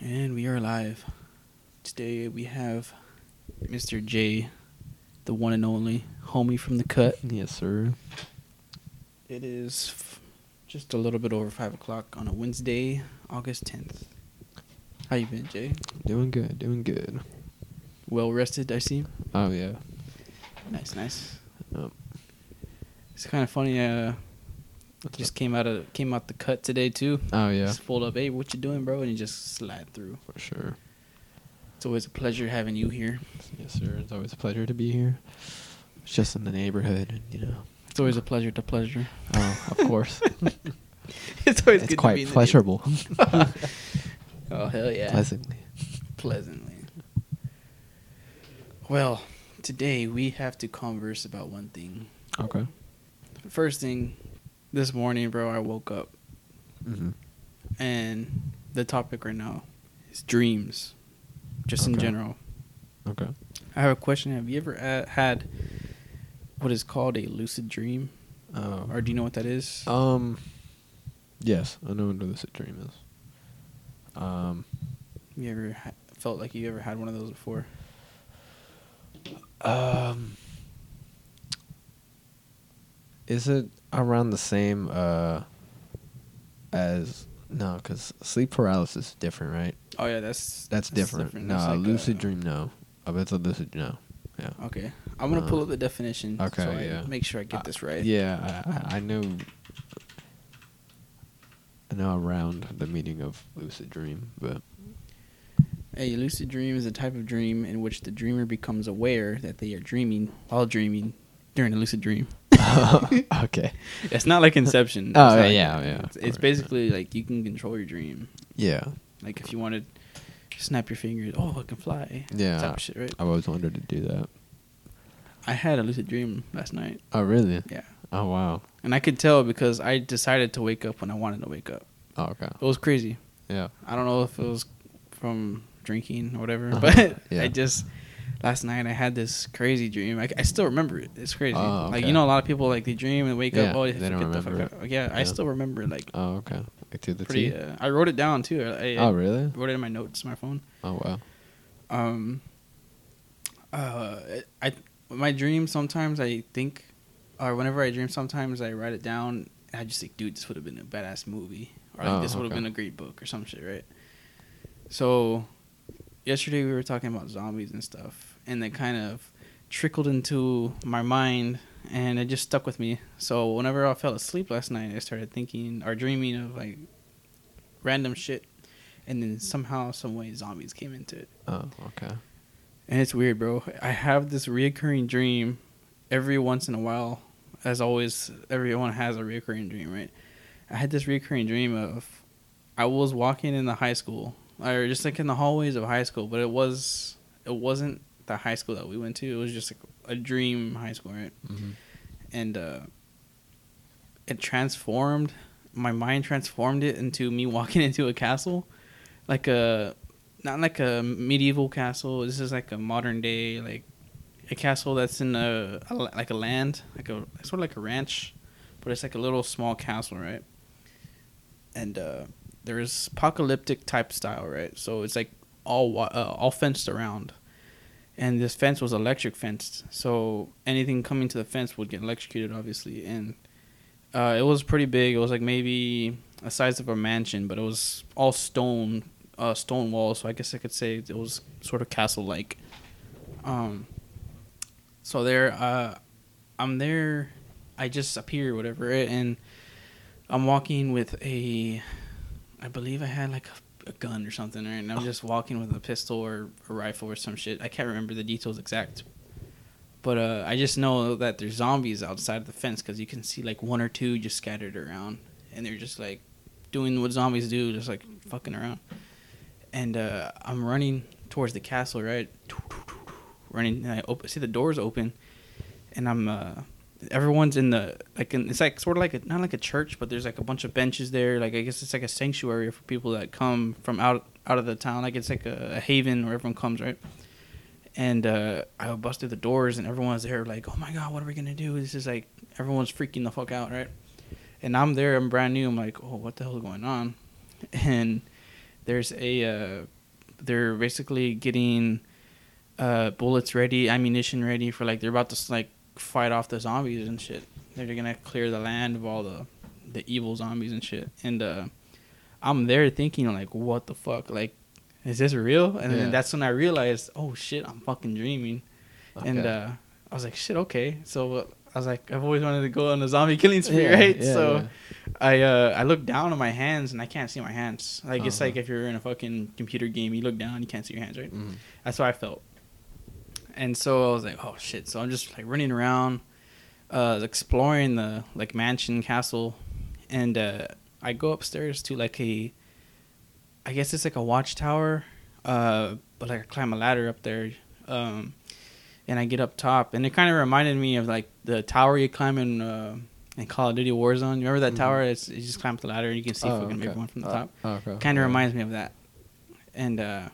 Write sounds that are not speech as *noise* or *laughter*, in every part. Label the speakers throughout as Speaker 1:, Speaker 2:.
Speaker 1: And we are live. Today we have Mr. J, the one and only homie from the cut.
Speaker 2: Yes, sir.
Speaker 1: It is f- just a little bit over five o'clock on a Wednesday, August tenth. How you been, Jay?
Speaker 2: Doing good, doing good.
Speaker 1: Well rested, I see.
Speaker 2: Oh yeah.
Speaker 1: Nice, nice.
Speaker 2: Um,
Speaker 1: It's kind of funny. Uh,
Speaker 2: what's
Speaker 1: just came out of came out the cut today too.
Speaker 2: Oh yeah,
Speaker 1: Just pulled up. Hey, what you doing, bro? And you just slide through.
Speaker 2: for sure.
Speaker 1: It's always a pleasure having you here.
Speaker 2: Yes, sir. It's always a pleasure to be here. It's just in the neighborhood, and you know.
Speaker 1: It's always a pleasure to pleasure.
Speaker 2: Oh, of course. *laughs*
Speaker 1: it's always
Speaker 2: it's
Speaker 1: good to be
Speaker 2: quite pleasurable. *laughs*
Speaker 1: Oh hell yeah!
Speaker 2: Pleasantly.
Speaker 1: pleasantly. Well, today we have to converse about one thing.
Speaker 2: Okay.
Speaker 1: First thing, this morning, bro, I woke up
Speaker 2: hmm
Speaker 1: and the topic right now is dreams, just in general.
Speaker 2: Okay.
Speaker 1: I have a question. Have you ever uh, had what is called a lucid dream,
Speaker 2: Oh.
Speaker 1: or do you know what that is?
Speaker 2: Um. Yes, I know what a lucid dream is. Um.
Speaker 1: You ever ha- felt like you ever had one of those before?
Speaker 2: Um. Is it around the same uh as no? Because sleep paralysis is different, right?
Speaker 1: Oh yeah, that's
Speaker 2: That's, different. No,
Speaker 1: That's
Speaker 2: a
Speaker 1: like
Speaker 2: lucid
Speaker 1: a-
Speaker 2: dream, no. I bet it's a lucid, no. Yeah.
Speaker 1: Okay, I'm gonna
Speaker 2: Uh,
Speaker 1: pull up the definition.
Speaker 2: okay,
Speaker 1: so I
Speaker 2: yeah.
Speaker 1: Make sure I get
Speaker 2: Uh,
Speaker 1: this right.
Speaker 2: Yeah, I, I- I know. I know around the meaning of lucid dream, but
Speaker 1: A lucid dream is a type of dream in which the dreamer becomes aware that they are dreaming while dreaming during a lucid dream. *laughs*
Speaker 2: okay.
Speaker 1: It's not like Inception.
Speaker 2: Oh, yeah,
Speaker 1: like
Speaker 2: yeah, yeah,
Speaker 1: It's, it's basically like you can control your dream.
Speaker 2: Yeah,
Speaker 1: Like if you wanted, to snap your fingers. Oh, I can fly.
Speaker 2: Yeah.
Speaker 1: Type of shit, right?
Speaker 2: I've always wanted to do that.
Speaker 1: I had a lucid dream last night.
Speaker 2: Oh, really?
Speaker 1: Yeah,
Speaker 2: Oh, wow.
Speaker 1: and I could tell because I decided to wake up when I wanted to wake up.
Speaker 2: Oh, okay.
Speaker 1: It was crazy.
Speaker 2: Yeah.
Speaker 1: I don't know if it was from drinking or whatever,
Speaker 2: Uh-huh. *laughs*
Speaker 1: but
Speaker 2: Yeah.
Speaker 1: I just last night I had this crazy dream. I, I still remember it. It's crazy.
Speaker 2: Oh,
Speaker 1: Like you know, a lot of people like they dream and wake
Speaker 2: Yeah,
Speaker 1: up. Oh, they,
Speaker 2: they don't
Speaker 1: forget the fuck
Speaker 2: remember
Speaker 1: out. Yeah, I still remember like
Speaker 2: Oh, okay. Like to the
Speaker 1: pretty. Uh, I wrote it down too. I,
Speaker 2: oh, really?
Speaker 1: I wrote it in my notes, my phone.
Speaker 2: Oh, wow.
Speaker 1: Um. Uh, I my dreams sometimes I think, or whenever I dream, sometimes I write it down. And I just think, dude, this would have been a badass movie, or like,
Speaker 2: Oh,
Speaker 1: this would have
Speaker 2: okay.
Speaker 1: been a great book, or some shit, right? So, yesterday we were talking about zombies and stuff, and it kind of trickled into my mind, and it just stuck with me. So whenever I fell asleep last night, I started thinking or dreaming of like random shit, and then somehow, some way, zombies came into it.
Speaker 2: Oh, okay.
Speaker 1: And it's weird, bro. I have this reoccurring dream every once in a while. As always, everyone has a reoccurring dream, right? I had this reoccurring dream of I was walking in the high school, or just like in the hallways of high school, but it was it wasn't the high school that we went to. It was just like a dream high school, right?
Speaker 2: hmm
Speaker 1: And uh, it transformed my mind transformed it into me walking *laughs* into a castle, like a not like a medieval castle. This is like a modern day like a castle that's in a, a like a land, like a sort of like a ranch, but it's like a little small castle, right? And uh, there's apocalyptic type style, right? So it's like all uh, all fenced around, and this fence was electric fenced, so anything coming to the fence would get electrocuted, obviously. And uh, it was pretty big. It was like maybe the size of a mansion, but it was all stone, uh, stone walls. So I guess I could say it was sort of castle like. Um. So there, uh, I'm there. I just appear, whatever, and I'm walking with a, I believe I had like a, a gun or something, right? And I'm just walking with a pistol or a rifle or some shit. I can't remember the details exact. But uh, I just know that there's zombies outside the fence because you can see like one or two just scattered around, and they're just like doing what zombies do, just like fucking around. And uh, I'm running towards the castle, right? Running, and I open, see the doors open, and I'm uh, everyone's in the like in, it's like sort of like a not like a church, but there's like a bunch of benches there. Like I guess it's like a sanctuary for people that come from out out of the town. Like it's like a, a haven where everyone comes, right? And uh, I bust through the doors, and everyone's there, like, "Oh my god, what are we gonna do?" This is like everyone's freaking the fuck out, right? And I'm there, I'm brand new. I'm like, "Oh, what the hell is going on?" *laughs* And there's a uh, they're basically getting uh, bullets ready, ammunition ready for like they're about to like fight off the zombies and shit. They're gonna clear the land of all the the evil zombies and shit. And uh, I'm there thinking like, what the fuck, like. Is this real? And
Speaker 2: Yeah.
Speaker 1: then that's when I realized, oh shit, I'm fucking dreaming. And uh, I was like, shit, okay. So uh, I was like, I've always wanted to go on a zombie *laughs* killing spree,
Speaker 2: Yeah,
Speaker 1: right?
Speaker 2: yeah,
Speaker 1: so. I uh, I look down at my hands and I can't see my hands. Like it's
Speaker 2: Uh-huh.
Speaker 1: like if you're in a fucking computer game, you look down, you can't see your hands, right?
Speaker 2: Mhm.
Speaker 1: That's how I felt. And so I was like, oh shit. So I'm just like running around, uh, exploring the like mansion castle, and uh, I go upstairs to like a, I guess it's like a watchtower, uh, but like I climb a ladder up there, um, and I get up top, and it kind of reminded me of like the tower you climb in. Uh, in Call of Duty Warzone, remember that
Speaker 2: Mhm.
Speaker 1: tower? It's you just climb up the ladder and you can see
Speaker 2: Oh,
Speaker 1: fucking
Speaker 2: okay.
Speaker 1: everyone from the
Speaker 2: Oh,
Speaker 1: top
Speaker 2: okay.
Speaker 1: kind of
Speaker 2: yeah.
Speaker 1: reminds me of that. And uh,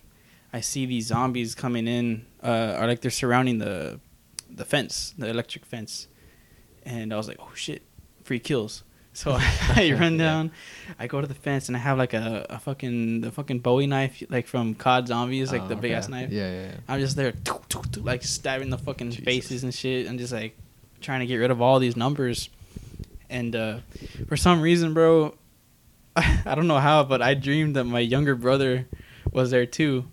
Speaker 1: I see these zombies coming in, uh, or like they're surrounding the the fence, the electric fence, and I was like, oh shit, free kills. *laughs* So I *laughs* run
Speaker 2: Yeah.
Speaker 1: down, I go to the fence, and I have like a, a fucking the fucking Bowie knife, like from COD Zombies, like
Speaker 2: Oh,
Speaker 1: the big ass knife.
Speaker 2: Yeah, yeah, yeah.
Speaker 1: I'm just there, like stabbing the fucking
Speaker 2: Jesus.
Speaker 1: faces and shit, and just like trying to get rid of all these numbers. And uh, for some reason, bro, *laughs* I don't know how, but I dreamed that my younger brother was there too,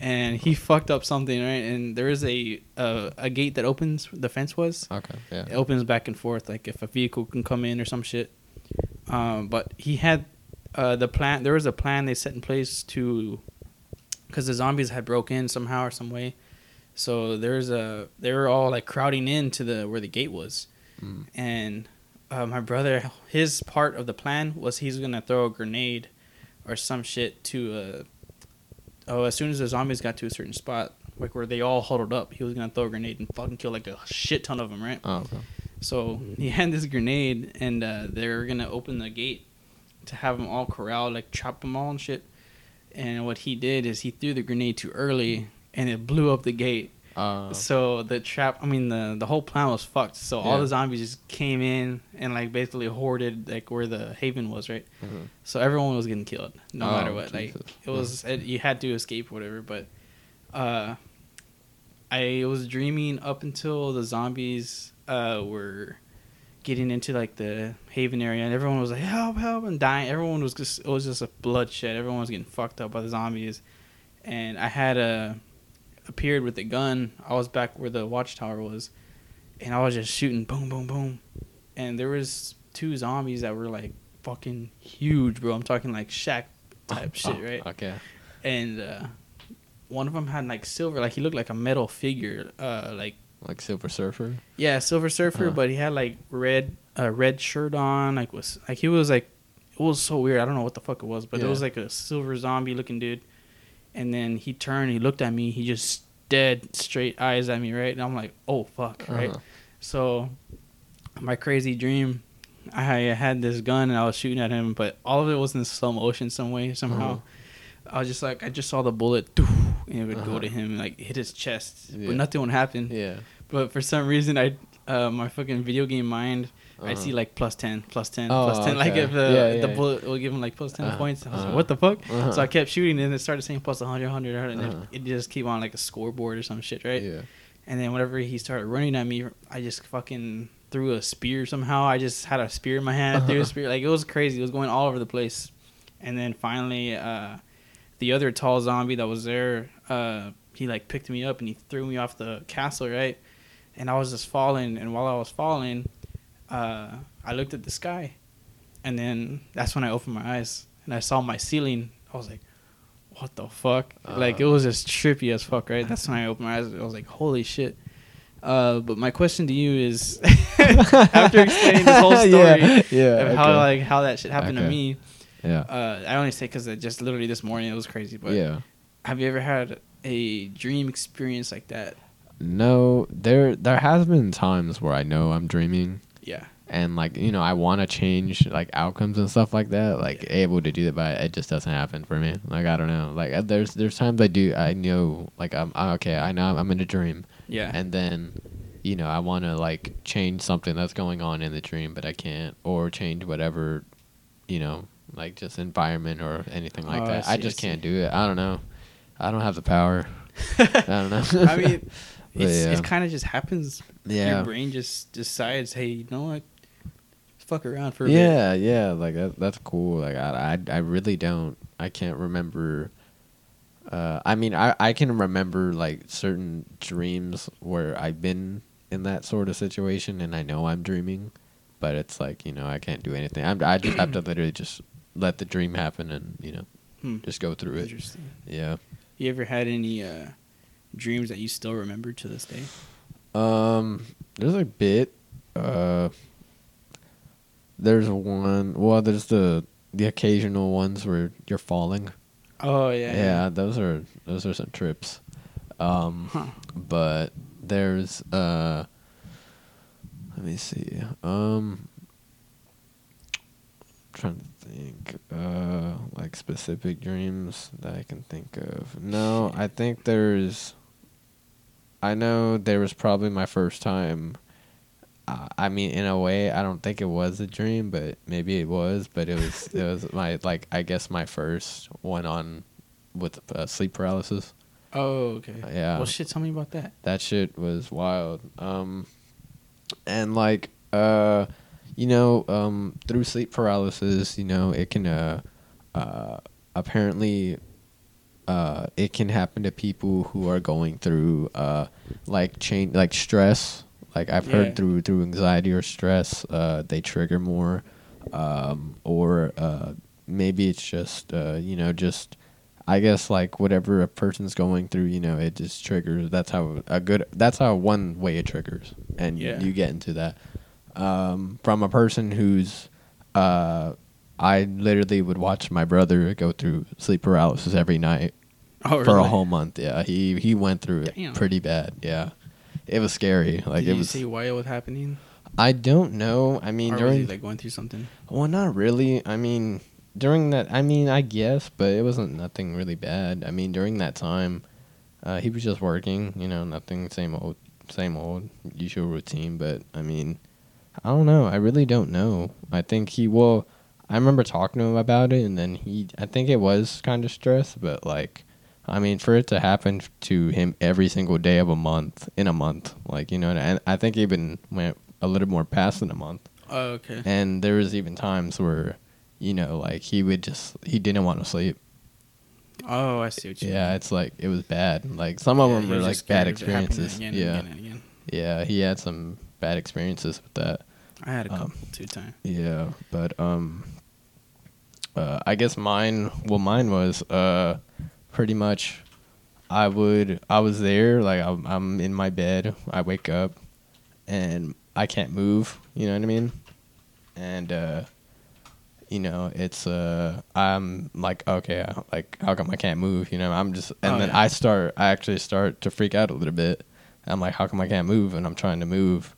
Speaker 1: and he fucked up something, right? And there is a uh, a gate that opens. The fence was
Speaker 2: Okay, yeah.
Speaker 1: it opens back and forth, like if a vehicle can come in or some shit. Um, but he had uh, the plan. There was a plan they set in place to, because the zombies had broke in somehow or some way. So there's a they were all like crowding in to the where the gate was,
Speaker 2: Mm.
Speaker 1: and uh, my brother his part of the plan was he's gonna throw a grenade or some shit to uh oh as soon as the zombies got to a certain spot like where they all huddled up he was gonna throw a grenade and fucking kill like a shit ton of them right
Speaker 2: Oh, okay.
Speaker 1: so he *laughs* had this grenade, and uh, they were gonna open the gate to have them all corralled, like chop them all and shit. And what he did is he threw the grenade too early, and it blew up the gate.
Speaker 2: Uh,
Speaker 1: So the trap, I mean the the whole plan was fucked. So all the zombies just came in and like basically hoarded like where the haven was, right?
Speaker 2: mhm.
Speaker 1: So everyone was getting killed, no
Speaker 2: Oh,
Speaker 1: matter what. Like it was, it, you had to escape, or whatever. But uh, I was dreaming up until the zombies uh were getting into like the haven area, and everyone was like, "Help! Help!" and dying. Everyone was just, it was just a bloodshed. Everyone was getting fucked up by the zombies, and I had a appeared with a gun. I was back where the watchtower was, and I was just shooting, boom, boom, boom, and there was two zombies that were like fucking huge, bro. I'm talking like Shaq type *laughs* shit, right?
Speaker 2: Okay.
Speaker 1: And uh, one of them had like silver, like he looked like a metal figure, uh, like
Speaker 2: Like Silver Surfer.
Speaker 1: yeah, Silver Surfer,
Speaker 2: Huh.
Speaker 1: but he had like red, uh, red shirt on, like was like he was like it was so weird. I don't know what the fuck it was, but it was like a silver zombie looking dude. And then he turned, he looked at me, he just dead straight eyes at me, right? And I'm like, oh fuck, right?
Speaker 2: Uh-huh.
Speaker 1: So, my crazy dream, I had this gun and I was shooting at him, but all of it was in slow motion some way somehow.
Speaker 2: Uh-huh.
Speaker 1: I was just like, I just saw the bullet, *laughs* and it would go
Speaker 2: Uh-huh.
Speaker 1: to him, like hit his chest,
Speaker 2: Yeah.
Speaker 1: but nothing would happen.
Speaker 2: Yeah.
Speaker 1: But for some reason, I, uh, my fucking video game mind, I see
Speaker 2: Uh-huh.
Speaker 1: like plus 10, plus 10,
Speaker 2: Oh,
Speaker 1: plus 10. Like if uh,
Speaker 2: Yeah, yeah,
Speaker 1: the bullet will give him like plus 10
Speaker 2: Uh-huh.
Speaker 1: points. I was like,
Speaker 2: Uh-huh.
Speaker 1: what the fuck?
Speaker 2: Uh-huh.
Speaker 1: So I kept shooting and it started saying plus 100, 100, 100. And
Speaker 2: Uh-huh.
Speaker 1: it, it just keep on like a scoreboard or some shit, right?
Speaker 2: Yeah.
Speaker 1: And then whenever he started running at me, I just fucking threw a spear somehow. I just had a spear in my hand, threw a spear. Like it was crazy. It was going all over the place. And then finally, uh, the other tall zombie that was there, uh, he like picked me up and he threw me off the castle, right? And I was just falling. And while I was falling, uh, I looked at the sky. And then that's when I opened my eyes and I saw my ceiling. I was like, what the fuck? like it
Speaker 2: Uh.
Speaker 1: was just trippy as fuck, right? That's when I opened my eyes. I was like, holy shit. Uh, but my question to you is, *laughs* after explaining this whole *laughs* story
Speaker 2: yeah. yeah.
Speaker 1: of how like how that shit happened to me,
Speaker 2: yeah.
Speaker 1: uh, I only say because just literally this morning it was crazy. But
Speaker 2: yeah.
Speaker 1: have you ever had a dream experience like that?
Speaker 2: No, there there has been times where I know I'm dreaming
Speaker 1: Yeah,
Speaker 2: and like you know I want to change like outcomes and stuff like that, like
Speaker 1: Yeah.
Speaker 2: able to do that, but it just doesn't happen for me. Like I don't know, like uh, there's there's times I do I know like I'm okay I know I'm in a dream
Speaker 1: yeah,
Speaker 2: and then you know I want to like change something that's going on in the dream, but I can't or change whatever you know like just environment or anything like
Speaker 1: Oh,
Speaker 2: that. I,
Speaker 1: see, I
Speaker 2: just
Speaker 1: see.
Speaker 2: can't do it. I don't know. I don't have the power. *laughs* I don't know.
Speaker 1: I mean, *laughs* it's,
Speaker 2: yeah.
Speaker 1: it kind of just happens.
Speaker 2: yeah.
Speaker 1: Your brain just decides, hey, you know what? Fuck around for a bit.
Speaker 2: Yeah, yeah, like that, that's cool. Like I, I, I really don't. I can't remember. Uh, I mean, I, I can remember like certain dreams where I've been in that sort of situation, and I know I'm dreaming, but it's like you know I can't do anything. I'm, I just have to *clears throat* literally just let the dream happen and you know
Speaker 1: Hmm.
Speaker 2: just go through it.
Speaker 1: Interesting.
Speaker 2: Yeah.
Speaker 1: You ever had any uh, dreams that you still remember to this day?
Speaker 2: Um, there's a bit. Uh, there's one. Well, there's the the occasional ones where you're falling.
Speaker 1: Oh
Speaker 2: Yeah, Yeah, those are those are some trips. Um,
Speaker 1: Huh.
Speaker 2: but there's uh, let me see. Um, trying to think. Uh, like specific dreams that I can think of. No, I think there's. I know there was probably my first time. Uh, I mean, in a way, I don't think it was a dream, but maybe it was. But it was. it was *laughs* my like I guess my first one on with uh, sleep paralysis.
Speaker 1: Oh, okay.
Speaker 2: Yeah.
Speaker 1: Well, shit. Tell me about that.
Speaker 2: That shit was wild. Um, and like, uh, you know, um, through sleep paralysis, you know, it can, uh, uh, apparently, uh, it can happen to people who are going through, uh, like chain, like stress. Like I've
Speaker 1: Yeah.
Speaker 2: heard through through anxiety or stress, uh, they trigger more, um, or uh, maybe it's just, uh, you know, just I guess like whatever a person's going through, you know, it just triggers. That's how a good. That's how one way it triggers, and
Speaker 1: Yeah.
Speaker 2: you get into that. Um, from a person who's, uh, I literally would watch my brother go through sleep paralysis every night
Speaker 1: Oh,
Speaker 2: for a whole month. Yeah, he he went through it pretty bad. Yeah, it was scary. Like
Speaker 1: Did
Speaker 2: it
Speaker 1: you
Speaker 2: was.
Speaker 1: see why it was happening?
Speaker 2: I don't know. I mean,
Speaker 1: or
Speaker 2: during
Speaker 1: like going through something?
Speaker 2: well, not really. I mean, during that, I mean, I guess, but it wasn't nothing really bad. I mean, during that time, uh, he was just working. You know, nothing, same old, same old, usual routine. But I mean, I don't know. I really don't know. I think he will. I remember talking to him about it, and then he. I think it was kind of stress, but like, I mean, for it to happen to him every single day of a month in a month, like you know, and I think even went a little more past than a month.
Speaker 1: Oh, okay.
Speaker 2: And there was even times where, you know, like he would just he didn't want to sleep.
Speaker 1: Oh, I see what you
Speaker 2: Yeah,
Speaker 1: mean.
Speaker 2: it's like it was bad. Like some of
Speaker 1: Yeah,
Speaker 2: them were like bad
Speaker 1: of it happening
Speaker 2: experiences.
Speaker 1: Again and
Speaker 2: yeah,
Speaker 1: again and again.
Speaker 2: yeah, he had some bad experiences with that.
Speaker 1: I had a
Speaker 2: Um,
Speaker 1: couple two times.
Speaker 2: Yeah, but um, uh, I guess mine. Well, mine was uh, pretty much. I would. I was there. Like I'm, I'm in my bed. I wake up, and I can't move. You know what I mean? And uh, you know, it's uh, I'm like, okay, like how come I can't move? You know, I'm just, and
Speaker 1: Oh,
Speaker 2: then
Speaker 1: yeah.
Speaker 2: I start. I actually start to freak out a little bit. I'm like, how come I can't move? And I'm trying to move,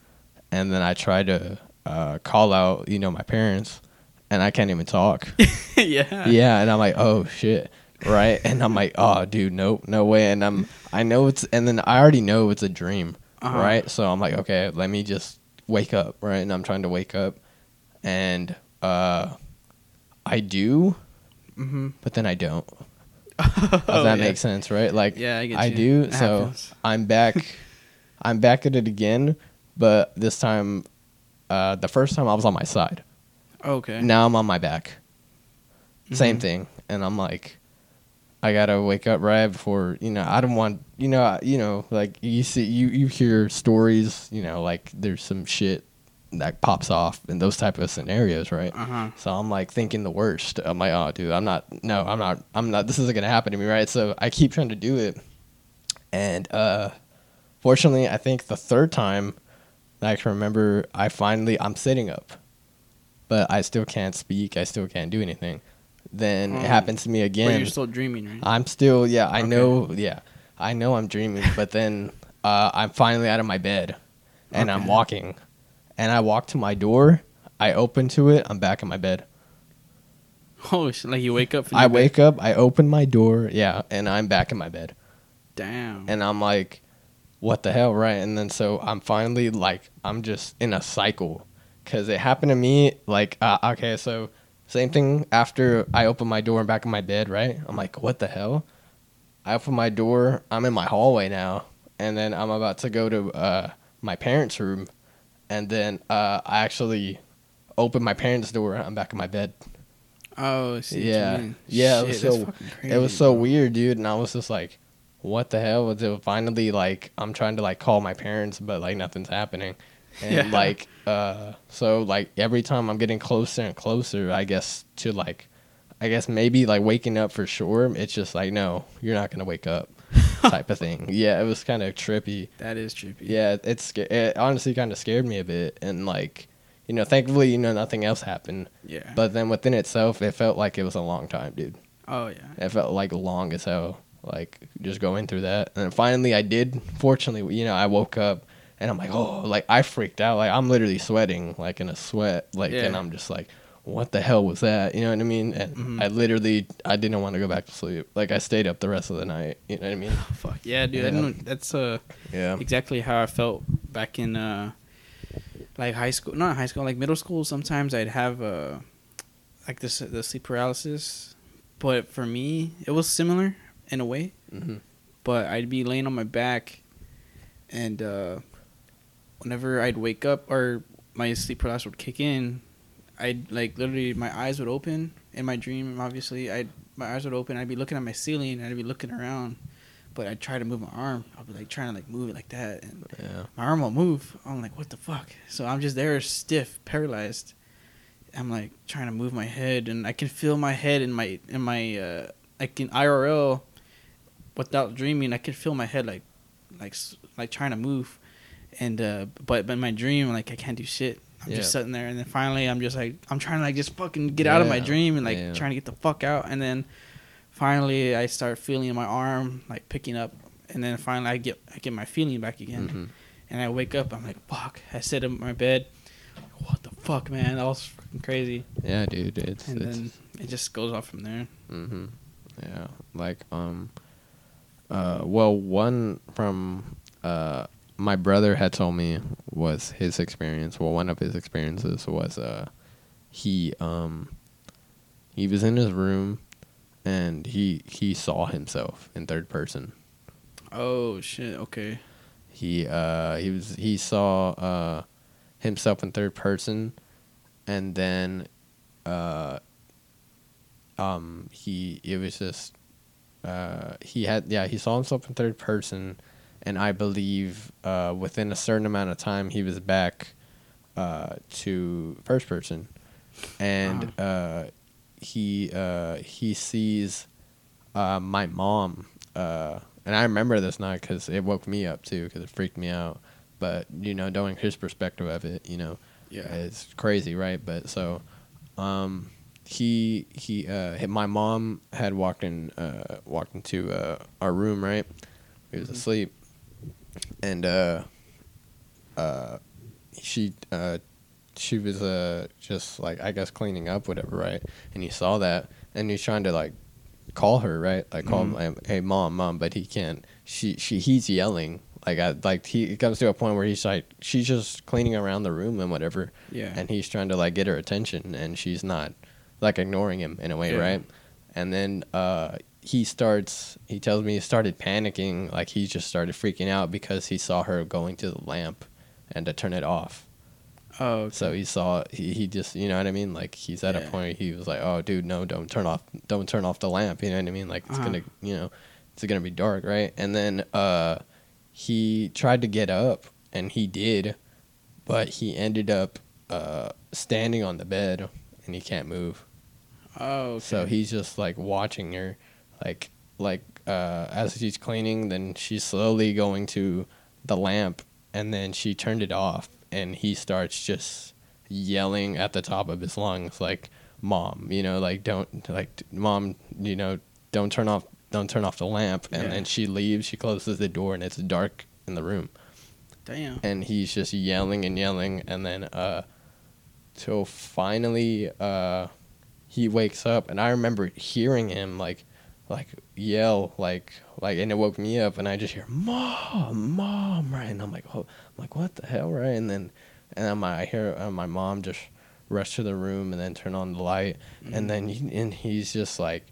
Speaker 2: and then I try to uh, call out, you know, my parents, and I can't even talk. *laughs*
Speaker 1: yeah.
Speaker 2: yeah, and I'm like, oh shit, right? And I'm like, oh dude, nope, no way. And I'm, I know it's, and then I already know it's a dream,
Speaker 1: Uh-huh.
Speaker 2: right? So I'm like, okay, let me just wake up, right? And I'm trying to wake up, and uh, I do,
Speaker 1: Mm-hmm.
Speaker 2: but then I don't.
Speaker 1: Does *laughs*
Speaker 2: Does that make sense, right? Like,
Speaker 1: Yeah, I get
Speaker 2: I do.
Speaker 1: It
Speaker 2: so
Speaker 1: happens.
Speaker 2: I'm back. *laughs* I'm back at it again, but this time, uh, the first time I was on my side.
Speaker 1: Okay.
Speaker 2: Now I'm on my back. Same
Speaker 1: Mhm.
Speaker 2: thing, and I'm like, I gotta wake up right before you know. I don't want you know I- you know like you see you you hear stories you know like there's some shit that pops off in those type of scenarios, right?
Speaker 1: Uh huh.
Speaker 2: So I'm like thinking the worst. I'm like, oh, dude, I'm not. No, I'm not. I'm not. This isn't gonna happen to me, right? So I keep trying to do it, and uh, fortunately, I think the third time that I can remember, I finally I'm sitting up, but I still can't speak. I still can't do anything. Then
Speaker 1: Oh.
Speaker 2: it happens to me
Speaker 1: But
Speaker 2: again.
Speaker 1: you're still dreaming, right?
Speaker 2: I'm still, yeah, I
Speaker 1: Okay.
Speaker 2: know, yeah, I know I'm dreaming, but then *laughs* uh, I'm finally out of my bed, and I'm walking, and I walk to my door. I open to it. I'm back in my bed.
Speaker 1: oh, shit, like you wake up.
Speaker 2: I
Speaker 1: bed-
Speaker 2: wake up. I open my door. Yeah, and I'm back in my bed,
Speaker 1: Damn.
Speaker 2: and I'm like, "What the hell?" Right? And then so I'm finally like, I'm just in a cycle, because it happened to me. Like, uh, okay, so Same thing after I open my door and back of my bed, right? I'm like, what the hell? I open my door, I'm in my hallway now, and then I'm about to go to uh, my parents' room, and then uh, I actually open my parents' door, I'm back in my bed.
Speaker 1: Oh, I see what
Speaker 2: Yeah. Yeah, it was so-
Speaker 1: fucking
Speaker 2: it was so
Speaker 1: bro.
Speaker 2: weird, dude, and I was just like, what the hell? Until finally, like, I'm trying to like call my parents, but like nothing's happening, *laughs* and
Speaker 1: Yeah.
Speaker 2: like, uh, so like every time I'm getting closer and closer, I guess to like, I guess maybe like waking up for sure. It's just like, no, you're not gonna wake up, *laughs* type of thing. Yeah, it was kind of trippy.
Speaker 1: That is trippy.
Speaker 2: Yeah, it's it honestly kind of scared me a bit, and like, you know, thankfully, you know, nothing else happened.
Speaker 1: Yeah.
Speaker 2: But then within itself, it felt like it was a long time, dude.
Speaker 1: oh yeah.
Speaker 2: It felt like long as hell, like just going through that. And finally, I did. Fortunately, you know, I woke up and I'm like, oh, like I freaked out. Like I'm literally sweating, like in a sweat, like, and I'm just like, what the hell was that? You know what I mean? And
Speaker 1: Mhm.
Speaker 2: I literally, I didn't want to go back to sleep. Like I stayed up the rest of the night. You know what I mean? *sighs*
Speaker 1: Fuck yeah, dude. I
Speaker 2: Yeah.
Speaker 1: that's uh
Speaker 2: Yeah.
Speaker 1: exactly how I felt back in uh like high school, not high school, like middle school. Sometimes I'd have uh like this the sleep paralysis, but for me it was similar in a way.
Speaker 2: hmm
Speaker 1: But I'd be laying on my back, and uh whenever I'd wake up or my sleep paralysis would kick in, I'd like literally my eyes would open in my dream. Obviously, I'd my eyes would open. I'd be looking at my ceiling. and I'd be looking around, but I'd try to move my arm. I'd be like trying to like move it like that, and
Speaker 2: Yeah.
Speaker 1: my arm won't move. I'm like, what the fuck? So I'm just there, stiff, paralyzed. I'm like trying to move my head, and I can feel my head in my in my uh, like in IRL, without dreaming. I can feel my head like, like like trying to move, and uh, but but in my dream, like I can't do shit. I'm
Speaker 2: Yeah.
Speaker 1: just sitting there, and then finally, I'm just like I'm trying to like just fucking get out of my dream and like
Speaker 2: Yeah.
Speaker 1: trying to get the fuck out, and then finally I start feeling my arm like picking up, and then finally I get I get my feeling back again.
Speaker 2: hmm
Speaker 1: And I wake up, I'm like, fuck. I sit in my bed. What the fuck, man? That was fucking crazy.
Speaker 2: Yeah, dude. It's,
Speaker 1: And
Speaker 2: it's
Speaker 1: then it just goes off from there.
Speaker 2: hmm Yeah, like um, uh, well, one from uh, my brother had told me was his experience. Well, one of his experiences was uh, he um, he was in his room, and he he saw himself in third person.
Speaker 1: Oh shit. Okay.
Speaker 2: He uh he was he saw uh himself in third person and then uh um he it was just uh he had yeah he saw himself in third person and I believe uh within a certain amount of time he was back uh to first person. And uh he uh he sees uh my mom uh and I remember this night because it woke me up too because it freaked me out. But you know knowing his perspective of it you know
Speaker 1: Yeah.
Speaker 2: it's crazy right? But so um he he uh my mom had walked in uh walked into uh our room right? He was
Speaker 1: Mhm.
Speaker 2: asleep and uh uh she uh she was uh just like I guess cleaning up whatever right and he saw that and he's trying to like call her right like call
Speaker 1: Mhm.
Speaker 2: like, hey mom mom but he can't she she he's yelling like I like he it comes to a point where he's like she's just cleaning around the room and whatever
Speaker 1: Yeah.
Speaker 2: and he's trying to like get her attention and she's not like ignoring him in a way
Speaker 1: Yeah.
Speaker 2: right and then uh he starts he tells me he started panicking like he just started freaking out because he saw her going to the lamp and to turn it off
Speaker 1: oh. Okay.
Speaker 2: so he saw he, he just you know what i mean like he's at a
Speaker 1: Yeah.
Speaker 2: point he was like oh dude no don't turn off don't turn off the lamp you know what i mean like it's
Speaker 1: Uh-huh.
Speaker 2: gonna you know it's gonna be dark right and then uh he tried to get up and he did but he ended up uh standing on the bed and he can't move
Speaker 1: oh. Okay.
Speaker 2: so he's just like watching her, like like uh, as she's cleaning. Then she's slowly going to the lamp, and then she turned it off, and he starts just yelling at the top of his lungs, like "Mom, you know, like don't like Mom, you know, don't turn off don't turn off the lamp." And
Speaker 1: Yeah.
Speaker 2: then she leaves. She closes the door, and it's dark in the room
Speaker 1: Damn.
Speaker 2: and he's just yelling and yelling and then uh till finally uh he wakes up and i remember hearing him like like yell like like and it woke me up and i just hear mom mom right and i'm like oh i'm like what the hell right and then and then my i hear uh, my mom just rush to the room and then turn on the light,
Speaker 1: Mhm.
Speaker 2: and then he, and he's just like,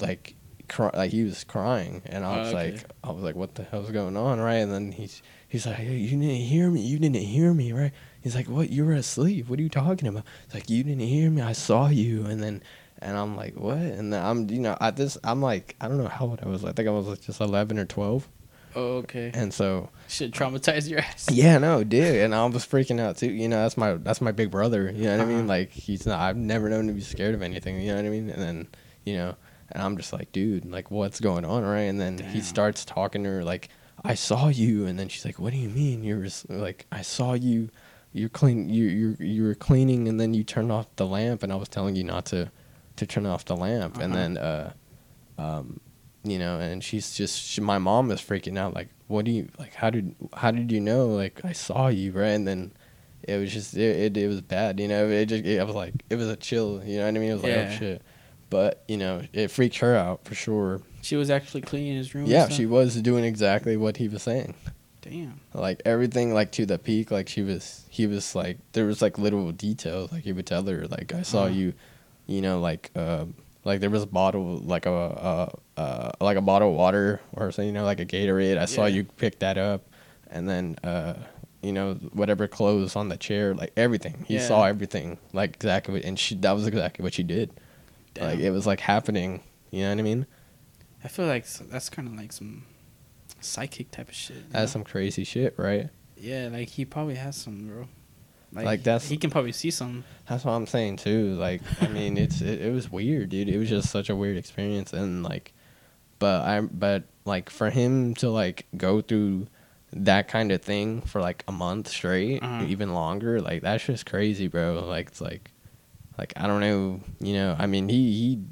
Speaker 2: like, cry, like he was crying, and I
Speaker 1: Oh,
Speaker 2: was
Speaker 1: okay.
Speaker 2: like, I was like, what the hell's going on, right? And then he's he's like, hey, you didn't hear me, you didn't hear me, right? He's like, what? You were asleep. What are you talking about? It's like you didn't hear me. I saw you, and then. And I'm like, what? And then I'm, you know, at this, I'm like, I don't know how old I was. I think I was like just 11 or 12.
Speaker 1: Oh, okay.
Speaker 2: And so,
Speaker 1: Should traumatize your ass. *laughs*
Speaker 2: yeah, no, dude, and I was freaking out too. You know, that's my that's my big brother. You know what I
Speaker 1: Uh-huh.
Speaker 2: mean? Like he's not. I've never known to be scared of anything. You know what I mean? And then you know, and I'm just like, dude, like what's going on, right? And then he starts talking to her like, I saw you, and then she's like, what do you mean? You're just, like, I saw you. You're clean. You you you were cleaning, and then you turned off the lamp, and I was telling you not to to turn off the lamp, and
Speaker 1: Uh-huh.
Speaker 2: then uh, um, you know, and she's just she, my mom is freaking out like, what do you like? How did how did you know? Like I saw you, right? And then it was just it it, it was bad, you know. It just it, I was like it was a chill, you know what I mean? It was like oh shit, but you know it freaked her out for sure.
Speaker 1: She was actually cleaning his room.
Speaker 2: Yeah, she was doing exactly what he was saying.
Speaker 1: Damn.
Speaker 2: Like everything, like to the peak. Like she was, he was like there was like little details. Like he would tell her, like I saw
Speaker 1: Uh-huh.
Speaker 2: you, you know, like um, like there was a bottle, like a uh, uh, like a bottle of water or something, you know, like a Gatorade. I saw you pick that up, and then uh, you know whatever clothes on the chair, like everything. He
Speaker 1: Yeah.
Speaker 2: saw everything, like exactly, and she that was exactly what she did.
Speaker 1: Damn.
Speaker 2: Like it was like happening. You know what I mean?
Speaker 1: I feel like that's kind of like some psychic type of shit.
Speaker 2: That's
Speaker 1: know?
Speaker 2: some crazy shit, right?
Speaker 1: Yeah, like he probably has some, bro.
Speaker 2: Like, that's-
Speaker 1: he can probably see some.
Speaker 2: That's what I'm saying too. Like, I *laughs* mean, it's it, it was weird, dude. It was just such a weird experience, and like, but I but like for him to like go through that kind of thing for like a month straight,
Speaker 1: Uh-huh.
Speaker 2: even longer, like that's just crazy, bro. Like it's like, like I don't know, you know. I mean, he he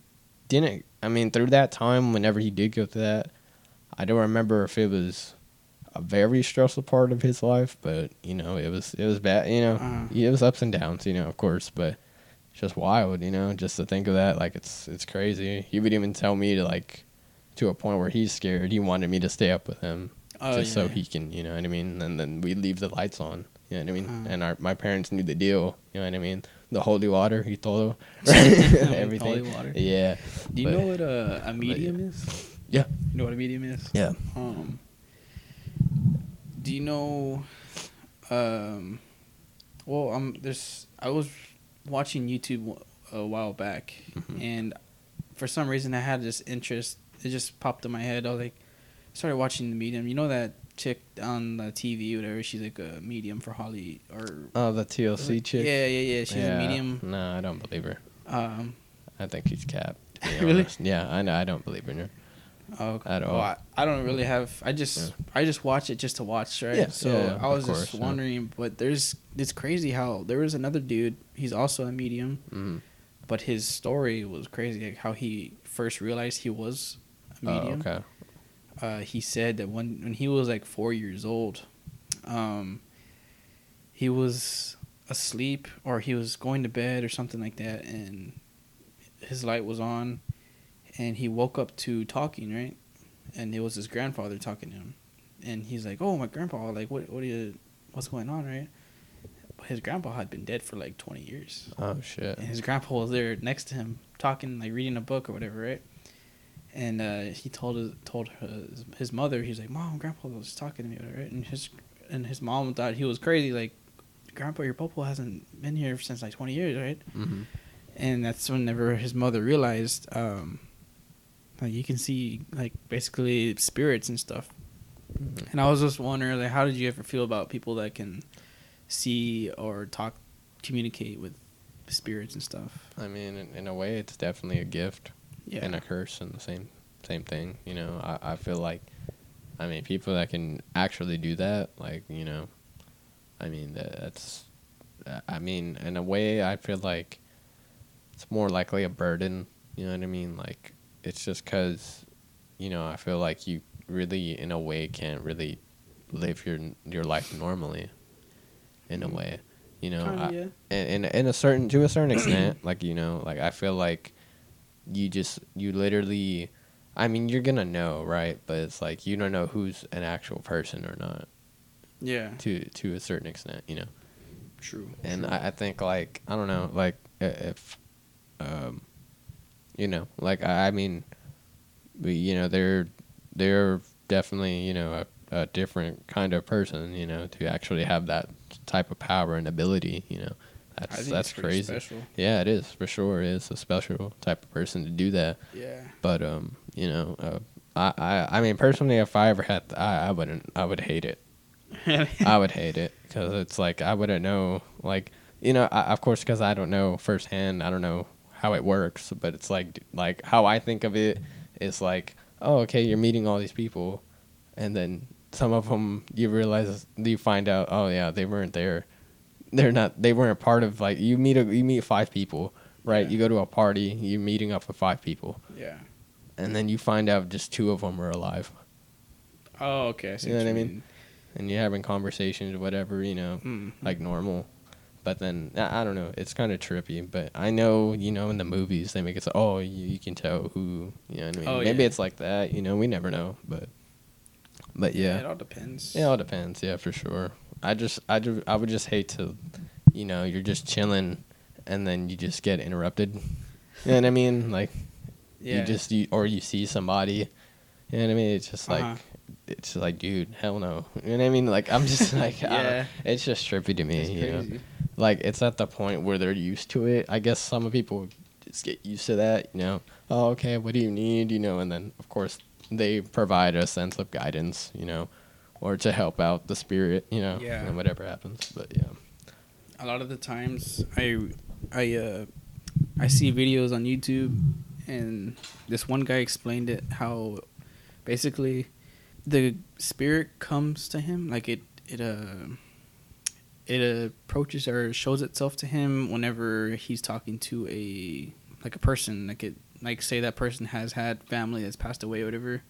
Speaker 2: didn't. I mean, through that time, whenever he did go through that, I don't remember if it was a very stressful part of his life, but you know, it was it was bad. You know,
Speaker 1: Uh-huh.
Speaker 2: it was ups and downs. You know, of course, but it's just wild. You know, just to think of that, like it's it's crazy. He would even tell me to like to a point where he's scared. He wanted me to stay up with him
Speaker 1: Oh,
Speaker 2: just so he can, you know what I mean. And then we leave the lights on. You know what I mean?
Speaker 1: Uh-huh.
Speaker 2: And our my parents knew the deal. You know what I mean? The holy water, he told *laughs*
Speaker 1: Holy *laughs*
Speaker 2: everything.
Speaker 1: water.
Speaker 2: Yeah.
Speaker 1: Do you
Speaker 2: but-
Speaker 1: know what a, a medium is?
Speaker 2: Yeah.
Speaker 1: You know what a medium is?
Speaker 2: Yeah.
Speaker 1: Um. Do you know? Um. Well, um. There's. I was watching YouTube a while back,
Speaker 2: Mhm.
Speaker 1: and for some reason I had this interest. It just popped in my head. I was like, started watching the medium. You know that chick on the TV, whatever. She's like a medium for Holly or.
Speaker 2: Oh, the TLC chick.
Speaker 1: Yeah, yeah, yeah. She's a medium.
Speaker 2: No, I don't believe her.
Speaker 1: Um.
Speaker 2: I think she's capped. *laughs*
Speaker 1: Really?
Speaker 2: honest. Yeah, I know. I don't believe in her.
Speaker 1: Oh,
Speaker 2: At
Speaker 1: well,
Speaker 2: all.
Speaker 1: I, I don't really have. I just
Speaker 2: Yeah.
Speaker 1: I just watch it just to watch, right?
Speaker 2: Yeah,
Speaker 1: So
Speaker 2: yeah,
Speaker 1: I was just
Speaker 2: course, yeah.
Speaker 1: wondering, but there's it's crazy how there was another dude. He's also a medium,
Speaker 2: Mm.
Speaker 1: but his story was crazy. Like how he first realized he was a
Speaker 2: Oh,
Speaker 1: medium.
Speaker 2: okay.
Speaker 1: uh, he said that when when he was like four years old, um, he was asleep or he was going to bed or something like that, and his light was on, and he woke up to talking right, and it was his grandfather talking to him, and he's like, "Oh, my grandpa! Like, what what are you, what's going on, right?" But his grandpa had been dead for like twenty years.
Speaker 2: Oh shit.
Speaker 1: And his grandpa was there next to him, talking, like reading a book or whatever, right? And uh, he told his, told his, his mother, he's like, "Mom, Grandpa was talking to me. Right? And his and his mom thought he was crazy, like, "Grandpa, your popo hasn't been here since like twenty years, right?"
Speaker 2: Mm-hmm.
Speaker 1: And that's whenever his mother realized, um, like you can see like basically spirits and stuff.
Speaker 2: Mm-hmm.
Speaker 1: And I was just wondering, like, how did you ever feel about people that can see or talk, communicate with spirits and stuff?
Speaker 2: I mean, in, in a way, it's definitely a gift
Speaker 1: Yeah.
Speaker 2: and a curse and the same same thing. You know, I, I feel like, I mean, people that can actually do that, like you know, I mean, that, that's, I mean, in a way, I feel like it's more likely a burden. You know what I mean? Like, it's just because, you know, I feel like you really, in a way, can't really live your your life normally. In a
Speaker 1: Mm.
Speaker 2: way, you know, I-
Speaker 1: yeah.
Speaker 2: in, in in a certain to a certain extent *clears throat* like you know like i feel like you just you literally i mean you're gonna know right but it's like you don't know who's an actual person or not
Speaker 1: Yeah.
Speaker 2: to to a certain extent you know
Speaker 1: True.
Speaker 2: and
Speaker 1: true.
Speaker 2: I, I think like I don't know, like if, um, you know, like I, I mean, you know, they're they're definitely you know a, a different kind of person, you know, to actually have that type of power and ability, you know, that's that's
Speaker 1: it's
Speaker 2: crazy.
Speaker 1: Special.
Speaker 2: Yeah, it is for sure. It is a special type of person to do that.
Speaker 1: Yeah.
Speaker 2: But um, you know, uh, I, I I mean personally, if I ever had, I I wouldn't, I would hate it. *laughs* I would hate it because it's like I wouldn't know, like you know, I, of course, because I don't know firsthand. I don't know how it works, but it's like like how I think of it is like, oh, okay, you're meeting all these people, and then some of them you realize you find out, oh yeah, they weren't there. They're not. They weren't part of like you meet a you meet five people, right?
Speaker 1: Yeah.
Speaker 2: You go to a party, you're meeting up with five people,
Speaker 1: yeah.
Speaker 2: and then you find out just two of them are alive,
Speaker 1: Oh, okay. I see
Speaker 2: You know what I
Speaker 1: you
Speaker 2: mean? and you're having conversations, whatever, you know
Speaker 1: Mm.
Speaker 2: like normal. But then I don't know. It's kind of trippy. But I know you know in the movies they make it so oh you, you can tell who you know what I mean.
Speaker 1: Oh,
Speaker 2: Maybe
Speaker 1: yeah.
Speaker 2: it's like that. You know we never know. But but
Speaker 1: it
Speaker 2: yeah, it
Speaker 1: all depends.
Speaker 2: it all depends. Yeah, for sure. I just I just I would just hate to, you know, you're just chilling, and then you just get interrupted. You know what I mean? Like
Speaker 1: yeah.
Speaker 2: you just you, or you see somebody. You know what I mean? It's just like
Speaker 1: Uh-huh.
Speaker 2: It's like dude, hell no. *laughs* You know what I mean? Like I'm just *laughs* like
Speaker 1: Yeah.
Speaker 2: it's just trippy to me. You know? like it's at the point where they're used to it. I guess some people just get used to that, you know. Oh, okay, what do you need, you know, and then of course they provide a sense of guidance, you know, or to help out the spirit, you know,
Speaker 1: Yeah.
Speaker 2: and whatever happens. But yeah.
Speaker 1: a lot of the times I I uh I see videos on YouTube and this one guy explained it how basically the spirit comes to him like it it uh it approaches or shows itself to him whenever he's talking to a like a person like it like say that person has had family that's passed away or whatever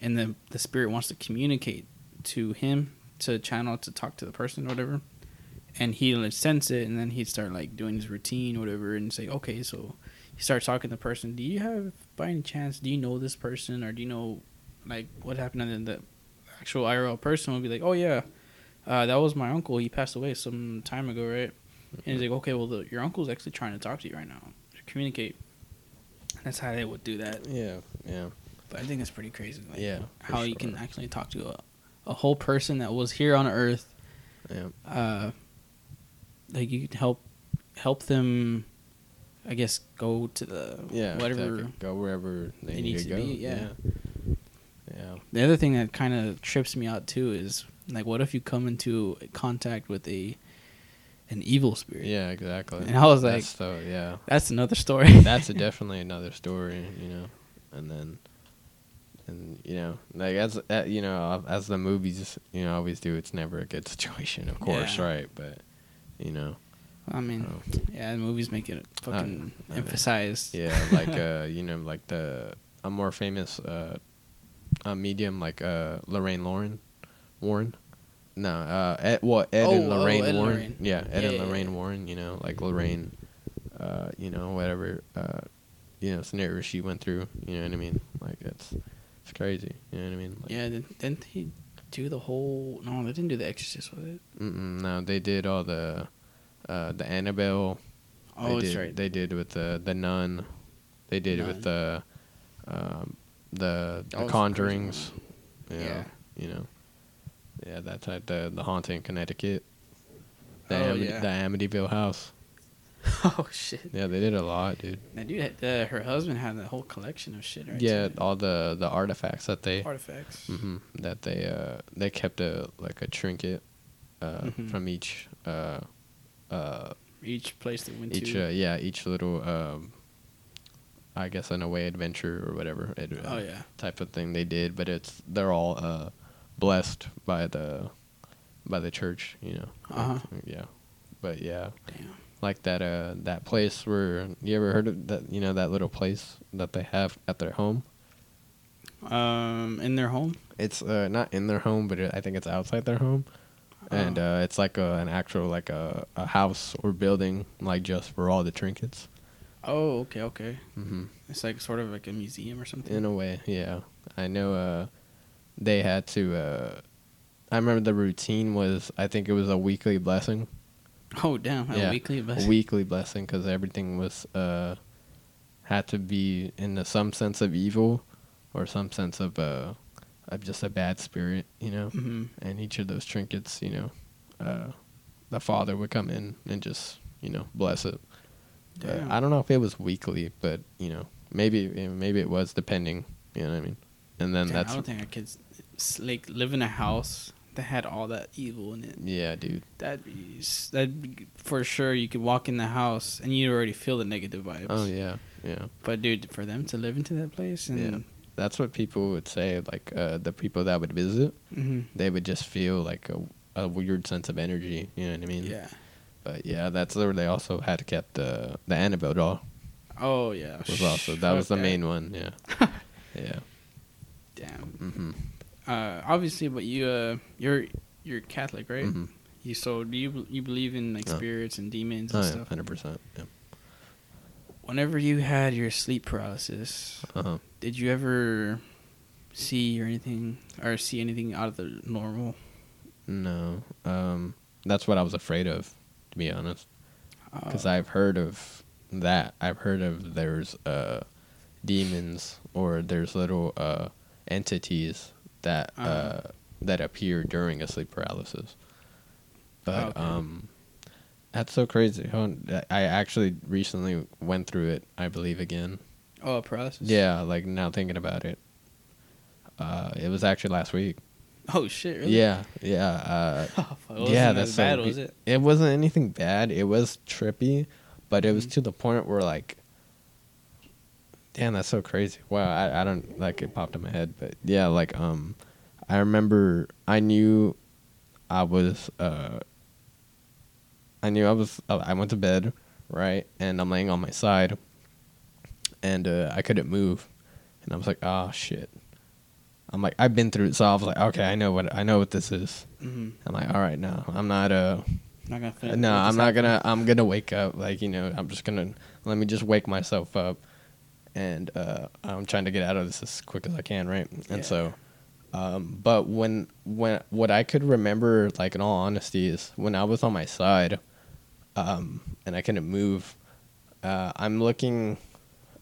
Speaker 1: and the the spirit wants to communicate to him to channel to talk to the person or whatever and he'll sense it and then he'd start like doing his routine whatever and say okay so he starts talking to the person do you have by any chance do you know this person or do you know like what happened and then the actual irl person would be like oh yeah uh, that was my uncle he passed away some time ago right and he's like okay well the, your uncle's actually trying to talk to you right now communicate that's how they would do that
Speaker 2: Yeah, yeah.
Speaker 1: but i think it's pretty crazy like,
Speaker 2: yeah.
Speaker 1: how you can actually talk to a, a whole person that was here on earth
Speaker 2: Yeah.
Speaker 1: uh, like you can help help them, I guess, go to the
Speaker 2: Yeah.
Speaker 1: whatever.
Speaker 2: exactly. Go wherever they,
Speaker 1: they
Speaker 2: need,
Speaker 1: need
Speaker 2: to
Speaker 1: to
Speaker 2: go.
Speaker 1: be, yeah.
Speaker 2: Yeah. Yeah.
Speaker 1: The other thing that kind of trips me out too is like, what if you come into contact with a an evil spirit?
Speaker 2: Yeah, exactly.
Speaker 1: And I was like-
Speaker 2: That's so yeah.
Speaker 1: That's another story. *laughs*
Speaker 2: that's a *laughs* definitely another story, you know. And then, and you know, like as uh, you know, as the movies, you know, always do. It's never a good *laughs* situation, of course,
Speaker 1: Yeah.
Speaker 2: right? But you know,
Speaker 1: I mean,
Speaker 2: oh,
Speaker 1: yeah, the movies make it fucking
Speaker 2: know.
Speaker 1: emphasized.
Speaker 2: yeah, like uh, you know, like the a more famous uh, uh medium like uh Lorraine Lauren, Warren. No, uh, Ed, what Ed and
Speaker 1: Oh, oh,
Speaker 2: Lorraine
Speaker 1: Ed
Speaker 2: Warren.
Speaker 1: Lorraine.
Speaker 2: Yeah, Ed
Speaker 1: Yeah,
Speaker 2: and
Speaker 1: yeah,
Speaker 2: Lorraine
Speaker 1: yeah.
Speaker 2: Warren. You know, like Lorraine, uh, you know, whatever, uh, you know, scenario she went through. You know what I mean? Like it's it's crazy. You know what I mean? Like,
Speaker 1: Yeah, didn't, he do the whole? No, they didn't do the Exorcist, with it?
Speaker 2: Mm-mm, no, they did all the, uh, the Annabelle.
Speaker 1: Oh,
Speaker 2: they
Speaker 1: that's
Speaker 2: did,
Speaker 1: right.
Speaker 2: They did with the the nun. They did it with the, um, the the Conjurings. Yeah,
Speaker 1: Yeah.
Speaker 2: You know. Yeah, that type. The the haunting in Connecticut. The,
Speaker 1: Oh,
Speaker 2: Amity,
Speaker 1: yeah.
Speaker 2: the Amityville house. *laughs*
Speaker 1: oh shit!
Speaker 2: Yeah, they did a lot, dude.
Speaker 1: That dude, had, uh, her husband had a whole collection of shit, right?
Speaker 2: yeah, all the the artifacts that they
Speaker 1: artifacts.
Speaker 2: hmm that they uh they kept a like a trinket uh
Speaker 1: Mhm.
Speaker 2: from each uh uh
Speaker 1: Each place they went
Speaker 2: each
Speaker 1: to.
Speaker 2: uh, yeah each little um I guess in a way adventure or whatever it, uh,
Speaker 1: oh yeah.
Speaker 2: type of thing they did, but it's they're all uh blessed by the by the church, you know.
Speaker 1: Uh-huh.
Speaker 2: Yeah, but yeah,
Speaker 1: Damn.
Speaker 2: like that uh that place where you ever heard of that? You know that little place that they have at their home.
Speaker 1: Um, in their home.
Speaker 2: It's uh, not in their home, but it, I think it's outside their home, and
Speaker 1: Oh.
Speaker 2: uh, it's like a, an actual like a, a house or building like just for all the trinkets.
Speaker 1: Oh, okay, okay.
Speaker 2: hmm
Speaker 1: It's like sort of like a museum or something.
Speaker 2: In a way, yeah. I know. Uh, they had to. Uh, I remember the routine was. I think it was a weekly blessing.
Speaker 1: Oh damn! A
Speaker 2: Yeah,
Speaker 1: weekly
Speaker 2: a
Speaker 1: blessing.
Speaker 2: weekly blessing because everything was uh had to be in a, some sense of evil or some sense of uh of just a bad spirit, you know.
Speaker 1: hmm
Speaker 2: And each of those trinkets, you know, uh the father would come in and just you know bless it.
Speaker 1: Damn.
Speaker 2: I don't know if it was weekly, but you know maybe maybe it was depending. You know what I mean? And then
Speaker 1: Damn,
Speaker 2: that's
Speaker 1: I don't think I could like live in a house that had all that evil in it.
Speaker 2: yeah, dude.
Speaker 1: That'd be be, for sure. You could walk in the house and you'd already feel the negative vibes.
Speaker 2: Oh yeah, yeah.
Speaker 1: But dude, for them to live into that place and
Speaker 2: Yeah. That's what people would say. Like uh, the people that would visit,
Speaker 1: hmm
Speaker 2: they would just feel like a, a weird sense of energy. You know what I mean?
Speaker 1: yeah.
Speaker 2: But yeah, that's where they also had kept the the Annabelle doll.
Speaker 1: Oh yeah.
Speaker 2: Was also that was the main one. Yeah. *laughs* yeah.
Speaker 1: Damn.
Speaker 2: Mm-hmm.
Speaker 1: Uh, obviously, but you uh, you're you're Catholic, right?
Speaker 2: Mm-hmm.
Speaker 1: You so do you you believe in like
Speaker 2: Oh.
Speaker 1: spirits and demons
Speaker 2: Oh
Speaker 1: and
Speaker 2: yeah,
Speaker 1: stuff?
Speaker 2: hundred percent. Yeah.
Speaker 1: Whenever you had your sleep paralysis,
Speaker 2: Uh huh.
Speaker 1: did you ever see or anything or see anything out of the normal?
Speaker 2: No. Um, that's what I was afraid of, to be honest. because
Speaker 1: Uh,
Speaker 2: I've heard of that. I've heard of there's uh, demons or there's little uh, entities that uh,
Speaker 1: Uh-huh.
Speaker 2: that appear during a sleep paralysis. But
Speaker 1: Okay.
Speaker 2: um, that's so crazy. I actually recently went through it. I believe again.
Speaker 1: oh paralysis.
Speaker 2: Yeah, like now thinking about it. Uh, it was actually last week. *laughs*
Speaker 1: Oh shit. Really?
Speaker 2: Yeah, yeah. Uh,
Speaker 1: Oh, *laughs* fuck, it wasn't
Speaker 2: yeah, that's
Speaker 1: bad, was it?
Speaker 2: It wasn't anything bad. It was trippy, but it was
Speaker 1: Mhm.
Speaker 2: to the point where like, damn, that's so crazy. Wow, I, I don't like it popped in my head, but yeah, like um, I remember I knew I was uh, I knew I was uh, I went to bed right, and I'm laying on my side, and uh, I couldn't move, and I was like, oh shit. I'm like I've been through it, so I was like, okay, I know what I know what this is.
Speaker 1: Mm-hmm.
Speaker 2: I'm like, all right, no, I'm not uh
Speaker 1: Not gonna.
Speaker 2: No, I'm not gonna I'm gonna wake up like, you know, I'm just gonna let me just wake myself up and uh I'm trying to get out of this as quick as I can, right? And
Speaker 1: Yeah.
Speaker 2: so um but when when what I could remember like in all honesty is when I was on my side um and I couldn't move uh I'm looking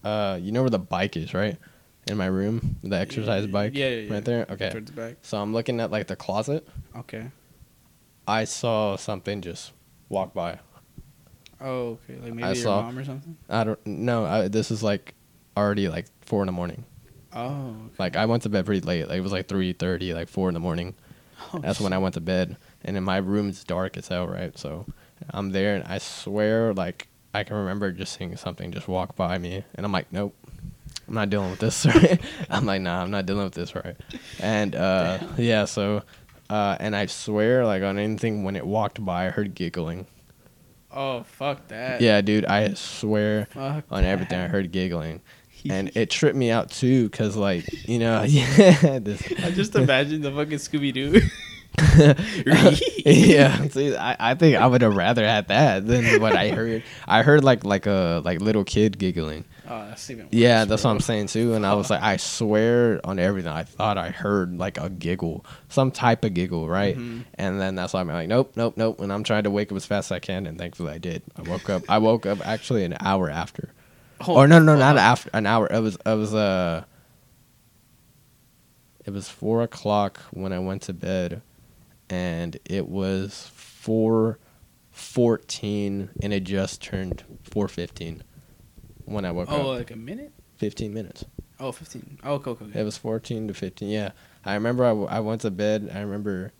Speaker 2: uh you know where the bike is, right? In my room, the exercise bike
Speaker 1: Yeah, yeah, yeah.
Speaker 2: right there. Okay.
Speaker 1: Towards the back.
Speaker 2: So I'm looking at like the closet.
Speaker 1: Okay.
Speaker 2: I saw something just walk by.
Speaker 1: Oh, okay. Like maybe
Speaker 2: I
Speaker 1: your
Speaker 2: saw-
Speaker 1: mom or something.
Speaker 2: I don't know. I, this is like already like four in the morning.
Speaker 1: Oh. okay.
Speaker 2: Like I went to bed pretty late. Like it was like three thirty, like four in the morning.
Speaker 1: Oh,
Speaker 2: That's when I went to bed, and in my room's dark as hell, right? So I'm there, and I swear, like I can remember just seeing something just walk by me, and I'm like, nope, I'm not dealing with this. *laughs* Right? I'm like, nah, I'm not dealing with this, right? And uh, yeah, so uh, and I swear, like on anything when it walked by, I heard giggling.
Speaker 1: Oh fuck that.
Speaker 2: Yeah, dude, I swear
Speaker 1: Fuck
Speaker 2: on everything, I heard giggling. and it tripped me out too, cause like you know, *laughs* yeah, this,
Speaker 1: I just imagine the fucking Scooby Doo. *laughs*
Speaker 2: yeah. See, I, I think I would have rather had that than what I heard. I heard like like a like little kid giggling.
Speaker 1: Oh, that's even. Worse,
Speaker 2: Yeah, that's
Speaker 1: bro.
Speaker 2: what I'm saying too. And I was like, I swear on everything, I thought I heard like a giggle, some type of giggle, right?
Speaker 1: Mhm.
Speaker 2: And then that's why I'm like, nope, nope, nope. And I'm trying to wake up as fast as I can, and thankfully I did. I woke up. I woke up actually an hour after.
Speaker 1: Oh,
Speaker 2: or no, no, not after an hour. It was it was uh it was four o'clock when I went to bed, and it was four fourteen, and it just turned four fifteen when I woke
Speaker 1: Oh,
Speaker 2: up.
Speaker 1: Oh, like a minute?
Speaker 2: Fifteen minutes.
Speaker 1: Oh, 15. Oh, okay, okay. okay.
Speaker 2: It was fourteen to fifteen. Yeah, I remember. I, w- I went to bed. I remember.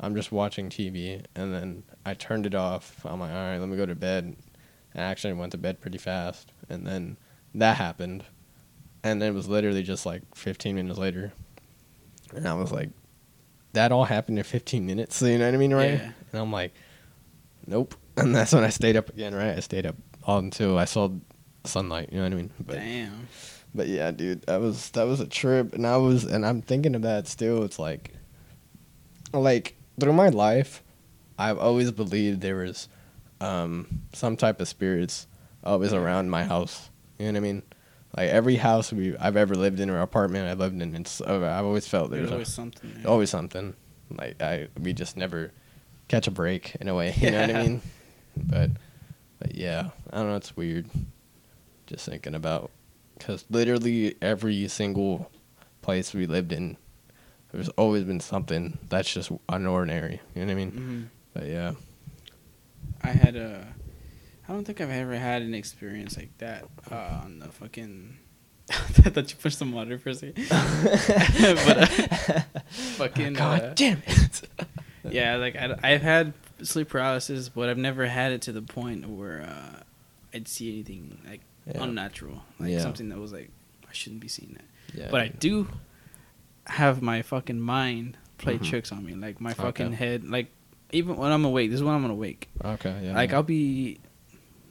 Speaker 2: I'm just watching TV, and then I turned it off. I'm like, all right, let me go to bed. And I actually went to bed pretty fast, and then that happened, and then it was literally just like 15 minutes later, and I was like, that all happened in 15 minutes. *laughs* You know what I mean, right?
Speaker 1: Yeah.
Speaker 2: And I'm like, nope. *laughs* And that's when I stayed up again, right? I stayed up all until I saw sunlight. You know what I mean? But
Speaker 1: Damn.
Speaker 2: but yeah, dude, that was that was a trip, and I was and I'm thinking of that still. It's like, like through my life, I've always believed there was um, some type of spirits always around my house. You know what I mean? Like every house we I've ever lived in or apartment I've lived in, it's I've always felt
Speaker 1: There's
Speaker 2: there's
Speaker 1: always
Speaker 2: a,
Speaker 1: something. There.
Speaker 2: always something. Like I we just never catch a break in a way. You know what I mean? but but yeah, I don't know. It's weird. Just thinking about because literally every single place we lived in, there's always been something that's just unordinary. You know what I mean?
Speaker 1: hmm
Speaker 2: But yeah.
Speaker 1: I had a. I don't think I've ever had an experience like that uh, on the fucking. *laughs* I thought you pushed some water for a second. *laughs* but uh, fucking.
Speaker 2: God
Speaker 1: uh,
Speaker 2: damn it! *laughs*
Speaker 1: yeah, like I, I've had sleep paralysis, but I've never had it to the point where uh, I'd see anything like
Speaker 2: Yeah.
Speaker 1: unnatural, like
Speaker 2: Yeah.
Speaker 1: something that was like I shouldn't be seeing that.
Speaker 2: Yeah,
Speaker 1: but I do have my fucking mind play
Speaker 2: Mhm.
Speaker 1: tricks on me, like my
Speaker 2: Okay.
Speaker 1: fucking head, like even when I'm awake. This is when I'm awake.
Speaker 2: Okay. Yeah.
Speaker 1: like. I'll be,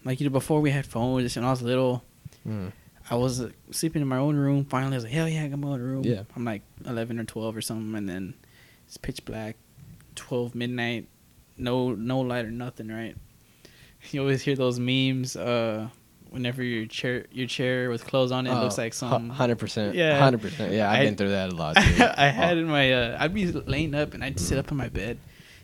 Speaker 1: like you know, before we had phones and I was little.
Speaker 2: Mm.
Speaker 1: I was uh, sleeping in my own room. Finally, I was like, hell yeah, I got my own room.
Speaker 2: Yeah.
Speaker 1: I'm like 11 or 12 or something, and then it's pitch black, 12 midnight, no no light or nothing, right? *laughs* You always hear those memes. Uh, whenever your chair your chair with clothes on it
Speaker 2: Oh,
Speaker 1: looks like some.
Speaker 2: hundred percent.
Speaker 1: Yeah.
Speaker 2: hundred percent. Yeah, I've
Speaker 1: I-
Speaker 2: been through that a lot. *laughs* Too.
Speaker 1: I had
Speaker 2: Oh,
Speaker 1: in my. Uh, I'd be laying up and I'd sit up in my bed,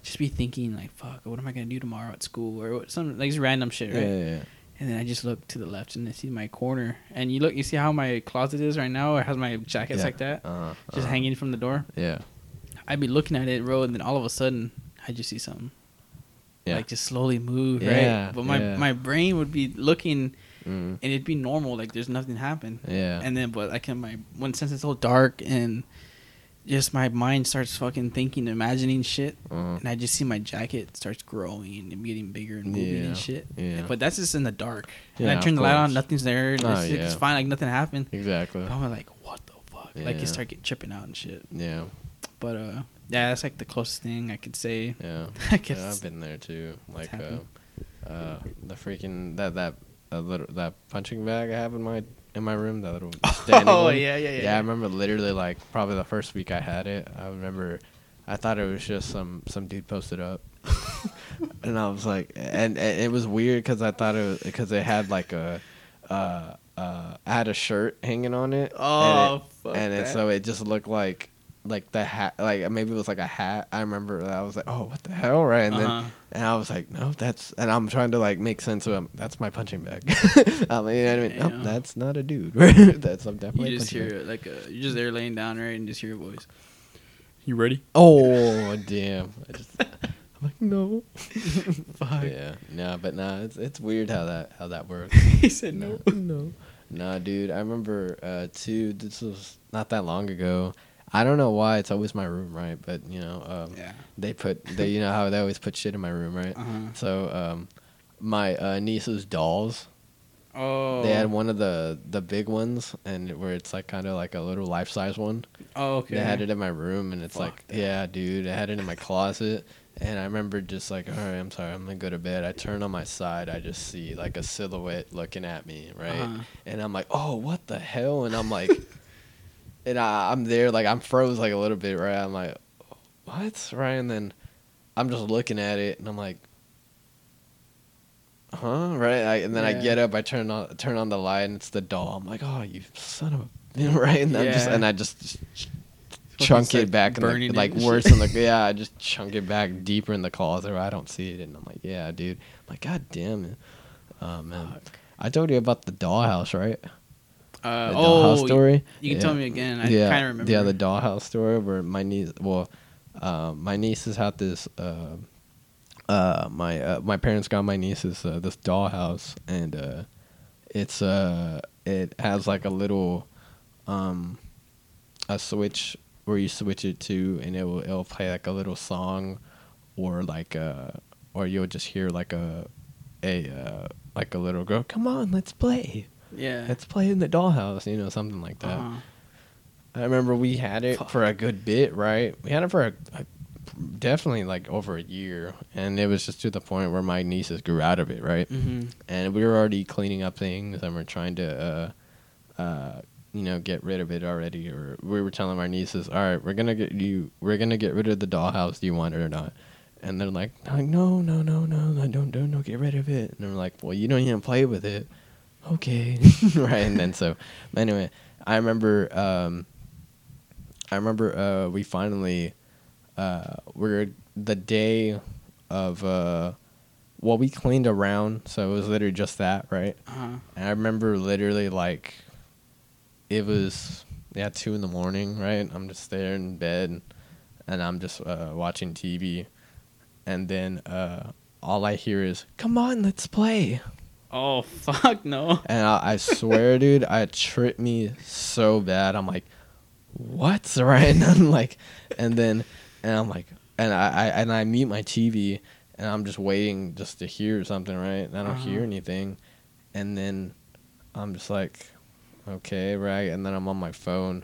Speaker 1: just be thinking like, "Fuck, what am I gonna do tomorrow at school?" or what, some like just random shit,
Speaker 2: yeah,
Speaker 1: right?
Speaker 2: yeah, yeah.
Speaker 1: And then I just look to the left and I see my corner. And you look, you see how my closet is right now? It has my jackets
Speaker 2: Yeah.
Speaker 1: like that,
Speaker 2: Uh,
Speaker 1: just
Speaker 2: uh,
Speaker 1: hanging from the door.
Speaker 2: Yeah.
Speaker 1: I'd be looking at it, bro, and then all of a sudden, I just see something.
Speaker 2: Yeah.
Speaker 1: Like just slowly move,
Speaker 2: Yeah,
Speaker 1: right? But my,
Speaker 2: yeah.
Speaker 1: my brain would be looking
Speaker 2: Mm.
Speaker 1: and it'd be normal, like there's nothing happened.
Speaker 2: Yeah.
Speaker 1: And then, but like in my, when since it's all dark and just my mind starts fucking thinking, and imagining shit,
Speaker 2: uh,
Speaker 1: and I just see my jacket starts growing and getting bigger and moving
Speaker 2: Yeah,
Speaker 1: and shit.
Speaker 2: yeah.
Speaker 1: But that's just in the dark. and
Speaker 2: Yeah,
Speaker 1: I turn the light on, nothing's there. And
Speaker 2: Oh,
Speaker 1: it's, it's
Speaker 2: yeah.
Speaker 1: fine, like nothing happened.
Speaker 2: exactly.
Speaker 1: But I'm like, what the fuck? Like you start getting tripping out and shit.
Speaker 2: Yeah.
Speaker 1: But uh, yeah, that's like the closest thing I could say.
Speaker 2: Yeah. *laughs*
Speaker 1: I guess.
Speaker 2: Yeah, I've been there too. Like uh, uh, the freaking that that that little that punching bag I have in my in my room. That little *laughs* standing
Speaker 1: oh
Speaker 2: one.
Speaker 1: yeah, yeah, yeah.
Speaker 2: Yeah, I remember literally like probably the first week I had it. I remember I thought it was just some some dude posted up, *laughs* and I was like, and, and it was weird because I thought it was because it had like a. Uh, uh, I had a shirt hanging on it.
Speaker 1: Oh,
Speaker 2: and it,
Speaker 1: fuck
Speaker 2: and it,
Speaker 1: that.
Speaker 2: so it just looked like like the hat, like maybe it was like a hat. I remember that I was like, oh, what the hell, right? And
Speaker 1: Uh-huh.
Speaker 2: then and I was like, no, that's, and I'm trying to like make sense of him. That's my punching bag. *laughs* I mean, you know what I mean? Nope, that's not a dude. *laughs* that's I'm definitely.
Speaker 1: you just hear
Speaker 2: bag.
Speaker 1: it like a, you're just there laying down right and just hear a voice. You ready?
Speaker 2: Oh damn! I just, *laughs* I'm like, no.
Speaker 1: Fuck.
Speaker 2: Yeah, no, but nah, it's it's weird how that how that works.
Speaker 1: he said no.
Speaker 2: no. Nah, dude, I remember uh too. This was not that long ago. I don't know why it's always my room, right? But you know, um,
Speaker 1: Yeah.
Speaker 2: they put they you know how they always put shit in my room, right?
Speaker 1: Uh huh.
Speaker 2: So um, my uh, niece's dolls.
Speaker 1: Oh.
Speaker 2: They had one of the the big ones, and where it's like kind of like a little life size one.
Speaker 1: Oh okay.
Speaker 2: They had it in my room, and it's
Speaker 1: Fuck
Speaker 2: like,
Speaker 1: that.
Speaker 2: yeah, dude. I had it in my closet, and I remember just like, all right, I'm sorry, I'm gonna go to bed. I turn on my side, I just see like a silhouette looking at me, right?
Speaker 1: Uh-huh.
Speaker 2: And I'm like, oh, what the hell? And I'm like, *laughs* and I, I'm there, like I'm froze like a little bit, right? I'm like, what, right? And then I'm just looking at it, and I'm like. Huh, right? I, and then I get up, I turn on turn on the light, and it's the doll. I'm like, oh, you son of a, *laughs* right? And I'm just and I just
Speaker 1: Fucking
Speaker 2: chunk it back in the, like worse in the *laughs* yeah I just chunk it back deeper in the closet where I don't see it and I'm like yeah dude I'm like god damn it oh man
Speaker 1: Fuck.
Speaker 2: I told you about the dollhouse right
Speaker 1: Uh,
Speaker 2: the
Speaker 1: oh,
Speaker 2: dollhouse story
Speaker 1: You can
Speaker 2: Yeah.
Speaker 1: tell me again. I
Speaker 2: yeah
Speaker 1: kind of remember.
Speaker 2: yeah the dollhouse story where my niece well uh, my nieces had this uh, uh, my uh, my parents got my nieces uh, this dollhouse and uh, it's uh it has like a little um a switch where you switch it to and it will it'll play like a little song or like uh or you'll just hear like a a uh like a little girl come on let's play
Speaker 1: Yeah.
Speaker 2: let's play in the dollhouse you know something like that
Speaker 1: Uh-huh.
Speaker 2: I remember we had it
Speaker 1: Fuck.
Speaker 2: for a good bit, right? We had it for a, a, definitely like over a year, and it was just to the point where my nieces grew out of it, right?
Speaker 1: Mhm.
Speaker 2: And we were already cleaning up things, and we're trying to, uh, uh, you know, get rid of it already. Or we were telling our nieces, "All right, we're gonna get you, we're gonna get rid of the dollhouse. Do you want it or not?" And they're like, like "No, no, no, no, no, don't, don't, don't get rid of it." And I'm like, "Well, you don't even play with it." Okay, *laughs* right. And then so, anyway, I remember. Um, I remember uh, we finally uh, we're the day of uh, well, we cleaned around, so it was literally just that, right?
Speaker 1: Uh-huh.
Speaker 2: And I remember literally like it was yeah two in the morning, right? I'm just there in bed, and I'm just uh, watching TV, and then uh, all I hear is "Come on, let's play."
Speaker 1: Oh fuck no.
Speaker 2: And I, I swear, *laughs* dude, I tripped me so bad. I'm like, "What?" *laughs* Right? And I'm like, and then, and I'm like, and I, I and I mute my TV, and I'm just waiting just to hear something, right? And I don't
Speaker 1: Uh-huh.
Speaker 2: hear anything, and then I'm just like, okay, right? And then I'm on my phone,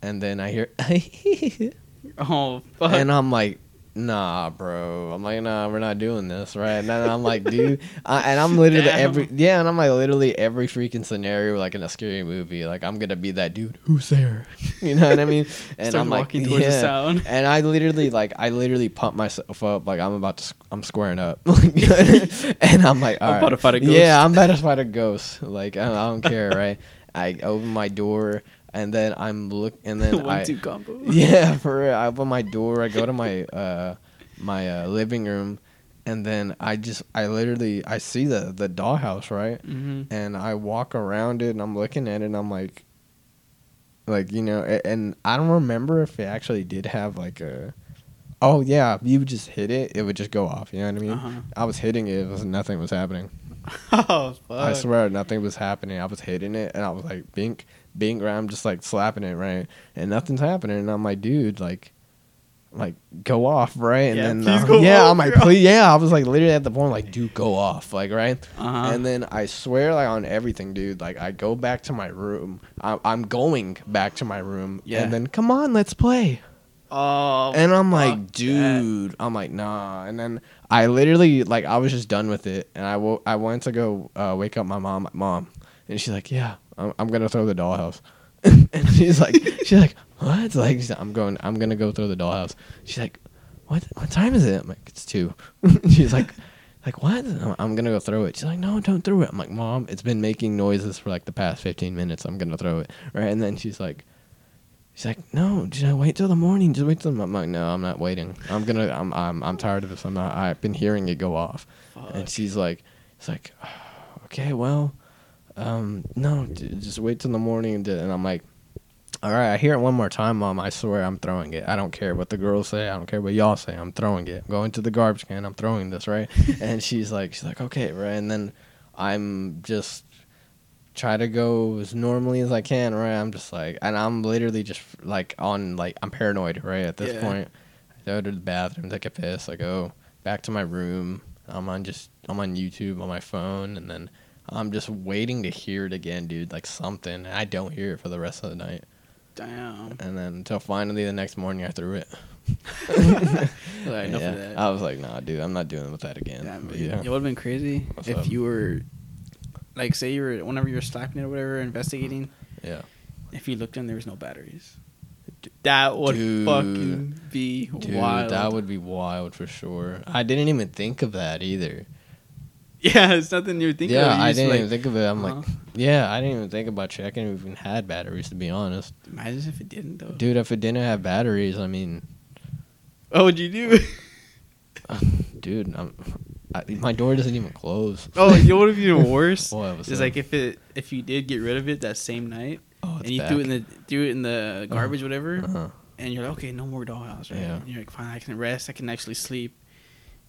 Speaker 2: and then I hear, *laughs*
Speaker 1: Oh fuck.
Speaker 2: and I'm like, nah, bro. I'm like, nah, we're not doing this, right? And I'm like, dude, *laughs* I, and I'm literally
Speaker 1: Damn.
Speaker 2: every, yeah, and I'm like literally every freaking scenario, like in a scary movie, like I'm gonna be that dude who's there, *laughs* you know what I mean? *laughs* And
Speaker 1: Start
Speaker 2: I'm like,
Speaker 1: walking towards the
Speaker 2: yeah.
Speaker 1: sound.
Speaker 2: And I literally like I literally pump myself up like I'm about to I'm squaring up, and I'm like,
Speaker 1: I'm
Speaker 2: all
Speaker 1: about to fight a ghost.
Speaker 2: Yeah, I'm about to fight a ghost. Like I, I don't care, right? I open my door and then I'm look and then *laughs*
Speaker 1: One
Speaker 2: I
Speaker 1: two combo. *laughs*
Speaker 2: yeah for real. I open my door. I go to my *laughs* uh my uh, living room, and then I just I literally I see the the dollhouse right,
Speaker 1: Mm-hmm.
Speaker 2: and I walk around it and I'm looking at it and I'm like, like you know, a- and I don't remember if it actually did have like a. Oh yeah, you would just hit it, it would just go off. You know what I mean?
Speaker 1: Uh-huh.
Speaker 2: I was hitting it, it was nothing was happening.
Speaker 1: Oh fuck.
Speaker 2: I swear nothing was happening. I was hitting it and I was like bink, right? I'm just like slapping it, right? And nothing's happening. And I'm like, dude, like like go off, right? And
Speaker 1: Yeah,
Speaker 2: then uh, yeah,
Speaker 1: off,
Speaker 2: I'm like, please, yeah. I was like literally at the point like, dude, go off, like right.
Speaker 1: Uh-huh.
Speaker 2: And then I swear, like on everything, dude. Like I go back to my room. I, I'm going back to my room.
Speaker 1: Yeah.
Speaker 2: And then come on, let's play.
Speaker 1: Oh.
Speaker 2: And I'm like,
Speaker 1: that.
Speaker 2: dude, I'm like, nah. And then I literally, like, I was just done with it, and I went to go uh, wake up my mom, mom, and she's like, yeah, I'm, I'm gonna throw the dollhouse, *laughs* and she's like, she's like, what? Like, she's like, I'm going, I'm gonna go throw the dollhouse. She's like, what? What time is it? I'm like, it's two. *laughs* she's like. Like what? I'm- I'm gonna go throw it. She's like, no, don't throw it. I'm like, mom, it's been making noises for like the past 15 minutes. I'm gonna throw it, right? And then she's like, She's like, no, just wait till the morning. Just wait till the. I'm like, no, I'm not waiting. I'm gonna. I'm. I'm. I'm tired of this. I'm not. I've been hearing it go off. And she's like, it's like, *sighs* okay, well, um, no, d- just wait till the morning. And, and I'm like, all right, I hear it one more time, mom. I swear I'm throwing it. I don't care what the girls say. I don't care what y'all say. I'm throwing it. I'm going to the garbage can. I'm throwing this, right? *laughs* and she's like, she's like, okay, right. And then I'm just try to go as normally as I can, right? I'm just like, and I'm literally just like on like I'm paranoid, right? At this
Speaker 1: Yeah.
Speaker 2: point, I go to the bathroom, take a piss, I go back to my room. I'm on just I'm on YouTube on my phone, and then I'm just waiting to hear it again, dude, like something. And I don't hear it for the rest of the night,
Speaker 1: Damn.
Speaker 2: and then until finally the next morning I threw it. *laughs*
Speaker 1: Like,
Speaker 2: yeah. I was like, nah, dude, I'm not doing with that again.
Speaker 1: Damn,
Speaker 2: yeah,
Speaker 1: it would have been crazy
Speaker 2: What's
Speaker 1: if
Speaker 2: up?
Speaker 1: you were, like, say you were whenever you were slapping it or whatever, investigating.
Speaker 2: yeah.
Speaker 1: If you looked in, there was no batteries, that would
Speaker 2: Dude.
Speaker 1: fucking be
Speaker 2: Dude,
Speaker 1: wild.
Speaker 2: that would be wild for sure. I didn't even think of that either.
Speaker 1: Yeah, it's nothing you would think
Speaker 2: yeah,
Speaker 1: of.
Speaker 2: I didn't
Speaker 1: like,
Speaker 2: even think of it. I'm like,
Speaker 1: uh-huh.
Speaker 2: yeah, I didn't even think about checking if even had batteries. To be honest,
Speaker 1: Imagine if it didn't though.
Speaker 2: dude, if it didn't have batteries, I mean,
Speaker 1: What would you do? *laughs*
Speaker 2: dude, I'm, I, my door doesn't even close.
Speaker 1: oh, you know what would be even worse? *laughs*
Speaker 2: Was
Speaker 1: It's like if it if you did get rid of it that same night
Speaker 2: oh,
Speaker 1: and you
Speaker 2: back.
Speaker 1: threw it in the threw it in the garbage, whatever,
Speaker 2: Uh-huh.
Speaker 1: and you're like, okay, no more dollhouse, right?
Speaker 2: Yeah.
Speaker 1: And you're like, fine, I can rest, I can actually sleep.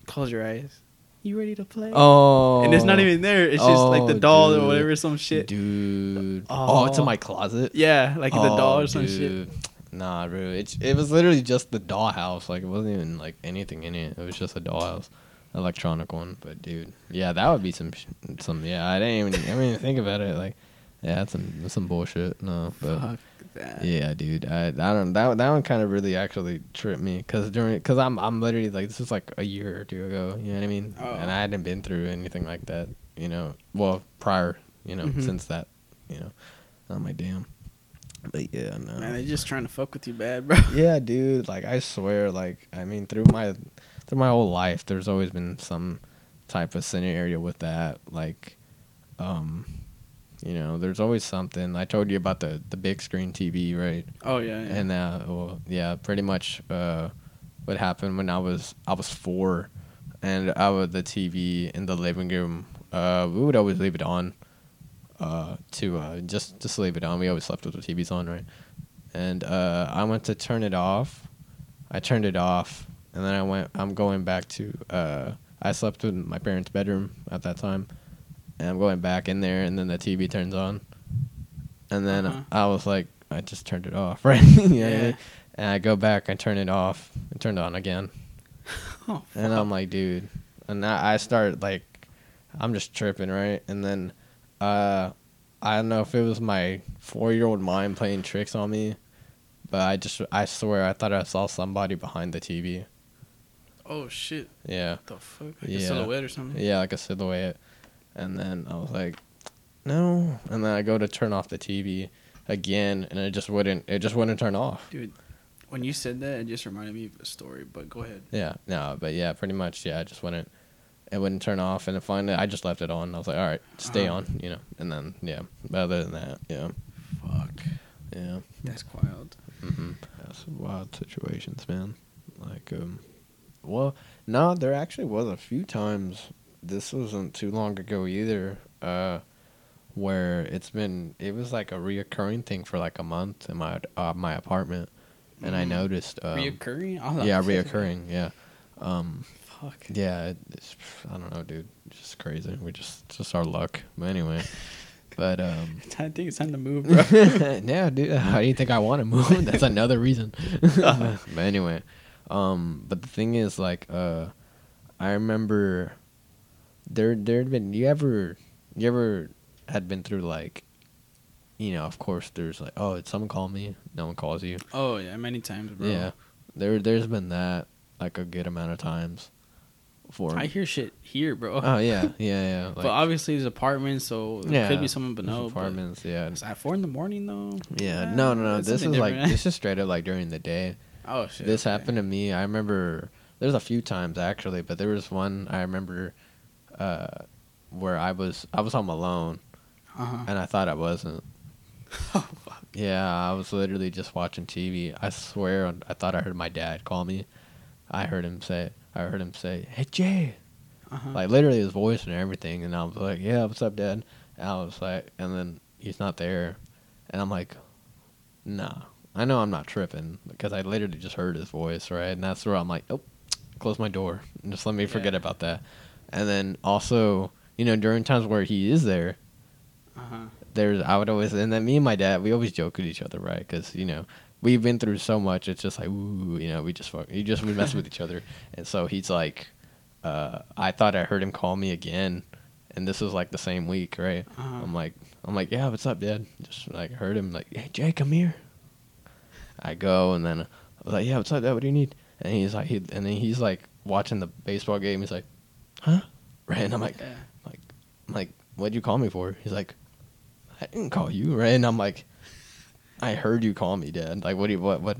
Speaker 1: Close your eyes. You ready to play?
Speaker 2: Oh,
Speaker 1: and it's not even there. It's just like the
Speaker 2: Oh,
Speaker 1: doll
Speaker 2: dude.
Speaker 1: or whatever, some shit.
Speaker 2: dude. Oh, oh it's in
Speaker 1: Oh.
Speaker 2: my closet.
Speaker 1: Yeah, like the doll
Speaker 2: Oh,
Speaker 1: or some shit.
Speaker 2: Oh, nah, bro. It's it was literally just the dollhouse. Like it wasn't even like anything in it. It was just a dollhouse, electronic one. But dude, yeah, that would be some sh- some. Yeah, I didn't even I didn't even think about it. Like, yeah, that's some that's some bullshit. No, but
Speaker 1: Fuck that.
Speaker 2: yeah, dude. I I don't that that one kind of really actually tripped me because during because I'm I'm literally like this was like a year or two ago. You know what I mean?
Speaker 1: Oh.
Speaker 2: And I hadn't been through anything like that. You know, well prior. You know,
Speaker 1: Mhm.
Speaker 2: since that. You know, I'm like damn. But yeah, no.
Speaker 1: Man, they're just trying to fuck with you bad, bro. *laughs*
Speaker 2: yeah, dude. Like I swear, like I mean, through my through my whole life, there's always been some type of scenario with that. Like, um, you know, there's always something. I told you about the the big screen TV, right?
Speaker 1: Oh yeah, yeah.
Speaker 2: And uh, well, yeah, pretty much uh, what happened when I was I was four, and I would the TV in the living room. Uh, we would always leave it on. Uh, to uh, just just leave it on. We always slept with the TVs on, right? And uh, I went to turn it off. I turned it off, and then I went. I'm going back to. Uh, I slept in my parents' bedroom at that time, and I'm going back in there, and then the TV turns on, and then
Speaker 1: Uh-huh.
Speaker 2: I was like, I just turned it off, *laughs* right? You know what I
Speaker 1: Yeah.
Speaker 2: mean? And I go back, I turn it off, and turn it on again. *laughs*
Speaker 1: Oh,
Speaker 2: And. I'm like, dude. And I, I start like, I'm just tripping, right? And then, uh, I don't know if it was my four year old mind playing tricks on me, but I just, I swear, I thought I saw somebody behind the TV.
Speaker 1: oh shit,
Speaker 2: Yeah.
Speaker 1: what the fuck? Like
Speaker 2: Yeah.
Speaker 1: a silhouette or something?
Speaker 2: Yeah, like a silhouette. And then I was like, no. And then I go to turn off the TV again, and it just wouldn't, it just wouldn't turn off.
Speaker 1: Dude, when you said that, it just reminded me of a story. But go ahead.
Speaker 2: Yeah, no, but yeah, pretty much, yeah, I just wouldn't, it wouldn't turn off, and then finally, I just left it on. I was like, all right, stay
Speaker 1: Uh-huh.
Speaker 2: on, you know, and then yeah, but other than that, yeah,
Speaker 1: Fuck,
Speaker 2: yeah,
Speaker 1: that's wild.
Speaker 2: mm-hmm. that's wild situations, man. Like, um, well, no, there actually was a few times. This wasn't too long ago either. Uh, where it's been, it was like a reoccurring thing for like a month in my uh, my apartment, and I
Speaker 1: Mm.
Speaker 2: noticed, um,
Speaker 1: reoccurring? Like,
Speaker 2: yeah, reoccurring, yeah. Um,
Speaker 1: Fuck.
Speaker 2: Yeah, it's I don't know, dude. It's just crazy. We just just our luck. But anyway, *laughs* but um,
Speaker 1: I think it's time to move, bro. *laughs*
Speaker 2: yeah, dude. *laughs* How do you think I want to move? That's another reason. but anyway, um, but the thing is, like, uh, I remember there there'd been you ever you ever had been through like, you know, of course, there's like, oh, did someone call me? No one calls you.
Speaker 1: oh yeah, many times, bro.
Speaker 2: Yeah, there there's been that like a good amount of times. For
Speaker 1: I hear shit here, bro.
Speaker 2: Oh yeah, yeah, *laughs* yeah.
Speaker 1: but obviously, it's apartments, so it
Speaker 2: yeah,
Speaker 1: could be someone, but no. but
Speaker 2: apartments. yeah,
Speaker 1: It's at four in the morning though.
Speaker 2: yeah.
Speaker 1: Ah,
Speaker 2: No, no, no. This is like this is straight up like during the day. *laughs*
Speaker 1: Oh shit.
Speaker 2: this
Speaker 1: okay.
Speaker 2: happened to me. I remember there's a few times actually, but there was one I remember uh, where I was I was home alone
Speaker 1: Uh-huh.
Speaker 2: and I thought I wasn't. *laughs*
Speaker 1: oh fuck.
Speaker 2: Yeah, I was literally just watching TV. I swear, I thought I heard my dad call me. I heard him say, I heard him say, "Hey Jay,"
Speaker 1: Uh-huh.
Speaker 2: like literally his voice and everything, and I was like, "Yeah, what's up, Dad?" And I was like, and then he's not there, and I'm like, "Nah, I know I'm not tripping because I literally just heard his voice, right?" And that's where I'm like, "Oh, close my door, and just let me forget
Speaker 1: Yeah.
Speaker 2: about that." And then also, you know, during times where he is there,
Speaker 1: Uh-huh.
Speaker 2: there's I would always and then me and my dad we always joke with each other right? Because you know we've been through so much it's just like ooh you know we just fuck you just we mess with each other. *laughs* And so he's like uh, I thought I heard him call me again and this was like the same week right?
Speaker 1: Uh-huh.
Speaker 2: I'm like I'm like yeah what's up dad? Just like heard him like hey Jay come here. I go and then I was like yeah what's up dad? What do you need? And he's like he, and then he's like watching the baseball game he's like huh right and I'm like
Speaker 1: Yeah.
Speaker 2: I'm like, what'd you call me for? He's like, I didn't call you, right? And I'm like, I heard you call me, Dad. Like, what do you, what, what?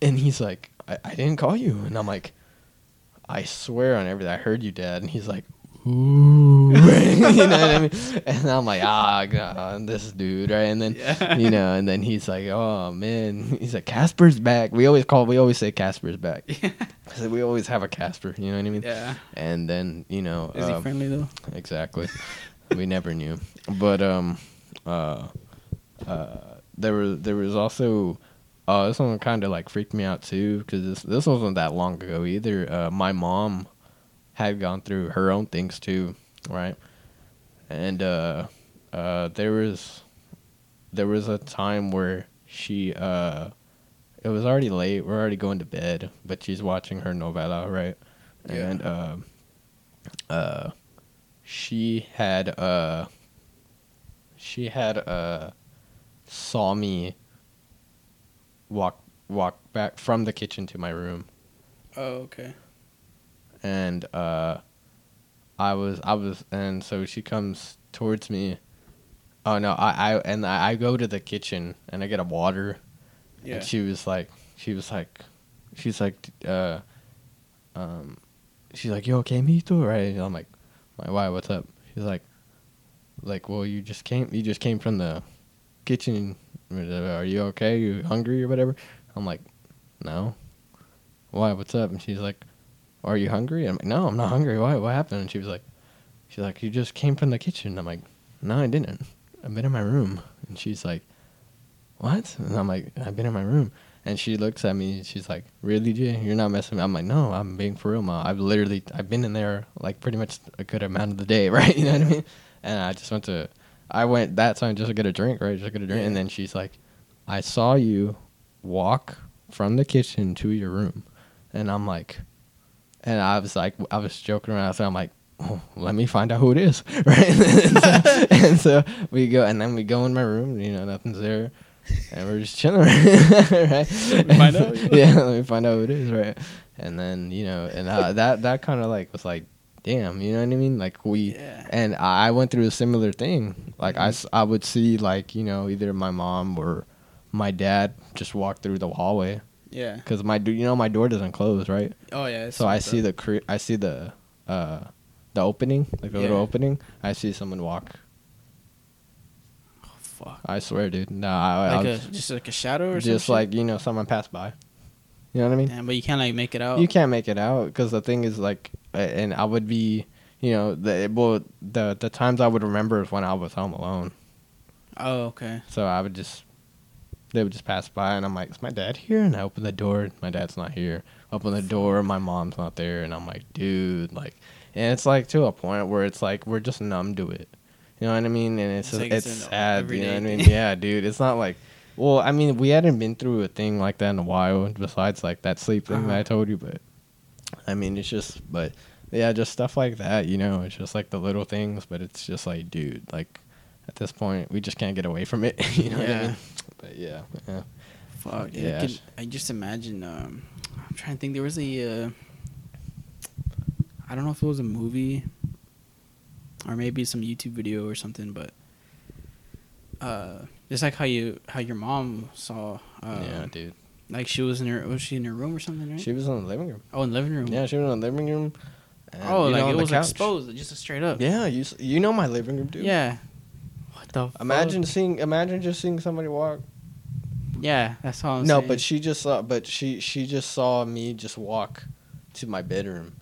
Speaker 2: And he's like, I, I didn't call you. And I'm like, I swear on everything, I heard you, Dad. And he's like, ooh, right? *laughs* you know what I mean? *laughs* And I'm like, ah, God, this dude, right? And then,
Speaker 1: Yeah.
Speaker 2: you know, and then he's like, oh man, *laughs* he's like, Casper's back. We always call, we always say Casper's back.
Speaker 1: Yeah.
Speaker 2: So we always have a Casper, you know what I mean?
Speaker 1: yeah.
Speaker 2: And then, you know,
Speaker 1: Is he
Speaker 2: um,
Speaker 1: friendly though?
Speaker 2: exactly. we never knew, but um, uh, uh, there was there was also, uh, this one kind of like freaked me out too because this this wasn't that long ago either. Uh, my mom had gone through her own things too, right? And uh, uh, there was there was a time where she uh, it was already late. We're already going to bed, but she's watching her novela, right?
Speaker 1: Yeah.
Speaker 2: And uh, uh, she had uh, she had uh, saw me walk walk back from the kitchen to my room
Speaker 1: Oh okay.
Speaker 2: and uh I was I was and so she comes towards me. Oh no, I, I and I, I go to the kitchen and I get a water
Speaker 1: Yeah.
Speaker 2: and she was like she was like she's like uh um she's like, You okay, Mito? Right? And I'm like, like why, what's up? She's like like, Well you just came you just came from the kitchen are you okay? You hungry or whatever? I'm like, No. Why, what's up? And she's like "Are you hungry?" I'm like, "No, I'm not hungry. Why? What happened?" And she was like, "She's like, you just came from the kitchen." I'm like, "No, I didn't. I've been in my room." And she's like, "What?" And I'm like, "I've been in my room." And she looks at me. and She's like, "Really, Jay? You're not messing?" with me?" I'm like, "No, I'm being for real, ma. I've literally, I've been in there like pretty much a good amount of the day, *laughs* right? You know what I mean?" And I just went to, I went that time just to get a drink, right? Just to get a drink. And then she's like, "I saw you walk from the kitchen to your room," and I'm like, and I was like, I was joking around. So I'm like, oh, let me find out who it is, *laughs* right? *laughs* and, so, and so we go, and then we go in my room. You know, nothing's there, and we're just chilling, *laughs* right?
Speaker 1: find out,
Speaker 2: yeah, let me find out who it is, right? And then you know, and uh, that that kind of like was like, damn, you know what I mean? Like we,
Speaker 1: Yeah.
Speaker 2: and I went through a similar thing. Like I, I would see like you know either my mom or my dad just walk through the hallway
Speaker 1: Yeah.
Speaker 2: because my do- you know my door doesn't close right
Speaker 1: Oh yeah.
Speaker 2: so I see the cre- I see the uh the opening, like the little opening. I see someone walk.
Speaker 1: Oh, fuck.
Speaker 2: I swear, dude. No, I,
Speaker 1: Like
Speaker 2: I
Speaker 1: a
Speaker 2: was
Speaker 1: just like a shadow or
Speaker 2: just
Speaker 1: shit?
Speaker 2: like you know someone passed by. You know what I mean?
Speaker 1: Damn, but you can't like make it out.
Speaker 2: You can't make it out because the thing is like, and I would be, you know, the well the the times I would remember is when I was home alone.
Speaker 1: Oh okay.
Speaker 2: So I would just, they would just pass by, and I'm like, "Is my dad here?" And I open the door. My dad's not here. Open the door. My mom's not there, and I'm like, "Dude, like," and it's like to a point where it's like we're just numb to it. You know what I mean? And it's
Speaker 1: It's like
Speaker 2: it's,
Speaker 1: it's
Speaker 2: sad. You know what I mean? Yeah, *laughs* dude. It's not like, well, I mean, we hadn't been through a thing like that in a while. Besides like that sleep thing
Speaker 1: Uh-huh.
Speaker 2: I told you, but I mean, it's just, but yeah, just stuff like that. You know, it's just like the little things, but it's just like, dude, like at this point, we just can't get away from it. *laughs* you know what I mean? But yeah, yeah.
Speaker 1: Fuck.
Speaker 2: Yeah.
Speaker 1: I, could, I just imagine. Um, I'm trying to think. There was a. Uh, I don't know if it was a movie, or maybe some YouTube video or something, but. Uh, just like how you how your mom saw. Uh,
Speaker 2: yeah, dude.
Speaker 1: Like she was in her was she in her room or something right?
Speaker 2: She was in the living room.
Speaker 1: oh, in the living room.
Speaker 2: Yeah, she was in the living room. and,
Speaker 1: oh,
Speaker 2: you know,
Speaker 1: like it was
Speaker 2: couch.
Speaker 1: exposed, just straight up.
Speaker 2: Yeah, you you know my living room, dude.
Speaker 1: Yeah. What the?
Speaker 2: Imagine
Speaker 1: fuck?
Speaker 2: seeing, imagine just seeing somebody walk.
Speaker 1: Yeah, that's all I'm
Speaker 2: no,
Speaker 1: saying.
Speaker 2: but she just saw, but she she just saw me just walk to my bedroom.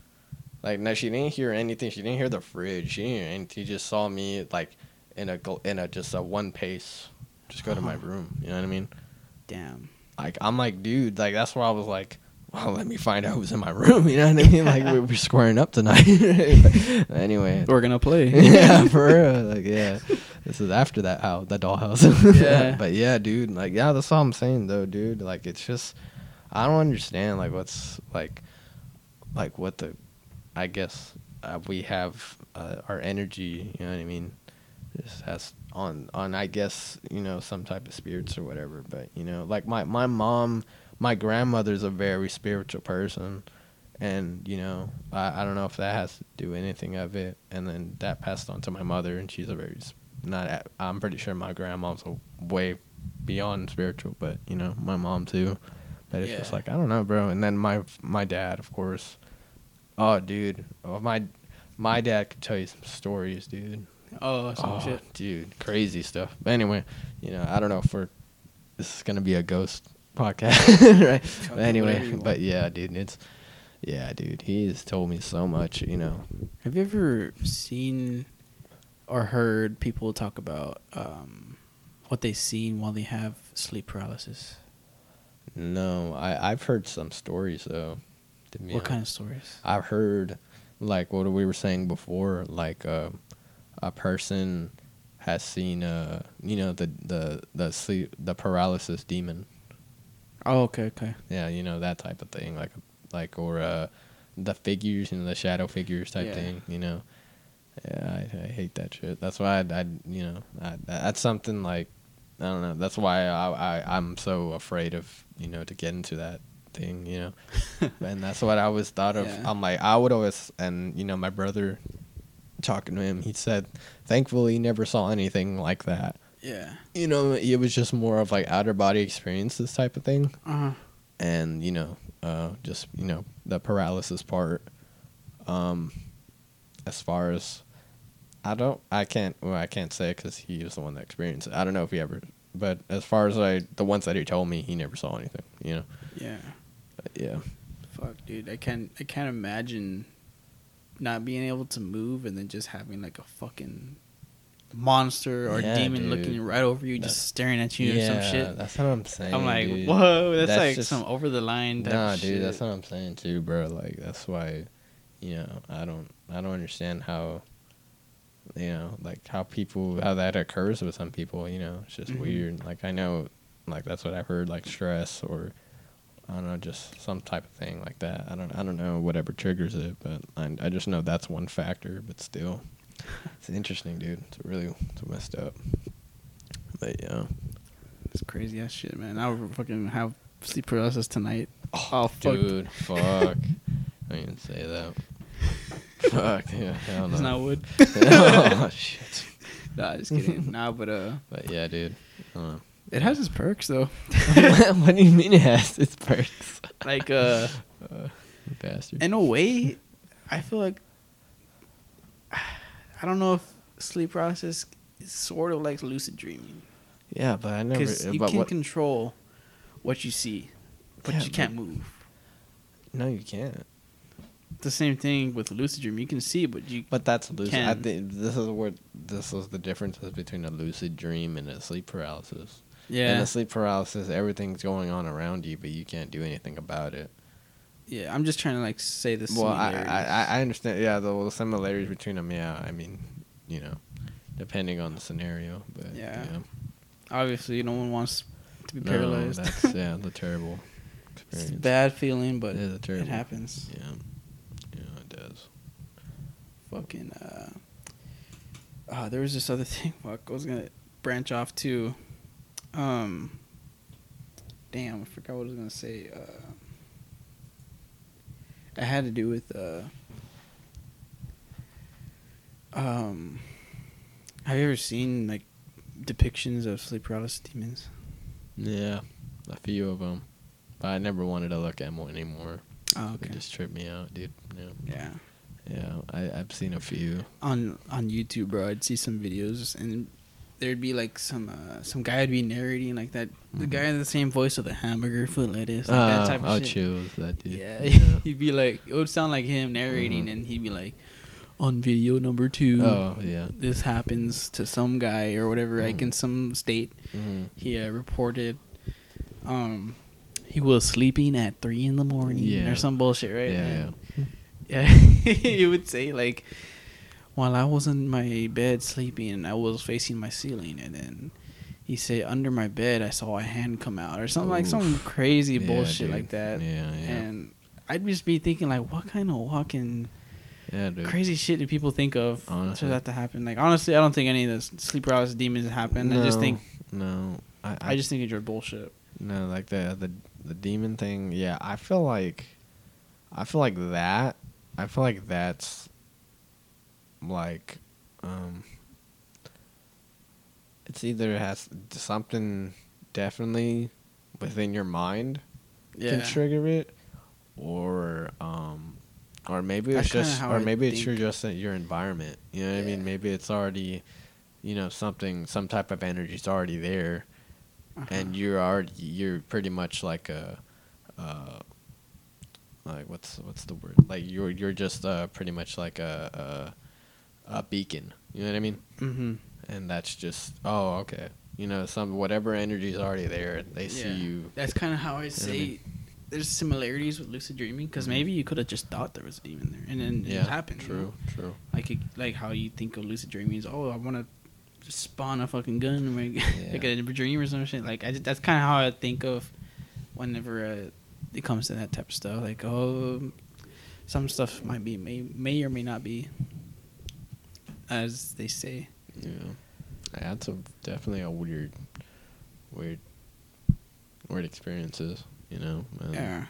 Speaker 2: Like no, she didn't hear anything. She didn't hear the fridge. She didn't hear anything. She just saw me like in a in a just a one pace, just go to my
Speaker 1: Uh-huh.
Speaker 2: room. You know what I mean?
Speaker 1: Damn.
Speaker 2: Like I'm like, dude, like that's where I was like, well, let me find out who's in my room. *laughs* You know what I mean? Like we- we're squaring up tonight. *laughs* anyway,
Speaker 1: We're gonna play. *laughs*
Speaker 2: yeah, for real. Like, yeah, this is after that house, that dollhouse.
Speaker 1: Yeah. *laughs*
Speaker 2: but yeah, dude. Like, yeah, that's all I'm saying, though, dude. Like, it's just, I don't understand, like, what's like, like what the, I guess uh, we have uh, our energy. You know what I mean? Just has on on I guess you know some type of spirits or whatever. But you know, like my my mom, my grandmother's a very spiritual person and you know I, I don't know if that has to do anything of it and then that passed on to my mother and she's a very not at, i'm pretty sure my grandma's a way beyond spiritual but you know my mom too. But it's just like i don't know bro. And then my my dad of course. Oh dude. Oh, my my dad could tell you some stories dude.
Speaker 1: Oh, some
Speaker 2: oh,
Speaker 1: shit.
Speaker 2: dude. Crazy stuff. But anyway you know i don't know if we're this is gonna be a ghost podcast *laughs* right? But anyway,
Speaker 1: whatever you want.
Speaker 2: but yeah, dude, it's yeah, dude. He's told me so much, you know.
Speaker 1: Have you ever seen or heard people talk about um, what they've seen while they have sleep paralysis?
Speaker 2: No, I I've heard some stories though.
Speaker 1: What kind of stories?
Speaker 2: I've heard like what we were saying before, like uh, a person has seen uh you know the the the sleep the paralysis demon.
Speaker 1: Oh, okay, okay.
Speaker 2: Yeah, you know that type of thing, like like or uh the figures, you know, the shadow figures type
Speaker 1: Yeah.
Speaker 2: thing, you know. Yeah, I, I hate that shit. That's why I, I you know, I, that's something like I don't know. That's why I, I I'm so afraid of you know to get into that thing, you know. *laughs* and that's what I always thought of.
Speaker 1: Yeah.
Speaker 2: I'm like I would always, and you know, my brother talking to him, he said, thankfully, he never saw anything like that.
Speaker 1: Yeah.
Speaker 2: You know, it was just more of like outer body experiences type of thing
Speaker 1: Uh huh.
Speaker 2: and you know uh, just you know the paralysis part um as far as i don't i can't well i can't say because he was the one that experienced it i don't know if he ever but as far as i the ones that he told me he never saw anything you know
Speaker 1: Yeah.
Speaker 2: but yeah
Speaker 1: Fuck, dude. I can't. I can't imagine not being able to move and then just having like a fucking monster or
Speaker 2: Yeah,
Speaker 1: demon
Speaker 2: dude.
Speaker 1: looking right over you,
Speaker 2: That's-
Speaker 1: just staring at you or some shit.
Speaker 2: That's what I'm saying.
Speaker 1: I'm like,
Speaker 2: dude.
Speaker 1: whoa, that's,
Speaker 2: That's
Speaker 1: like
Speaker 2: just-
Speaker 1: some over the line.
Speaker 2: Nah, dude,
Speaker 1: shit.
Speaker 2: that's what I'm saying too, bro. Like that's why, you know, I don't, I don't understand how, you know, like how people, how that occurs with some people. You know, it's just
Speaker 1: Mhm.
Speaker 2: weird. Like I know, like that's what I've heard, like stress or, I don't know, just some type of thing like that. I don't, I don't know whatever triggers it, but I, I just know that's one factor. But still, it's interesting, dude. It's really, it's messed up. But yeah.
Speaker 1: It's crazy ass shit, man. I would fucking have sleep paralysis tonight. Oh, fuck.
Speaker 2: Dude, fuck. I didn't say that. Fuck, yeah, hell no.
Speaker 1: It's not wood. *laughs*
Speaker 2: oh, shit.
Speaker 1: nah, just kidding. *laughs* nah, but uh,
Speaker 2: But yeah, dude. I don't know.
Speaker 1: it has its perks though. *laughs*
Speaker 2: what do you mean it has its perks?
Speaker 1: like uh,
Speaker 2: Uh, you bastard.
Speaker 1: in a way, I feel like I don't know if sleep paralysis is sort of like lucid dreaming
Speaker 2: yeah, but I never.
Speaker 1: because you
Speaker 2: but
Speaker 1: can
Speaker 2: what?
Speaker 1: control what you see, but
Speaker 2: Yeah,
Speaker 1: you can't move.
Speaker 2: no, you can't.
Speaker 1: The same thing with lucid dream. You can see, but you
Speaker 2: But that's lucid. I think this is what this is the differences between a lucid dream and a sleep paralysis.
Speaker 1: Yeah, In
Speaker 2: a sleep paralysis, everything's going on around you, but you can't do anything about it.
Speaker 1: yeah. I'm just trying to like say this.
Speaker 2: Well, I, I I- understand. Yeah, the, the similarities between them. Yeah, I mean, you know, depending on the scenario, but
Speaker 1: Yeah.
Speaker 2: yeah.
Speaker 1: obviously no one wants to be paralyzed.
Speaker 2: No, that's yeah, the terrible *laughs*
Speaker 1: it's a bad feeling, but
Speaker 2: It is a terrible.
Speaker 1: it happens.
Speaker 2: Yeah, yeah, it does.
Speaker 1: Fucking uh uh there was this other *laughs* thing fuck I was gonna branch off to um damn I forgot what I was gonna say uh it had to do with uh um have you ever seen like depictions of sleep paralysis demons
Speaker 2: Yeah, a few of them, but I never wanted to look at one anymore.
Speaker 1: oh
Speaker 2: It
Speaker 1: okay
Speaker 2: just tripped me out, dude. Yeah,
Speaker 1: yeah
Speaker 2: yeah. I I've seen a few.
Speaker 1: on on YouTube, bro, I'd see some videos and there'd be like some uh, some guy would be narrating like that. The
Speaker 2: Mhm.
Speaker 1: guy had the same voice of the hamburger foot lettuce, like that
Speaker 2: Oh,
Speaker 1: type of
Speaker 2: oh,
Speaker 1: shit.
Speaker 2: that dude.
Speaker 1: Yeah, *laughs* he'd be like, it would sound like him narrating,
Speaker 2: Mhm.
Speaker 1: and he'd be like, on video number two,
Speaker 2: Oh yeah.
Speaker 1: this happens to some guy or whatever, like
Speaker 2: Mhm.
Speaker 1: in some state.
Speaker 2: hmm
Speaker 1: He uh, reported, um, he was sleeping at three in the morning
Speaker 2: Yeah.
Speaker 1: or some bullshit, right?
Speaker 2: Yeah, yeah. *laughs*
Speaker 1: yeah, he would say like, while I was in my bed sleeping, I was facing my ceiling, and then he said under my bed I saw a hand come out or something like some crazy
Speaker 2: Yeah,
Speaker 1: bullshit
Speaker 2: dude.
Speaker 1: like that.
Speaker 2: Yeah, yeah.
Speaker 1: And I'd just be thinking like, what kind of walking
Speaker 2: Yeah, dude.
Speaker 1: crazy shit do people think of
Speaker 2: Honestly.
Speaker 1: for that to happen? Like honestly, I don't think any of the sleep paralysis demons happen. I just
Speaker 2: No,
Speaker 1: think
Speaker 2: no. I,
Speaker 1: I just think it's your bullshit.
Speaker 2: no like the the the demon thing. Yeah, I feel like I feel like that. I feel like that's like um. It's either has something definitely within your mind
Speaker 1: Yeah.
Speaker 2: can trigger it, or um, or maybe it's
Speaker 1: That's
Speaker 2: just, or
Speaker 1: I
Speaker 2: maybe it's
Speaker 1: think.
Speaker 2: your just your environment. You know what I mean? Maybe it's already, you know, something, some type of energy is already there,
Speaker 1: Uh-huh.
Speaker 2: and you're already you're pretty much like a, uh, like what's what's the word? Like you're you're just uh pretty much like a a, a beacon. You know what I mean?
Speaker 1: mm-hmm.
Speaker 2: And that's just oh okay. You know, some whatever energy's already there, they see you.
Speaker 1: That's kind of how I
Speaker 2: see. I mean?
Speaker 1: There's similarities with lucid dreaming because
Speaker 2: Mhm.
Speaker 1: maybe you could have just thought there was a demon there, and then
Speaker 2: Yeah,
Speaker 1: it happened. you
Speaker 2: True,
Speaker 1: know?
Speaker 2: true.
Speaker 1: Like it, like how you think of lucid dreaming is, oh, I want to spawn a fucking gun, like, *laughs* like
Speaker 2: Yeah.
Speaker 1: a dream or some shit. Like I just, that's kind of how I think of whenever uh, it comes to that type of stuff. Like oh, some stuff might be may may or may not be, as they say.
Speaker 2: Yeah, that's a definitely a weird, weird, weird experiences. You know, and,
Speaker 1: Yeah.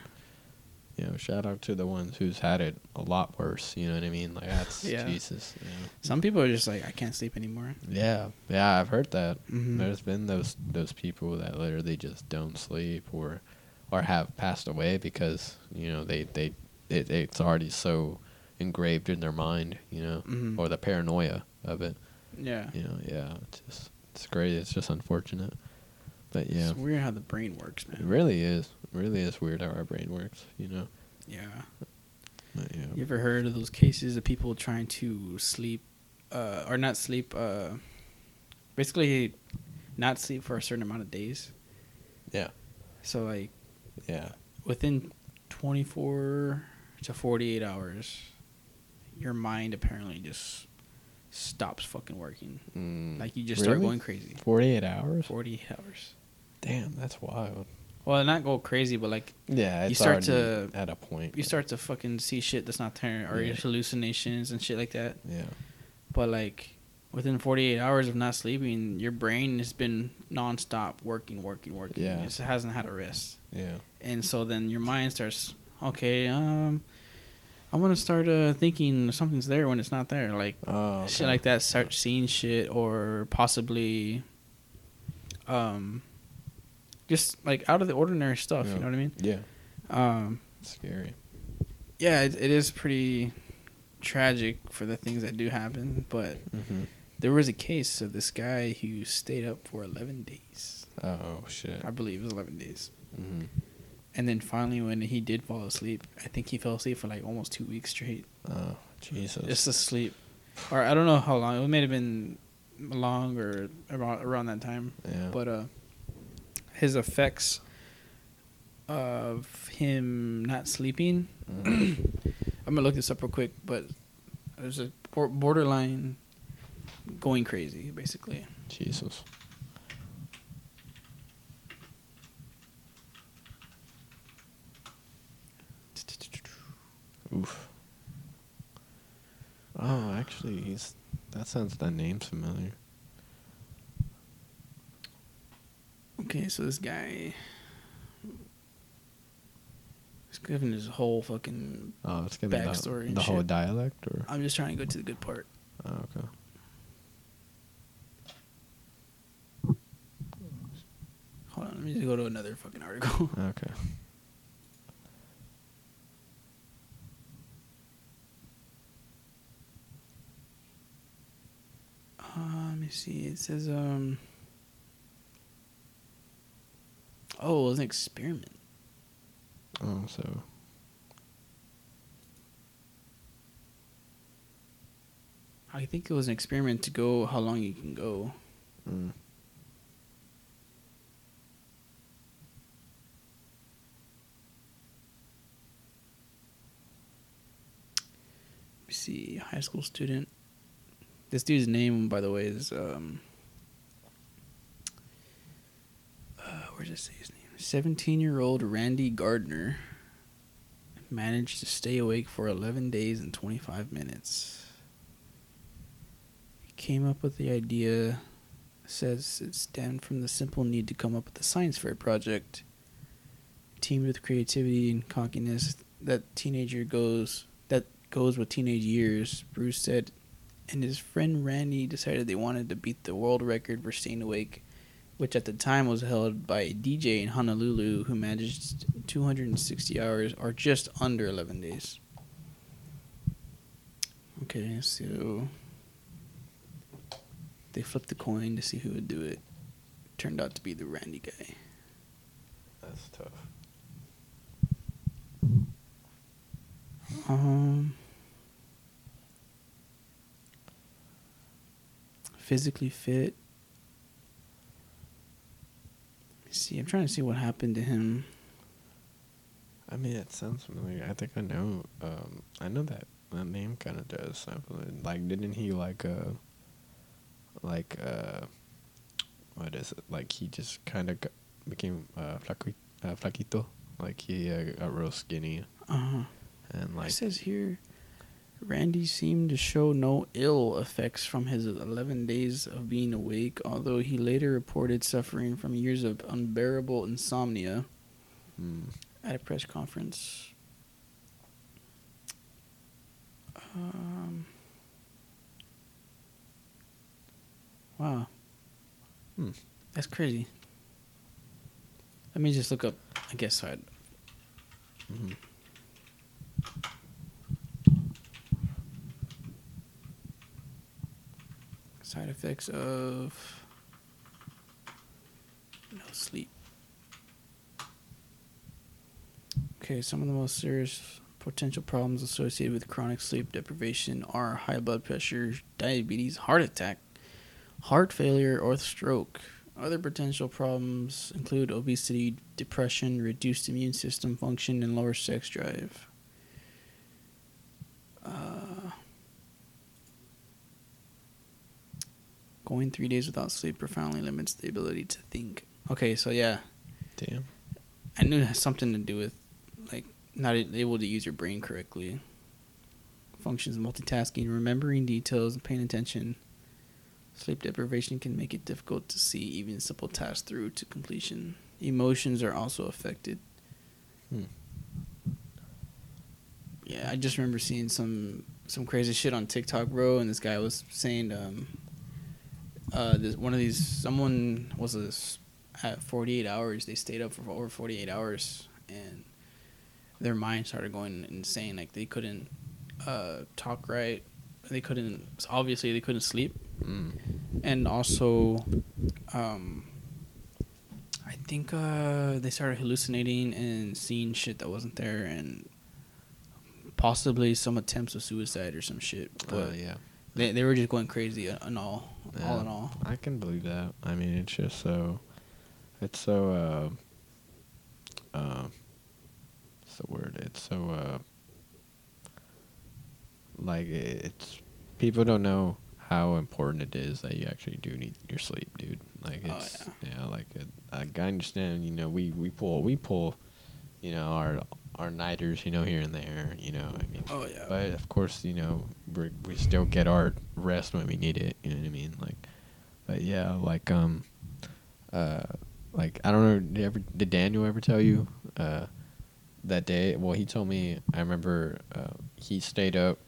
Speaker 2: You know, shout out to the ones who's had it a lot worse. You know what I mean? Like that's *laughs*
Speaker 1: Yeah.
Speaker 2: Jesus. You know?
Speaker 1: Some people are just like, I can't sleep anymore.
Speaker 2: Yeah, yeah, I've heard that.
Speaker 1: Mhm.
Speaker 2: There's been those those people that literally just don't sleep or or have passed away because you know they they it, it's already so engraved in their mind. You know,
Speaker 1: Mhm.
Speaker 2: or the paranoia of it.
Speaker 1: Yeah.
Speaker 2: You know, yeah, it's just it's great. It's just unfortunate, but yeah,
Speaker 1: It's weird how the brain works, man.
Speaker 2: it really is. It really is weird how our brain works. You know,
Speaker 1: Yeah.
Speaker 2: But, yeah.
Speaker 1: You ever heard of those cases of people trying to sleep, uh, or not sleep, uh, basically not sleep for a certain amount of days?
Speaker 2: Yeah.
Speaker 1: So, like,
Speaker 2: Yeah.
Speaker 1: within 24 to 48 hours, your mind apparently just stops fucking working.
Speaker 2: Mm.
Speaker 1: Like, you just start going crazy.
Speaker 2: 48 hours?
Speaker 1: 48 hours.
Speaker 2: Damn, that's wild.
Speaker 1: Well, not go crazy, but like,
Speaker 2: Yeah,
Speaker 1: You start to-
Speaker 2: at a point.
Speaker 1: you start to fucking see shit that's not there, or
Speaker 2: Yeah.
Speaker 1: hallucinations and shit like that.
Speaker 2: Yeah.
Speaker 1: But like within 48 hours of not sleeping, your brain has been nonstop working, working, working.
Speaker 2: Yeah.
Speaker 1: It just hasn't had a rest.
Speaker 2: Yeah.
Speaker 1: And so then your mind starts, okay, um, I'm gonna start uh, thinking something's there when it's not there, like
Speaker 2: Oh.
Speaker 1: shit like that. Start seeing shit, or possibly, um, just like out of the ordinary stuff.
Speaker 2: Yeah.
Speaker 1: You know what I mean?
Speaker 2: Yeah.
Speaker 1: Um,
Speaker 2: Scary.
Speaker 1: yeah, it, it is pretty tragic for the things that do happen, but
Speaker 2: Mm-hmm.
Speaker 1: There was a case of this guy who stayed up for 11 days.
Speaker 2: Oh shit.
Speaker 1: I believe it was 11 days.
Speaker 2: Mm-hmm.
Speaker 1: And then finally, when he did fall asleep, I think he fell asleep for like almost two weeks straight.
Speaker 2: Oh Jesus.
Speaker 1: Just asleep. Or I don't know how long. It may have been long or around, around that time.
Speaker 2: yeah.
Speaker 1: But uh, his effects of him not sleeping,
Speaker 2: Mhm. *clears throat*
Speaker 1: I'm going to look this up real quick, but there's a borderline going crazy, basically.
Speaker 2: Jesus. Oof. Oh, actually, he's. That sounds. That name's familiar.
Speaker 1: Okay, so this guy is giving his whole fucking.
Speaker 2: Oh, it's gonna be
Speaker 1: Backstory
Speaker 2: the,
Speaker 1: and
Speaker 2: the whole
Speaker 1: shit.
Speaker 2: dialect, or.
Speaker 1: I'm just trying to go to the good part.
Speaker 2: Oh, okay.
Speaker 1: Hold on, let me just go to another fucking article. *laughs*
Speaker 2: Okay.
Speaker 1: Uh, let me see. It says um. Oh, it was an experiment.
Speaker 2: Oh, so.
Speaker 1: I think it was an experiment to go how long you can go.
Speaker 2: Mm.
Speaker 1: Let me see. High school student. This dude's name, by the way, is um. Uh, where does it say his name? Seventeen-year-old Randy Gardner managed to stay awake for eleven days and twenty-five minutes. He came up with the idea. Says it stemmed from the simple need to come up with a science fair project. Teamed with creativity and cockiness that teenager goes that goes with teenage years. Bruce said, and his friend Randy decided they wanted to beat the world record for staying awake, which at the time was held by a DJ in Honolulu who managed 260 hours or just under 11 days. Okay, so they flipped the coin to see who would do it. Turned out to be the Randy guy.
Speaker 2: That's tough.
Speaker 1: Um, physically fit. Let me see, I'm trying to see what happened to him.
Speaker 2: I mean, it sounds familiar. I think I know. Um, I know that that name kind of does sound familiar. Like, didn't he like uh, like uh, what is it? Like he just kind of became uh, flaqui- uh, flaquito. Like he uh, got real skinny
Speaker 1: Uh huh.
Speaker 2: and like
Speaker 1: it says here, Randy seemed to show no ill effects from his 11 days of being awake, although he later reported suffering from years of unbearable insomnia.
Speaker 2: mm,
Speaker 1: at a press conference. Um, wow.
Speaker 2: Hmm.
Speaker 1: That's crazy. Let me just look up, I guess, side.
Speaker 2: mhm.
Speaker 1: Side effects of no sleep. Okay, some of the most serious potential problems associated with chronic sleep deprivation are high blood pressure, diabetes, heart attack, heart failure, or stroke. Other potential problems include obesity, depression, reduced immune system function, and lower sex drive. Uh, going three days without sleep profoundly limits the ability to think. Okay, so yeah,
Speaker 2: Damn.
Speaker 1: I knew it has something to do with like not able to use your brain correctly. Functions multitasking, remembering details, and paying attention. Sleep deprivation can make it difficult to see even simple tasks through to completion. Emotions are also affected.
Speaker 2: Hmm.
Speaker 1: Yeah, I just remember seeing some some crazy shit on TikTok, bro, and this guy was saying um uh this one of these someone was a s- at 48 hours they stayed up for over 48 hours and their mind started going insane like they couldn't uh talk right they couldn't obviously they couldn't sleep
Speaker 2: Mm.
Speaker 1: and also um i think uh they started hallucinating and seeing shit that wasn't there and possibly some attempts of suicide or some shit but
Speaker 2: Uh, yeah.
Speaker 1: They, they were just going crazy and all all in all
Speaker 2: I can believe that. I mean, it's just so, it's so, uh, uh, what's the word? It's so, uh, like it's people don't know how important it is that you actually do need your sleep, dude. Like
Speaker 1: Oh,
Speaker 2: it's yeah, like it, I I understand. You know, we we pull we pull, you know, our our nighters, you know, here and there. You know, I mean,
Speaker 1: oh yeah
Speaker 2: but of course, you know, we we still get our rest when we need it. You know what I mean? Like, but yeah, like um, uh, like I don't know. Did, ever, did Daniel ever tell you uh, that day? Well, he told me. I remember uh, he stayed up.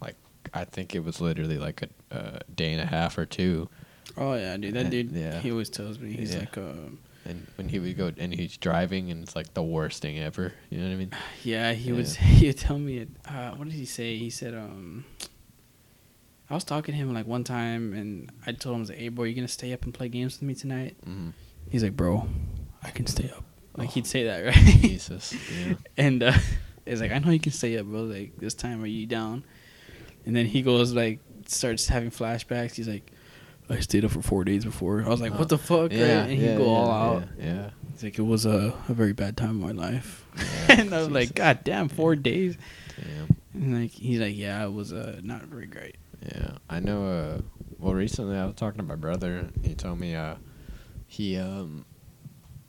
Speaker 2: Like I think it was literally like a, a day and a half or two.
Speaker 1: oh yeah dude that
Speaker 2: Uh,
Speaker 1: dude
Speaker 2: yeah.
Speaker 1: he always tells me he's
Speaker 2: Yeah.
Speaker 1: like um
Speaker 2: And when he would go and he's driving and it's like the worst thing ever. You know what I mean? *sighs*
Speaker 1: Yeah, he
Speaker 2: Yeah.
Speaker 1: was. *laughs* He would tell me. Uh, what did he say? He said, um, I was talking to him like one time, and I told him, I was like, "Hey, bro, you gonna stay up and play games with me tonight?"
Speaker 2: hmm
Speaker 1: He's like, "Bro, I can stay up." Like
Speaker 2: Oh.
Speaker 1: he'd say that, *laughs* right?
Speaker 2: Jesus. Yeah. *laughs*
Speaker 1: and uh, it's like, "I know you can stay up, bro. Like this time, are you down?" And then he goes like, starts having flashbacks. He's like. I stayed up for four days before. I was like, "What the fuck?" right? And he'd go all out.
Speaker 2: Yeah. yeah.
Speaker 1: It's like it was a, a very bad time in my life.
Speaker 2: Yeah, *laughs*
Speaker 1: and I was like, God damn, four days.
Speaker 2: Damn.
Speaker 1: And like he's like, yeah, it was uh, not very great.
Speaker 2: Yeah, I know. Uh, well, recently I was talking to my brother. He told me uh, he um,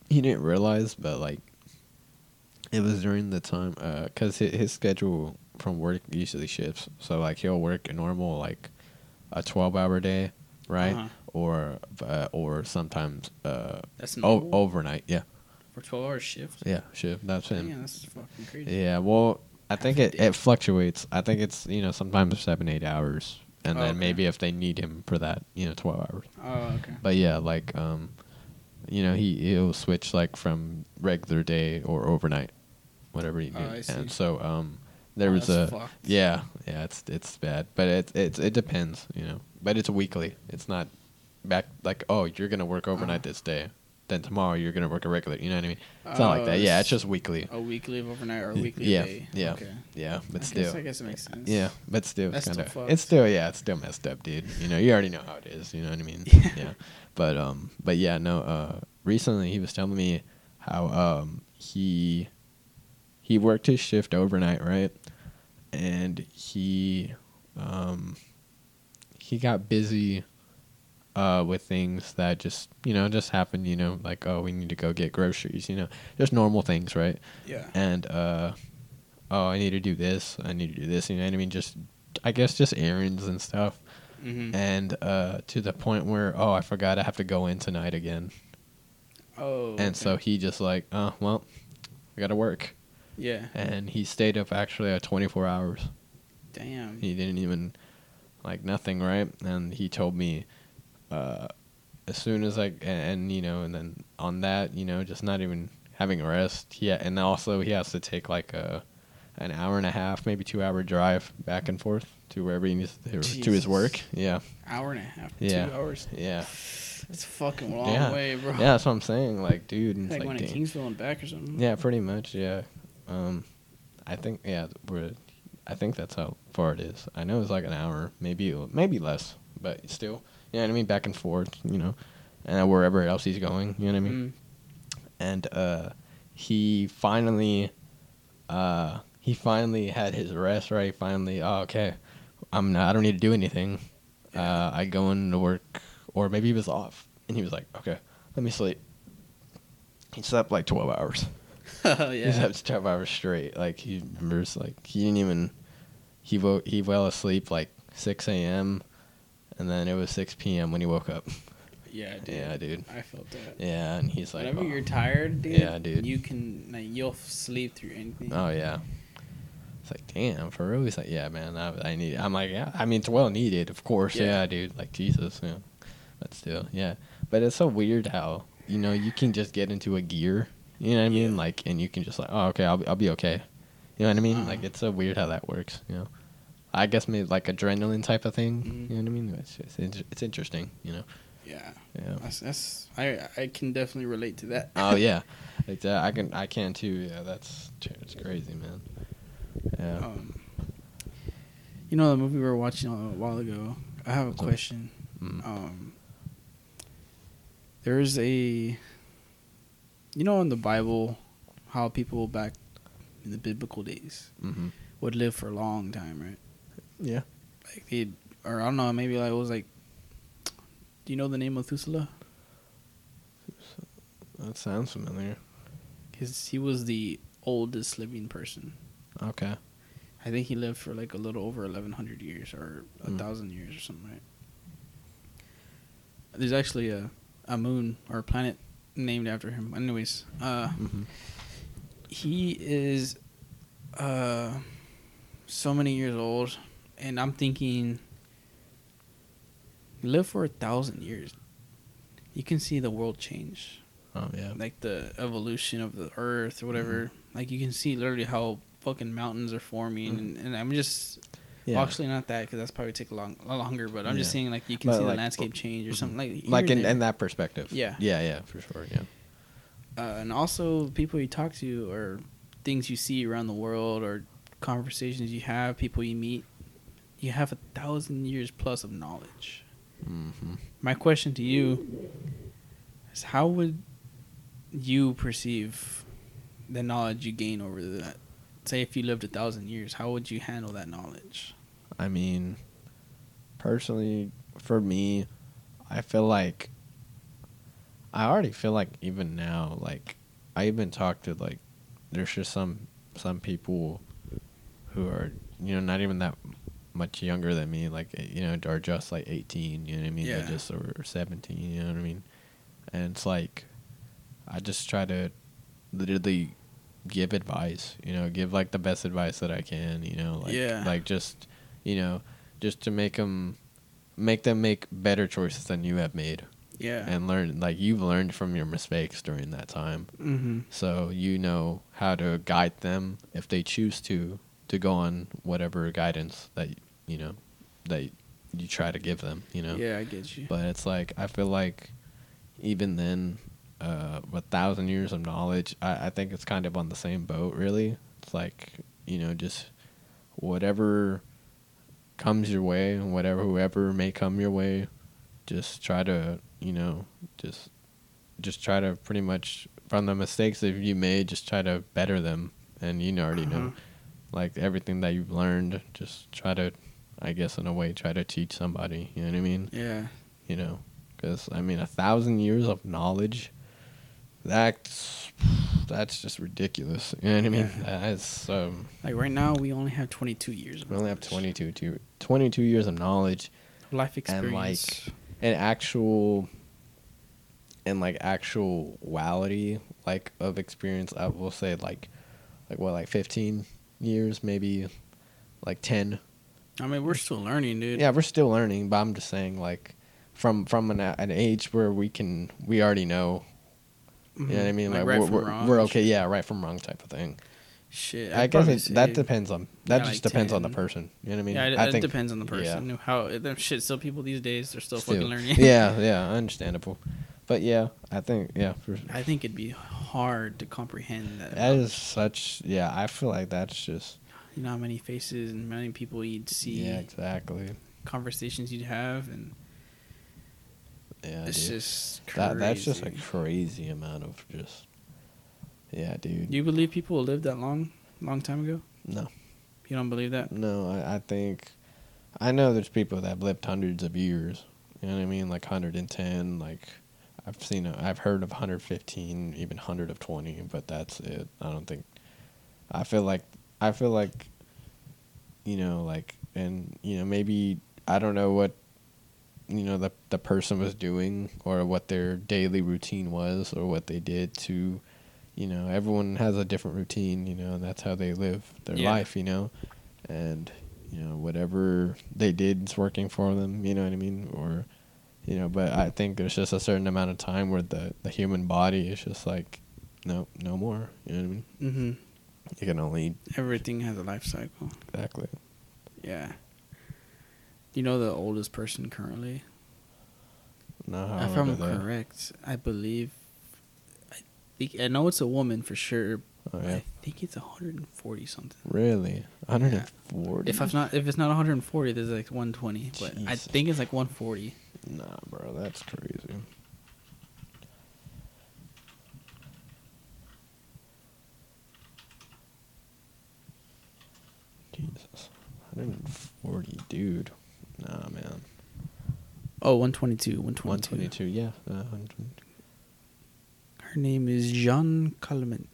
Speaker 2: he didn't realize, but like, it was during the time uh, cause his, his schedule from work usually shifts. So like he'll work a normal like a twelve hour day, right?
Speaker 1: Uh-huh.
Speaker 2: Or uh, or sometimes uh,
Speaker 1: That's
Speaker 2: o- overnight. Yeah,
Speaker 1: for twelve hour shift.
Speaker 2: yeah, shift. That's him.
Speaker 1: Yeah, that's fucking crazy.
Speaker 2: Yeah, well, I think
Speaker 1: Half
Speaker 2: it,
Speaker 1: day.
Speaker 2: it fluctuates. I think it's you know sometimes seven eight hours, and
Speaker 1: Oh,
Speaker 2: then
Speaker 1: okay.
Speaker 2: maybe if they need him for that, you know, twelve hours.
Speaker 1: Oh, okay.
Speaker 2: But yeah, like um, you know, he he'll switch like from regular day or overnight, whatever he
Speaker 1: Oh, see.
Speaker 2: And so um, there
Speaker 1: Oh,
Speaker 2: was a
Speaker 1: fucked.
Speaker 2: yeah yeah it's it's bad, but it it it depends, you know. But it's weekly. It's not back like oh you're gonna work overnight
Speaker 1: Oh.
Speaker 2: this day, then tomorrow you're gonna work a regular. You know what I mean? It's not like
Speaker 1: Oh,
Speaker 2: that. Yeah, it's just weekly.
Speaker 1: A weekly of overnight or a weekly
Speaker 2: yeah,
Speaker 1: day.
Speaker 2: yeah.
Speaker 1: Okay.
Speaker 2: Yeah, but
Speaker 1: I
Speaker 2: still.
Speaker 1: Guess, I guess it makes sense.
Speaker 2: Yeah, but still,
Speaker 1: That's
Speaker 2: it's
Speaker 1: still
Speaker 2: kind of.
Speaker 1: fucked.
Speaker 2: It's still, yeah, it's still messed up, dude. You know, you already know how it is. You know what I mean? *laughs*
Speaker 1: Yeah.
Speaker 2: But um, but yeah, no. Uh, recently he was telling me how um he he worked his shift overnight, right? And he um he got busy uh with things that just you know just happened. You know, like oh we need to go get groceries. You know, just normal things, right?
Speaker 1: Yeah.
Speaker 2: and uh oh i need to do this i need to do this you know what i mean just i guess just errands and stuff
Speaker 1: Mm-hmm.
Speaker 2: and uh to the point where oh i forgot i have to go in tonight again
Speaker 1: oh.
Speaker 2: and so he just like oh well i gotta work
Speaker 1: Yeah.
Speaker 2: and he stayed up actually at 24 hours
Speaker 1: Damn.
Speaker 2: he didn't even like nothing right and he told me uh as soon as i and, and you know and then on that you know just not even having a rest yeah and also he has to take like a an hour and a half maybe two hour drive back and forth to wherever he needs to, to his work yeah
Speaker 1: Hour and a half.
Speaker 2: Yeah.
Speaker 1: Two hours.
Speaker 2: yeah
Speaker 1: That's fucking long
Speaker 2: Yeah.
Speaker 1: way, bro.
Speaker 2: yeah that's what i'm saying like dude
Speaker 1: Like,
Speaker 2: it's
Speaker 1: going
Speaker 2: like,
Speaker 1: to. Kingsville and back or something.
Speaker 2: yeah pretty much yeah Um, I think yeah, we're. I think that's how far it is. I know it's like an hour, maybe maybe less, but still, you know what I mean. Back and forth, you know, and wherever else he's going, you know what I mean.
Speaker 1: Mm.
Speaker 2: And uh, he finally, uh, he finally had his rest. Right, finally. Oh, okay. I'm not. I don't need to do anything. Uh, I go into work, or maybe he was off, and he was like, "Okay, let me sleep." He slept like twelve hours.
Speaker 1: Oh, *laughs*
Speaker 2: He
Speaker 1: yeah.
Speaker 2: slept twelve hours straight. Like he remembers, like he didn't even. He woke. He fell asleep like six a.m. and then it was six p.m. when he woke up.
Speaker 1: Yeah, *laughs* dude.
Speaker 2: Yeah, dude.
Speaker 1: I felt that.
Speaker 2: Yeah, and he's like,
Speaker 1: Whenever
Speaker 2: oh.
Speaker 1: you're tired, dude,
Speaker 2: Yeah, dude.
Speaker 1: you can like you'll sleep through anything.
Speaker 2: Oh yeah. It's like, damn, for real. He's like, yeah, man, I, I need. I'm like, yeah. I mean, it's well needed, of course.
Speaker 1: Yeah.
Speaker 2: Yeah, dude. Like Jesus, yeah. But still, yeah. But it's so weird how you know you can just get into a gear. You know what I mean?
Speaker 1: Yeah.
Speaker 2: Like, and you can just like, oh, okay, I'll be, I'll be okay. You know what I mean?
Speaker 1: Uh-huh.
Speaker 2: Like, it's so weird how that works. You know. I guess maybe like adrenaline type of thing.
Speaker 1: Mhm.
Speaker 2: You know what I mean? It's just, it's, it's interesting. You know.
Speaker 1: Yeah,
Speaker 2: Yeah.
Speaker 1: that's, that's I I can definitely relate to that.
Speaker 2: oh yeah, *laughs* like that. I can I can too. Yeah, that's it's crazy, man. Yeah.
Speaker 1: Um, you know the movie we were watching a while ago. I have a
Speaker 2: What's
Speaker 1: question.
Speaker 2: Mm.
Speaker 1: Um, there is a, you know, in the Bible, how people back in the biblical days
Speaker 2: hmm
Speaker 1: would live for a long time, right?
Speaker 2: Yeah.
Speaker 1: Like they, or I don't know, maybe like it was like, do you know the name of Methuselah?
Speaker 2: That sounds familiar.
Speaker 1: His he was the oldest living person.
Speaker 2: Okay.
Speaker 1: I think he lived for like a little over eleven hundred years or a
Speaker 2: Mm.
Speaker 1: thousand years or something, right? There's actually a a moon or a planet named after him. Anyways, uh,
Speaker 2: hmm
Speaker 1: he is uh so many years old, and I'm thinking, live for a thousand years. You can see the world change,
Speaker 2: Oh yeah.
Speaker 1: like the evolution of the Earth or whatever.
Speaker 2: Mm-hmm.
Speaker 1: Like you can see literally how fucking mountains are forming,
Speaker 2: Mhm.
Speaker 1: and, and I'm just
Speaker 2: Yeah.
Speaker 1: Well, actually, not that because that's probably take a long a longer. But I'm just
Speaker 2: Yeah.
Speaker 1: saying, like you can
Speaker 2: But,
Speaker 1: see
Speaker 2: like,
Speaker 1: the landscape change or
Speaker 2: mhm.
Speaker 1: something like
Speaker 2: like in, in that perspective.
Speaker 1: Yeah.
Speaker 2: Yeah. Yeah. For sure. Yeah.
Speaker 1: uh, and also people you talk to or things you see around the world or conversations you have, people you meet. You have a thousand years plus of knowledge.
Speaker 2: hmm
Speaker 1: My question to you is: How would you perceive the knowledge you gain over that? Say, if you lived a thousand years, how would you handle that knowledge?
Speaker 2: I mean, personally, for me, I feel like I already feel like even now, like I even talk to like there's just some some people who are you know not even that much younger than me, like eh, you know are just like 18. You know what I mean? They're
Speaker 1: Yeah.
Speaker 2: just or 17. You know what I mean? And it's like I just try to literally give advice. You know, give like the best advice that I can. You know, like
Speaker 1: Yeah.
Speaker 2: like just you know just to make them make them make better choices than you have made
Speaker 1: Yeah.
Speaker 2: and learn like you've learned from your mistakes during that time
Speaker 1: mm-hmm.
Speaker 2: so you know how to guide them if they choose to to go on whatever guidance that you know that you try to give them you know
Speaker 1: Yeah, I get you.
Speaker 2: but it's like i feel like even then uh a thousand years of knowledge I, I think it's kind of on the same boat really. It's like you know just whatever comes your way and whatever whoever may come your way just try to you know just just try to pretty much from the mistakes that you made just try to better them. And you already
Speaker 1: Uh-huh.
Speaker 2: know like everything that you've learned just try to i guess in a way try to teach somebody. You know what i mean?
Speaker 1: Yeah.
Speaker 2: you know? Because i mean a thousand years of knowledge that's that's just ridiculous you know what i mean
Speaker 1: Yeah.
Speaker 2: that's um
Speaker 1: Like right now, we only have 22 years. Of
Speaker 2: we only have
Speaker 1: knowledge.
Speaker 2: 22 to 22 years of knowledge
Speaker 1: life experience,
Speaker 2: and, like, and actual and like actuality like of experience i will say like like what like 15 years maybe like 10
Speaker 1: I mean, we're still learning, dude.
Speaker 2: yeah we're still learning but i'm just saying like from from an, an age where we can we already know
Speaker 1: Mhm.
Speaker 2: you know what i mean
Speaker 1: Like,
Speaker 2: like,
Speaker 1: right
Speaker 2: we're,
Speaker 1: from
Speaker 2: we're,
Speaker 1: wrong
Speaker 2: we're okay yeah right from wrong type of thing
Speaker 1: Shit.
Speaker 2: i
Speaker 1: I'd
Speaker 2: guess it, that depends on that
Speaker 1: yeah,
Speaker 2: just
Speaker 1: like
Speaker 2: depends on the person you know what i mean
Speaker 1: yeah, it,
Speaker 2: I
Speaker 1: it
Speaker 2: think,
Speaker 1: depends on the person.
Speaker 2: yeah.
Speaker 1: How shit. Still, people these days they're still, fucking learning. *laughs*
Speaker 2: yeah, yeah, understandable. But yeah, I think yeah, for
Speaker 1: I think it'd be hard to comprehend that.
Speaker 2: that is such yeah. I feel like that's just
Speaker 1: you know how many faces and many people you'd see,
Speaker 2: yeah, exactly.
Speaker 1: conversations you'd have, and
Speaker 2: Yeah,
Speaker 1: it's
Speaker 2: dude.
Speaker 1: just crazy.
Speaker 2: that that's just a crazy amount of just yeah, dude.
Speaker 1: Do you believe people lived that long, long time ago?
Speaker 2: no,
Speaker 1: You don't believe that?
Speaker 2: no, I, I think I know there's people that have lived hundreds of years. You know what I mean? Like 110, like I've seen, a, I've heard of 115, even 100 of 20, but that's it. I don't think. I feel like I feel like, you know, like and you know maybe I don't know what, you know the the person was doing or what their daily routine was or what they did to, you know, everyone has a different routine, you know, and that's how they live their
Speaker 1: Yeah.
Speaker 2: life, you know, and you know whatever they did is working for them, you know what I mean, or you know but i think there's just a certain amount of time where the the human body is just like no no more you know what i mean
Speaker 1: Mm-hmm.
Speaker 2: you can only
Speaker 1: Everything has a life cycle.
Speaker 2: exactly
Speaker 1: Yeah. You know the oldest person currently?
Speaker 2: no
Speaker 1: if I'm correct, I believe. I think I know it's a woman for sure.
Speaker 2: oh yeah
Speaker 1: I think it's 140 something.
Speaker 2: really 140
Speaker 1: If it's not, if it's not 140, there's like 120. But I think it's like 140.
Speaker 2: nah bro that's crazy jesus 140 dude nah man
Speaker 1: Oh, 122. 122.
Speaker 2: 122 yeah uh, 122.
Speaker 1: Her name is Jean Calment.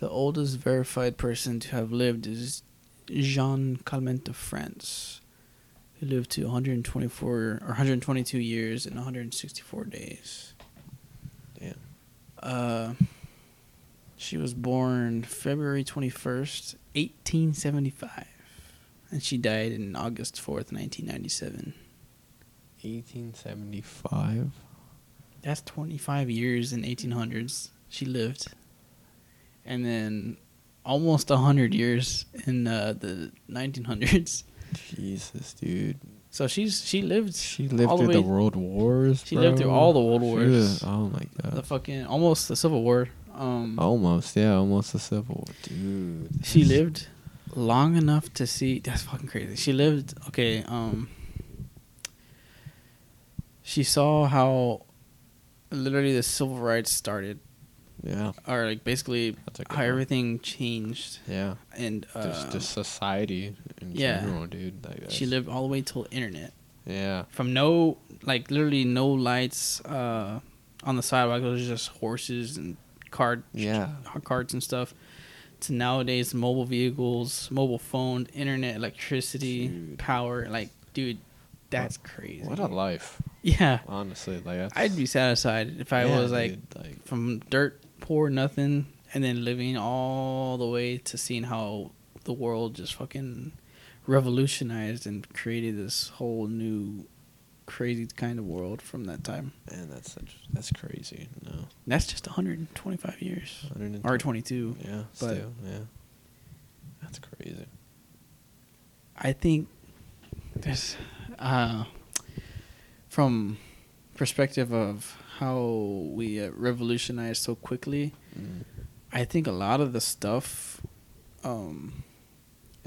Speaker 1: The oldest verified person to have lived is Jean Calment of France, who lived to 124 or 122 years and 164 days.
Speaker 2: damn
Speaker 1: Uh, she was born February 21st, 1875, and she died in August 4th, 1997.
Speaker 2: 1875
Speaker 1: That's 25 years in 1800s she lived. And then almost 100 years in uh, the 1900s.
Speaker 2: Jesus, dude.
Speaker 1: So she's she lived
Speaker 2: She lived through
Speaker 1: the,
Speaker 2: the, world wars.
Speaker 1: She lived through all the world wars.
Speaker 2: Shit. Oh my god.
Speaker 1: the fucking almost the Civil War. Um
Speaker 2: Almost, yeah, almost a civil war, dude.
Speaker 1: she lived long enough to see that's fucking crazy. She lived okay, um she saw how literally the civil rights started
Speaker 2: Yeah,
Speaker 1: or like basically how
Speaker 2: one.
Speaker 1: everything changed
Speaker 2: Yeah,
Speaker 1: and uh,
Speaker 2: just just society in
Speaker 1: yeah.
Speaker 2: general, dude. Like,
Speaker 1: she lived all the way till internet
Speaker 2: Yeah,
Speaker 1: from no like literally no lights uh on the sidewalk it was just horses and cart
Speaker 2: Yeah.
Speaker 1: carts and stuff to nowadays mobile vehicles mobile phone internet electricity
Speaker 2: Dude.
Speaker 1: power like dude that's crazy
Speaker 2: what a life.
Speaker 1: yeah
Speaker 2: Honestly, like that's,
Speaker 1: i'd be satisfied if i
Speaker 2: Yeah,
Speaker 1: was like
Speaker 2: dude, like
Speaker 1: from dirt poor nothing and then living all the way to seeing how the world just fucking revolutionized and created this whole new crazy kind of world from that time
Speaker 2: man, that's such that's crazy. No,
Speaker 1: that's just 125 years
Speaker 2: 110
Speaker 1: or 22
Speaker 2: Yeah,
Speaker 1: but-
Speaker 2: still, yeah, that's crazy.
Speaker 1: i think there's uh from perspective of how we uh, revolutionized so quickly
Speaker 2: Mm.
Speaker 1: I think a lot of the stuff, um,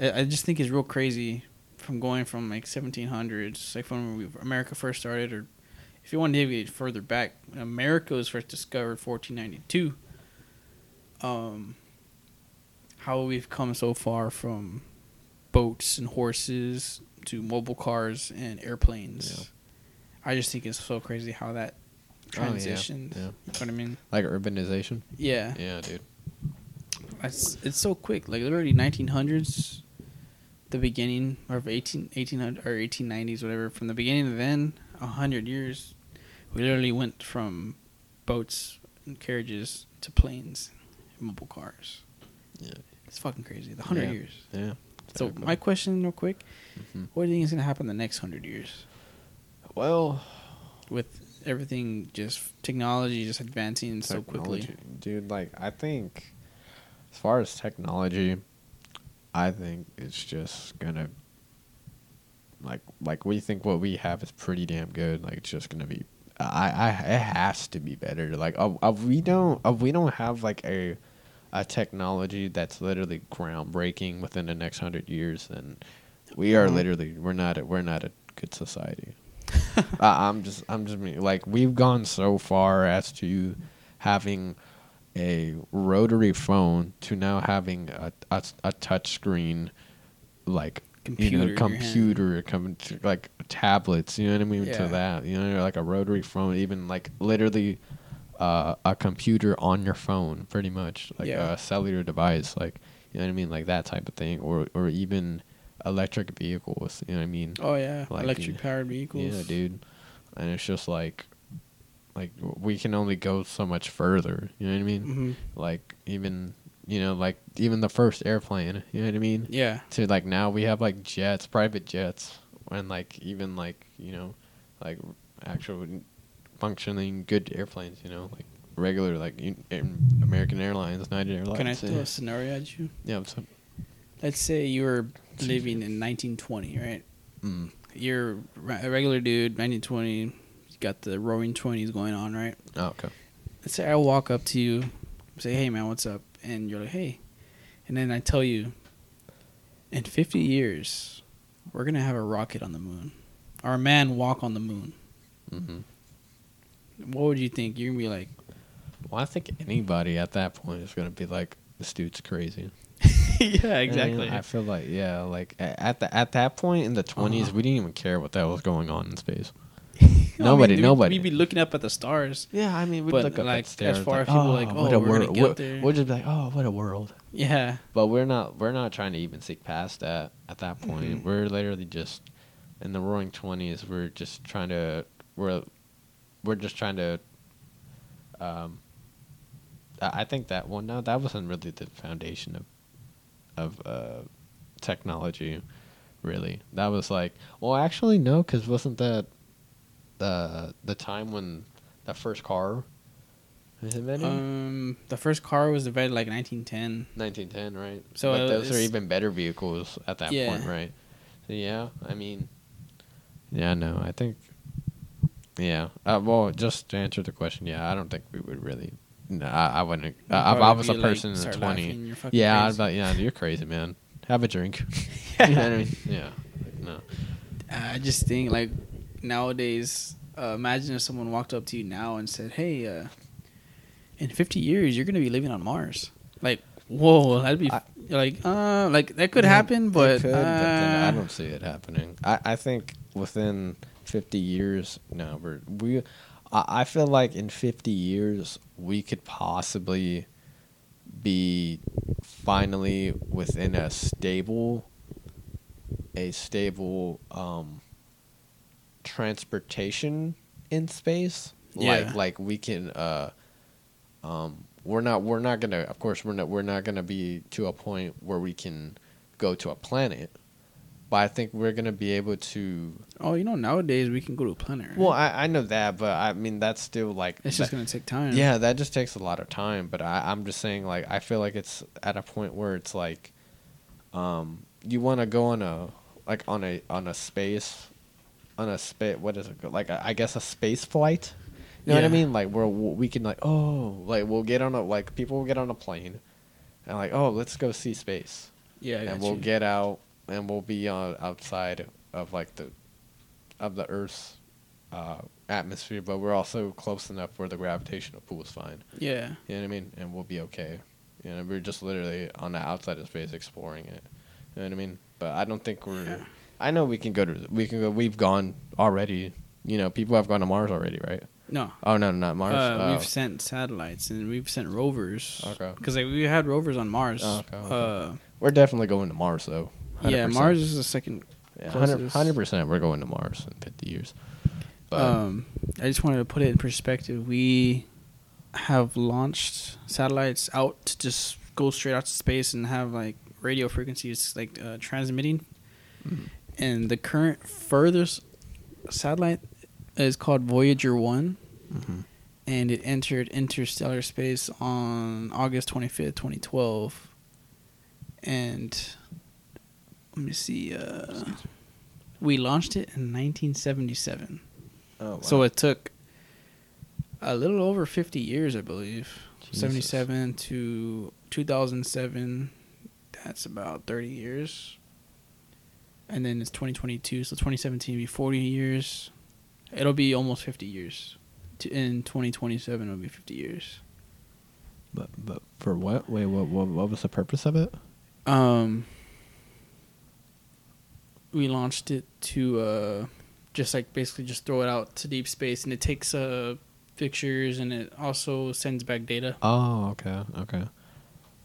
Speaker 1: I, I just think is real crazy from going from like 1700s, like when we, America first started, or if you want to deviate further back, when America was first discovered 1492. Um, how we've come so far from boats and horses to mobile cars and airplanes.
Speaker 2: Yeah.
Speaker 1: I just think it's so crazy how that
Speaker 2: Oh, yeah, yeah.
Speaker 1: You know what I mean?
Speaker 2: Like urbanization.
Speaker 1: Yeah.
Speaker 2: Yeah, dude.
Speaker 1: It's it's so quick. Like literally 1900s, the beginning of 18 1800 or 1890s, whatever. From the beginning to then, a hundred years, we literally went from boats and carriages to planes, and mobile cars.
Speaker 2: Yeah.
Speaker 1: It's fucking crazy. The hundred
Speaker 2: Yeah.
Speaker 1: years.
Speaker 2: Yeah.
Speaker 1: So my question, real quick,
Speaker 2: Mhm.
Speaker 1: what do you think is gonna happen the next hundred years
Speaker 2: Well,
Speaker 1: with everything just technology just advancing so quickly?
Speaker 2: dude. Like I think, as far as technology, I think it's just gonna like like we think what we have is pretty damn good. Like it's just gonna be I, I it has to be better. Like uh, uh, we don't uh, we don't have like a a technology that's literally groundbreaking within the next hundred years, then we are
Speaker 1: Mhm.
Speaker 2: literally we're not a, we're not a good society. *laughs* I, I'm just I'm just like we've gone so far as to having a rotary phone to now having a a, a touch screen like
Speaker 1: Computer
Speaker 2: you know computer coming to like tablets you know what i mean
Speaker 1: Yeah.
Speaker 2: to that you know like a rotary phone even like literally uh, a computer on your phone pretty much like
Speaker 1: Yeah.
Speaker 2: a cellular device like you know what i mean like that type of thing or or even electric vehicles you know what i mean
Speaker 1: Oh yeah,
Speaker 2: Like,
Speaker 1: electric powered vehicles.
Speaker 2: yeah dude and it's just like like we can only go so much further you know what i mean
Speaker 1: hmm
Speaker 2: like even you know like even the first airplane you know what i mean
Speaker 1: Yeah.
Speaker 2: to like now we have like jets, private jets, and like even like you know, like actual functioning good airplanes. You know, like regular like American Airlines, United Airlines.
Speaker 1: Can I throw
Speaker 2: yeah.
Speaker 1: a scenario at you?
Speaker 2: Yeah. up?
Speaker 1: Let's say you were living in 1920, right?
Speaker 2: Mm.
Speaker 1: You're a regular dude, 1920. Got the Roaring Twenties going on, right?
Speaker 2: Oh, okay.
Speaker 1: Let's say I walk up to you, say, "Hey, man, what's up?" And you're like, "Hey," and then I tell you, in 50 years, we're gonna have a rocket on the moon, or a man walk on the moon.
Speaker 2: hmm
Speaker 1: What would you think? You're gonna be like,
Speaker 2: Well, I think anybody at that point is gonna be like, "This dude's crazy." *laughs*
Speaker 1: "Yeah,
Speaker 2: exactly. I mean? I feel like yeah, like at the at that point in the 20s
Speaker 1: Uh-huh.
Speaker 2: we didn't even care what that was going on in space. *laughs*
Speaker 1: I mean,
Speaker 2: Nobody-
Speaker 1: we'd-
Speaker 2: nobody.
Speaker 1: We'd be looking up at the stars.
Speaker 2: Yeah, I mean, we'd
Speaker 1: But,
Speaker 2: look up
Speaker 1: like, as far as people like,
Speaker 2: what
Speaker 1: oh,
Speaker 2: a
Speaker 1: we're gonna
Speaker 2: world.
Speaker 1: there.
Speaker 2: We'll just be like, oh, what a world.
Speaker 1: Yeah,
Speaker 2: But we're not we're not trying to even seek past that at that point.
Speaker 1: Mhm.
Speaker 2: We're literally just in the roaring twenties. We're just trying to we're we're just trying to. Um, I I think that one no that wasn't really the foundation of of uh, technology, really. That was like well actually no because wasn't that the the time when that first car was invented?
Speaker 1: um, the first car was invented like 1910.
Speaker 2: 1910, right?
Speaker 1: So
Speaker 2: but those are even better vehicles at that
Speaker 1: Yeah.
Speaker 2: point, right? So yeah, I mean, yeah, no, I think, yeah. Uh, well, just to answer the question, yeah, I don't think we would really. No, I, I wouldn't. Uh, if I was a
Speaker 1: like,
Speaker 2: person in the twenty,
Speaker 1: laughing, you're
Speaker 2: yeah, I'd be like, yeah, you're crazy, man. Have a drink. *laughs* you know what I mean? *laughs* Yeah. Like, no.
Speaker 1: I just think like nowadays, uh, imagine if someone walked up to you now and said, "Hey, uh, in 50 years, you're gonna be living on Mars." Like, whoa, that'd be
Speaker 2: I-
Speaker 1: like, uh, like that could happen, but,
Speaker 2: could, then I
Speaker 1: uh,
Speaker 2: don't see it happening. I, I think within fifty years, no, we're we. I, I feel like in fifty years we could possibly be finally within a stable, a stable um, transportation in space.
Speaker 1: Yeah.
Speaker 2: Like like we can. Uh, um, we're not we're not gonna of course we're not we're not gonna be to a point where we can go to a planet but i think we're gonna be able to
Speaker 1: oh, you know, nowadays we can go to a planet. Right?
Speaker 2: well i, I know that but i mean that's still like
Speaker 1: it's just
Speaker 2: that-
Speaker 1: gonna take time.
Speaker 2: yeah that just takes a lot of time but I, i'm just saying like i feel like it's at a point where it's like um you want to go on a like on a on a space on a space what is it like a, i guess a space flight? You know what i mean? Like where we can like oh like we'll get on a like people will get on a plane and like oh let's go see space.
Speaker 1: Yeah,
Speaker 2: and we'll
Speaker 1: you.
Speaker 2: get out and we'll be on outside of like the of the earth's uh, atmosphere but we're also close enough where the gravitational pull is fine.
Speaker 1: Yeah.
Speaker 2: you know what i mean? And we'll be okay. You know we're just literally on the outside of space exploring it. You know what i mean? But i don't think we're
Speaker 1: Yeah.
Speaker 2: I know we can go to we can go we've gone already you know people have gone to mars already right
Speaker 1: No,
Speaker 2: oh no not mars
Speaker 1: uh,
Speaker 2: Oh.
Speaker 1: we've sent satellites and we've sent rovers.
Speaker 2: Okay.
Speaker 1: Because like we had rovers on Mars.
Speaker 2: Oh, okay, okay.
Speaker 1: Uh,
Speaker 2: we're definitely going to mars though
Speaker 1: yeah,
Speaker 2: 100%.
Speaker 1: Mars is the second.
Speaker 2: Yeah, 100 percent. We're going to Mars in fifty years. But
Speaker 1: um, I just wanted to put it in perspective. We have launched satellites out to just go straight out to space and have like radio frequencies like uh, transmitting.
Speaker 2: Mhm.
Speaker 1: And the current furthest satellite is called Voyager One,
Speaker 2: Mhm.
Speaker 1: and it entered interstellar space on August twenty fifth, twenty twelve. And let me see. Uh, we launched it in nineteen seventy seven.
Speaker 2: oh, wow.
Speaker 1: So it took A little over 50 years, I believe.
Speaker 2: Jesus.
Speaker 1: 77 to 2007. That's about 30 years. And then it's 2022, so 2017 will be 40 years. It'll be almost 50 years. In 2027, it'll be 50 years.
Speaker 2: But but for what? Wait, what what, what was the purpose of it?
Speaker 1: Um, we launched it to uh, just like basically just throw it out to deep space, and it takes uh pictures and it also sends back data.
Speaker 2: Oh, okay, okay.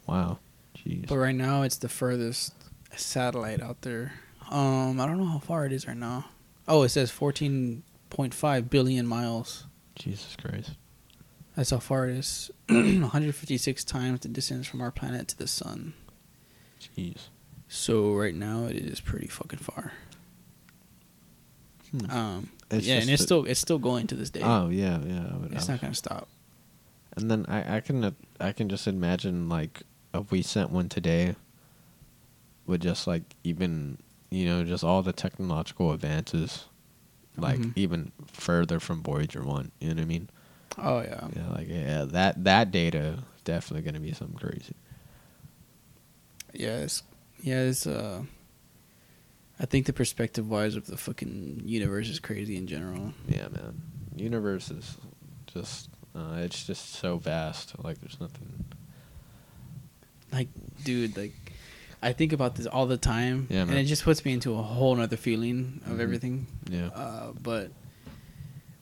Speaker 2: Wow. Jeez.
Speaker 1: But right now, it's the furthest satellite out there. Um, I don't know how far it is right now. Oh, it says 14.5 billion miles.
Speaker 2: Jesus Christ.
Speaker 1: That's how far it is. *clears throat* 156 times the distance from our planet to the sun.
Speaker 2: Jeez.
Speaker 1: So right now, it is pretty fucking far.
Speaker 2: Hmm.
Speaker 1: Um,
Speaker 2: It's
Speaker 1: yeah, and it's still it's still going to this day.
Speaker 2: Oh yeah, yeah. I would- I
Speaker 1: it's not gonna stop.
Speaker 2: And then I, I can uh, I can just imagine like if we sent one today would just like even you know just all the technological advances like
Speaker 1: Mhm.
Speaker 2: even further from Voyager one. You know what I mean?
Speaker 1: Oh yeah.
Speaker 2: Yeah, like yeah, that that data is definitely gonna be something crazy.
Speaker 1: Yeah, it's yeah, it's uh I think the perspective wise of the fucking universe is crazy in general.
Speaker 2: Yeah, man. Universe is just uh, it's just so vast. Like there's nothing.
Speaker 1: Like, dude, like I think about this all the time.
Speaker 2: Yeah,
Speaker 1: and it just puts me into a whole nother feeling of
Speaker 2: Mhm.
Speaker 1: everything.
Speaker 2: Yeah,
Speaker 1: Uh but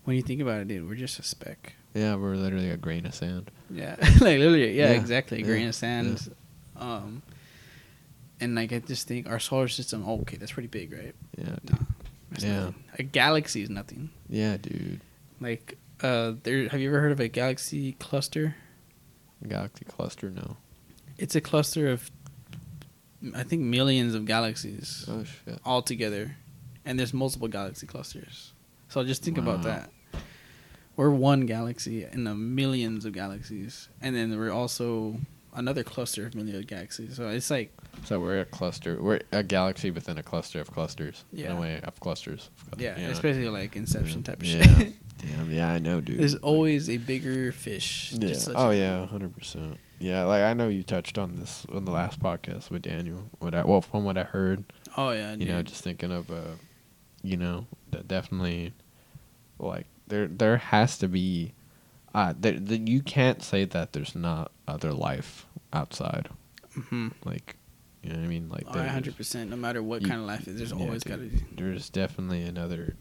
Speaker 1: when you think about it, dude, we're just a speck.
Speaker 2: yeah. We're literally a grain of sand.
Speaker 1: Yeah. *laughs* like literally, yeah,
Speaker 2: Yeah,
Speaker 1: exactly. A
Speaker 2: yeah,
Speaker 1: grain of sand. Um and like I just think our solar system, oh, okay, that's pretty big, right?
Speaker 2: Yeah,
Speaker 1: No,
Speaker 2: Yeah.
Speaker 1: nothing. A galaxy is nothing.
Speaker 2: yeah, dude.
Speaker 1: Like, uh, there. Have you ever heard of a galaxy cluster?
Speaker 2: Galaxy cluster, no.
Speaker 1: It's a cluster of, I think, millions of galaxies
Speaker 2: Oh shit.
Speaker 1: all together, and there's multiple galaxy clusters. So just think about that. We're one galaxy in the millions of galaxies, and then we're also another cluster of millions of galaxies. So it's like,
Speaker 2: So we're a cluster. We're a galaxy within a cluster of clusters.
Speaker 1: Yeah.
Speaker 2: In a way, of clusters. of clusters,
Speaker 1: yeah,
Speaker 2: know?
Speaker 1: it's basically like Inception type of
Speaker 2: Yeah.
Speaker 1: shit. *laughs*
Speaker 2: Damn. Yeah, I know, dude.
Speaker 1: There's always a bigger fish.
Speaker 2: Yeah. Oh yeah, hundred percent. Yeah, like I know you touched on this on the last podcast with Daniel. What I well from what I heard,
Speaker 1: Oh yeah.
Speaker 2: you know, just thinking of uh, you know, that definitely, like there there has to be, uh, there, the, you can't say that there's not other life outside.
Speaker 1: Mhm.
Speaker 2: Like, you know what I mean? Like,
Speaker 1: Oh,
Speaker 2: there's-
Speaker 1: hundred percent. No matter what
Speaker 2: You-
Speaker 1: kind of life it is, there's
Speaker 2: yeah,
Speaker 1: always got to. Be.
Speaker 2: There's definitely another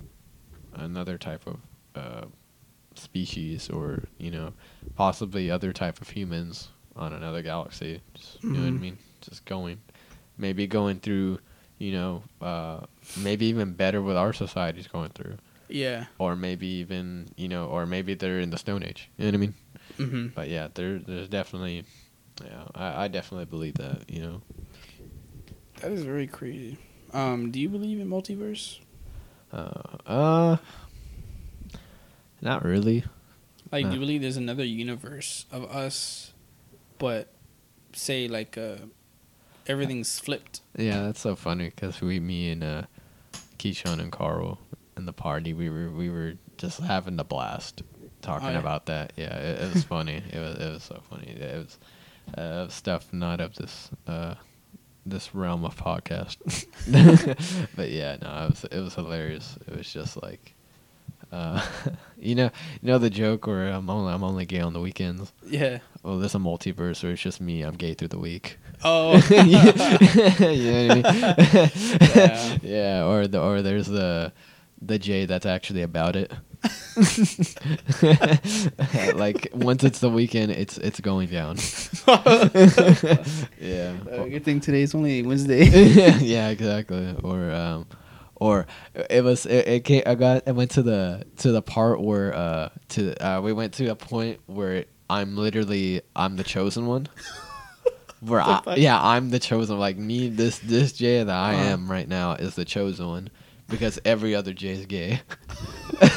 Speaker 2: another type of uh, species or you know possibly other type of humans on another galaxy just, you know what i
Speaker 1: Mhm.
Speaker 2: mean just going maybe going through you know uh, maybe even better what our society's going through
Speaker 1: Yeah.
Speaker 2: or maybe even you know or maybe they're in the stone age you know what i mean
Speaker 1: hmm
Speaker 2: but yeah there there's definitely yeah i, I definitely believe that you know
Speaker 1: That is very crazy. Um, do you believe in multiverse?
Speaker 2: uh uh not really
Speaker 1: Like, do you believe there's another universe of us, but say like uh, everything's flipped?
Speaker 2: Yeah, that's so funny because we, me and uh, Keyshawn and Carl in the party, we were we were just having the blast talking
Speaker 1: Oh, yeah.
Speaker 2: about that. Yeah, it, it was funny. It was it was so funny. It was uh, stuff not of this uh, this realm of podcast. *laughs* *laughs* but yeah, no, it was it was hilarious. It was just like. Uh, *laughs* you know, you know the joke where I'm only I'm only gay on the weekends.
Speaker 1: Yeah.
Speaker 2: Well, there's a multiverse where it's just me. I'm gay through the week.
Speaker 1: Oh. *laughs*
Speaker 2: you know what I mean? *laughs*
Speaker 1: Yeah.
Speaker 2: yeah, or the or there's the the Jay that's actually about it. like once it's the weekend, it's it's going down. yeah.
Speaker 1: Uh, good thing today's only Wednesday.
Speaker 2: yeah, exactly. Or um, or it was it, it came, I got I went to the to the part where uh to uh we went to a point where I'm literally I'm the chosen one. *laughs* Where I, yeah, I'm the chosen. Like me, this this Jay that I
Speaker 1: Uh-huh.
Speaker 2: am right now is the chosen one, because every other Jay is gay.
Speaker 1: Who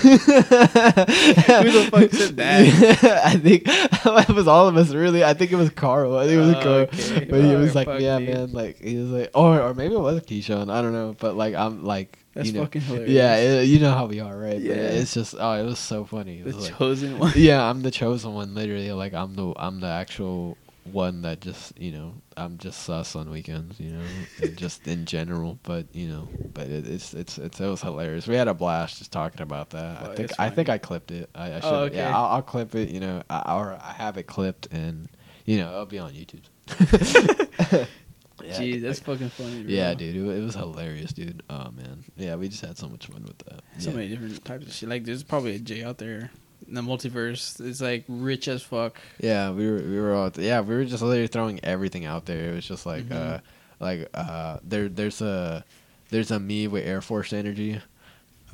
Speaker 1: the fuck said that? *laughs*
Speaker 2: I think *laughs* it was all of us. Really, I think it was Carl. I think it was
Speaker 1: Oh,
Speaker 2: Carl.
Speaker 1: okay.
Speaker 2: But he
Speaker 1: Oh,
Speaker 2: was like, "Yeah,
Speaker 1: dude.
Speaker 2: man." Like he was like, or or maybe it was Keyshawn. I don't know. But like I'm like,
Speaker 1: That's
Speaker 2: you know,
Speaker 1: fucking hilarious.
Speaker 2: yeah, it, you know how we are, right? But
Speaker 1: Yeah.
Speaker 2: it's just oh, it was so funny. It
Speaker 1: the
Speaker 2: like-
Speaker 1: chosen one. *laughs*
Speaker 2: yeah, I'm the chosen one. Literally, like I'm the I'm the actual one that just you know I'm just sus on weekends. You know, and just in general. But you know, but it, it's it's it's it was hilarious. We had a blast just talking about that.
Speaker 1: Oh,
Speaker 2: I think I think. I clipped it. I, I should.
Speaker 1: Oh, okay.
Speaker 2: Yeah, I'll, I'll clip it. You know, I, or I have it clipped, and you know, it'll be on YouTube. *laughs* Yeah,
Speaker 1: Jeez,
Speaker 2: like-
Speaker 1: that's fucking funny. Bro.
Speaker 2: yeah, dude, it, it was hilarious, dude. Oh man, yeah, we just had so much fun with that.
Speaker 1: So
Speaker 2: yeah.
Speaker 1: many different types of shit. Like, there's probably a Jay out there the multiverse. is like rich as fuck.
Speaker 2: Yeah, we were we were all yeah we were just literally throwing everything out there. It was just like
Speaker 1: Mhm.
Speaker 2: uh like uh there there's a there's a me with Air Force energy.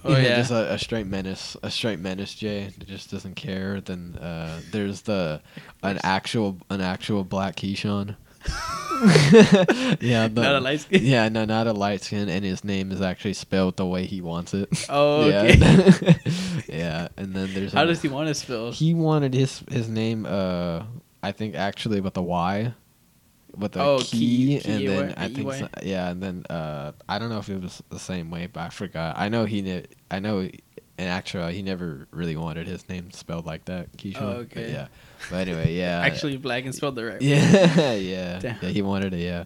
Speaker 1: Oh *laughs* yeah.
Speaker 2: just a, a straight menace, a straight menace Jay that just doesn't care. Then uh there's the an actual an actual black Keyshawn. *laughs* yeah, the,
Speaker 1: Not a light skin.
Speaker 2: Yeah, no, not a light skin, and his name is actually spelled the way he wants it. *laughs*
Speaker 1: Oh, okay.
Speaker 2: Yeah, *laughs* yeah, and then there's
Speaker 1: How
Speaker 2: a-
Speaker 1: does he want to spell?
Speaker 2: he wanted his his name uh I think actually with the Y with the
Speaker 1: Oh,
Speaker 2: key,
Speaker 1: key-
Speaker 2: and
Speaker 1: key
Speaker 2: then I think so- yeah and then uh I don't know if it was the same way but I forgot I know he ne- I know in actual he never really wanted his name spelled like that Keyshawn
Speaker 1: Oh,
Speaker 2: but
Speaker 1: okay.
Speaker 2: yeah but anyway yeah.
Speaker 1: Actually, black and spelled the right. *laughs*
Speaker 2: Yeah yeah.
Speaker 1: Damn.
Speaker 2: yeah he wanted it yeah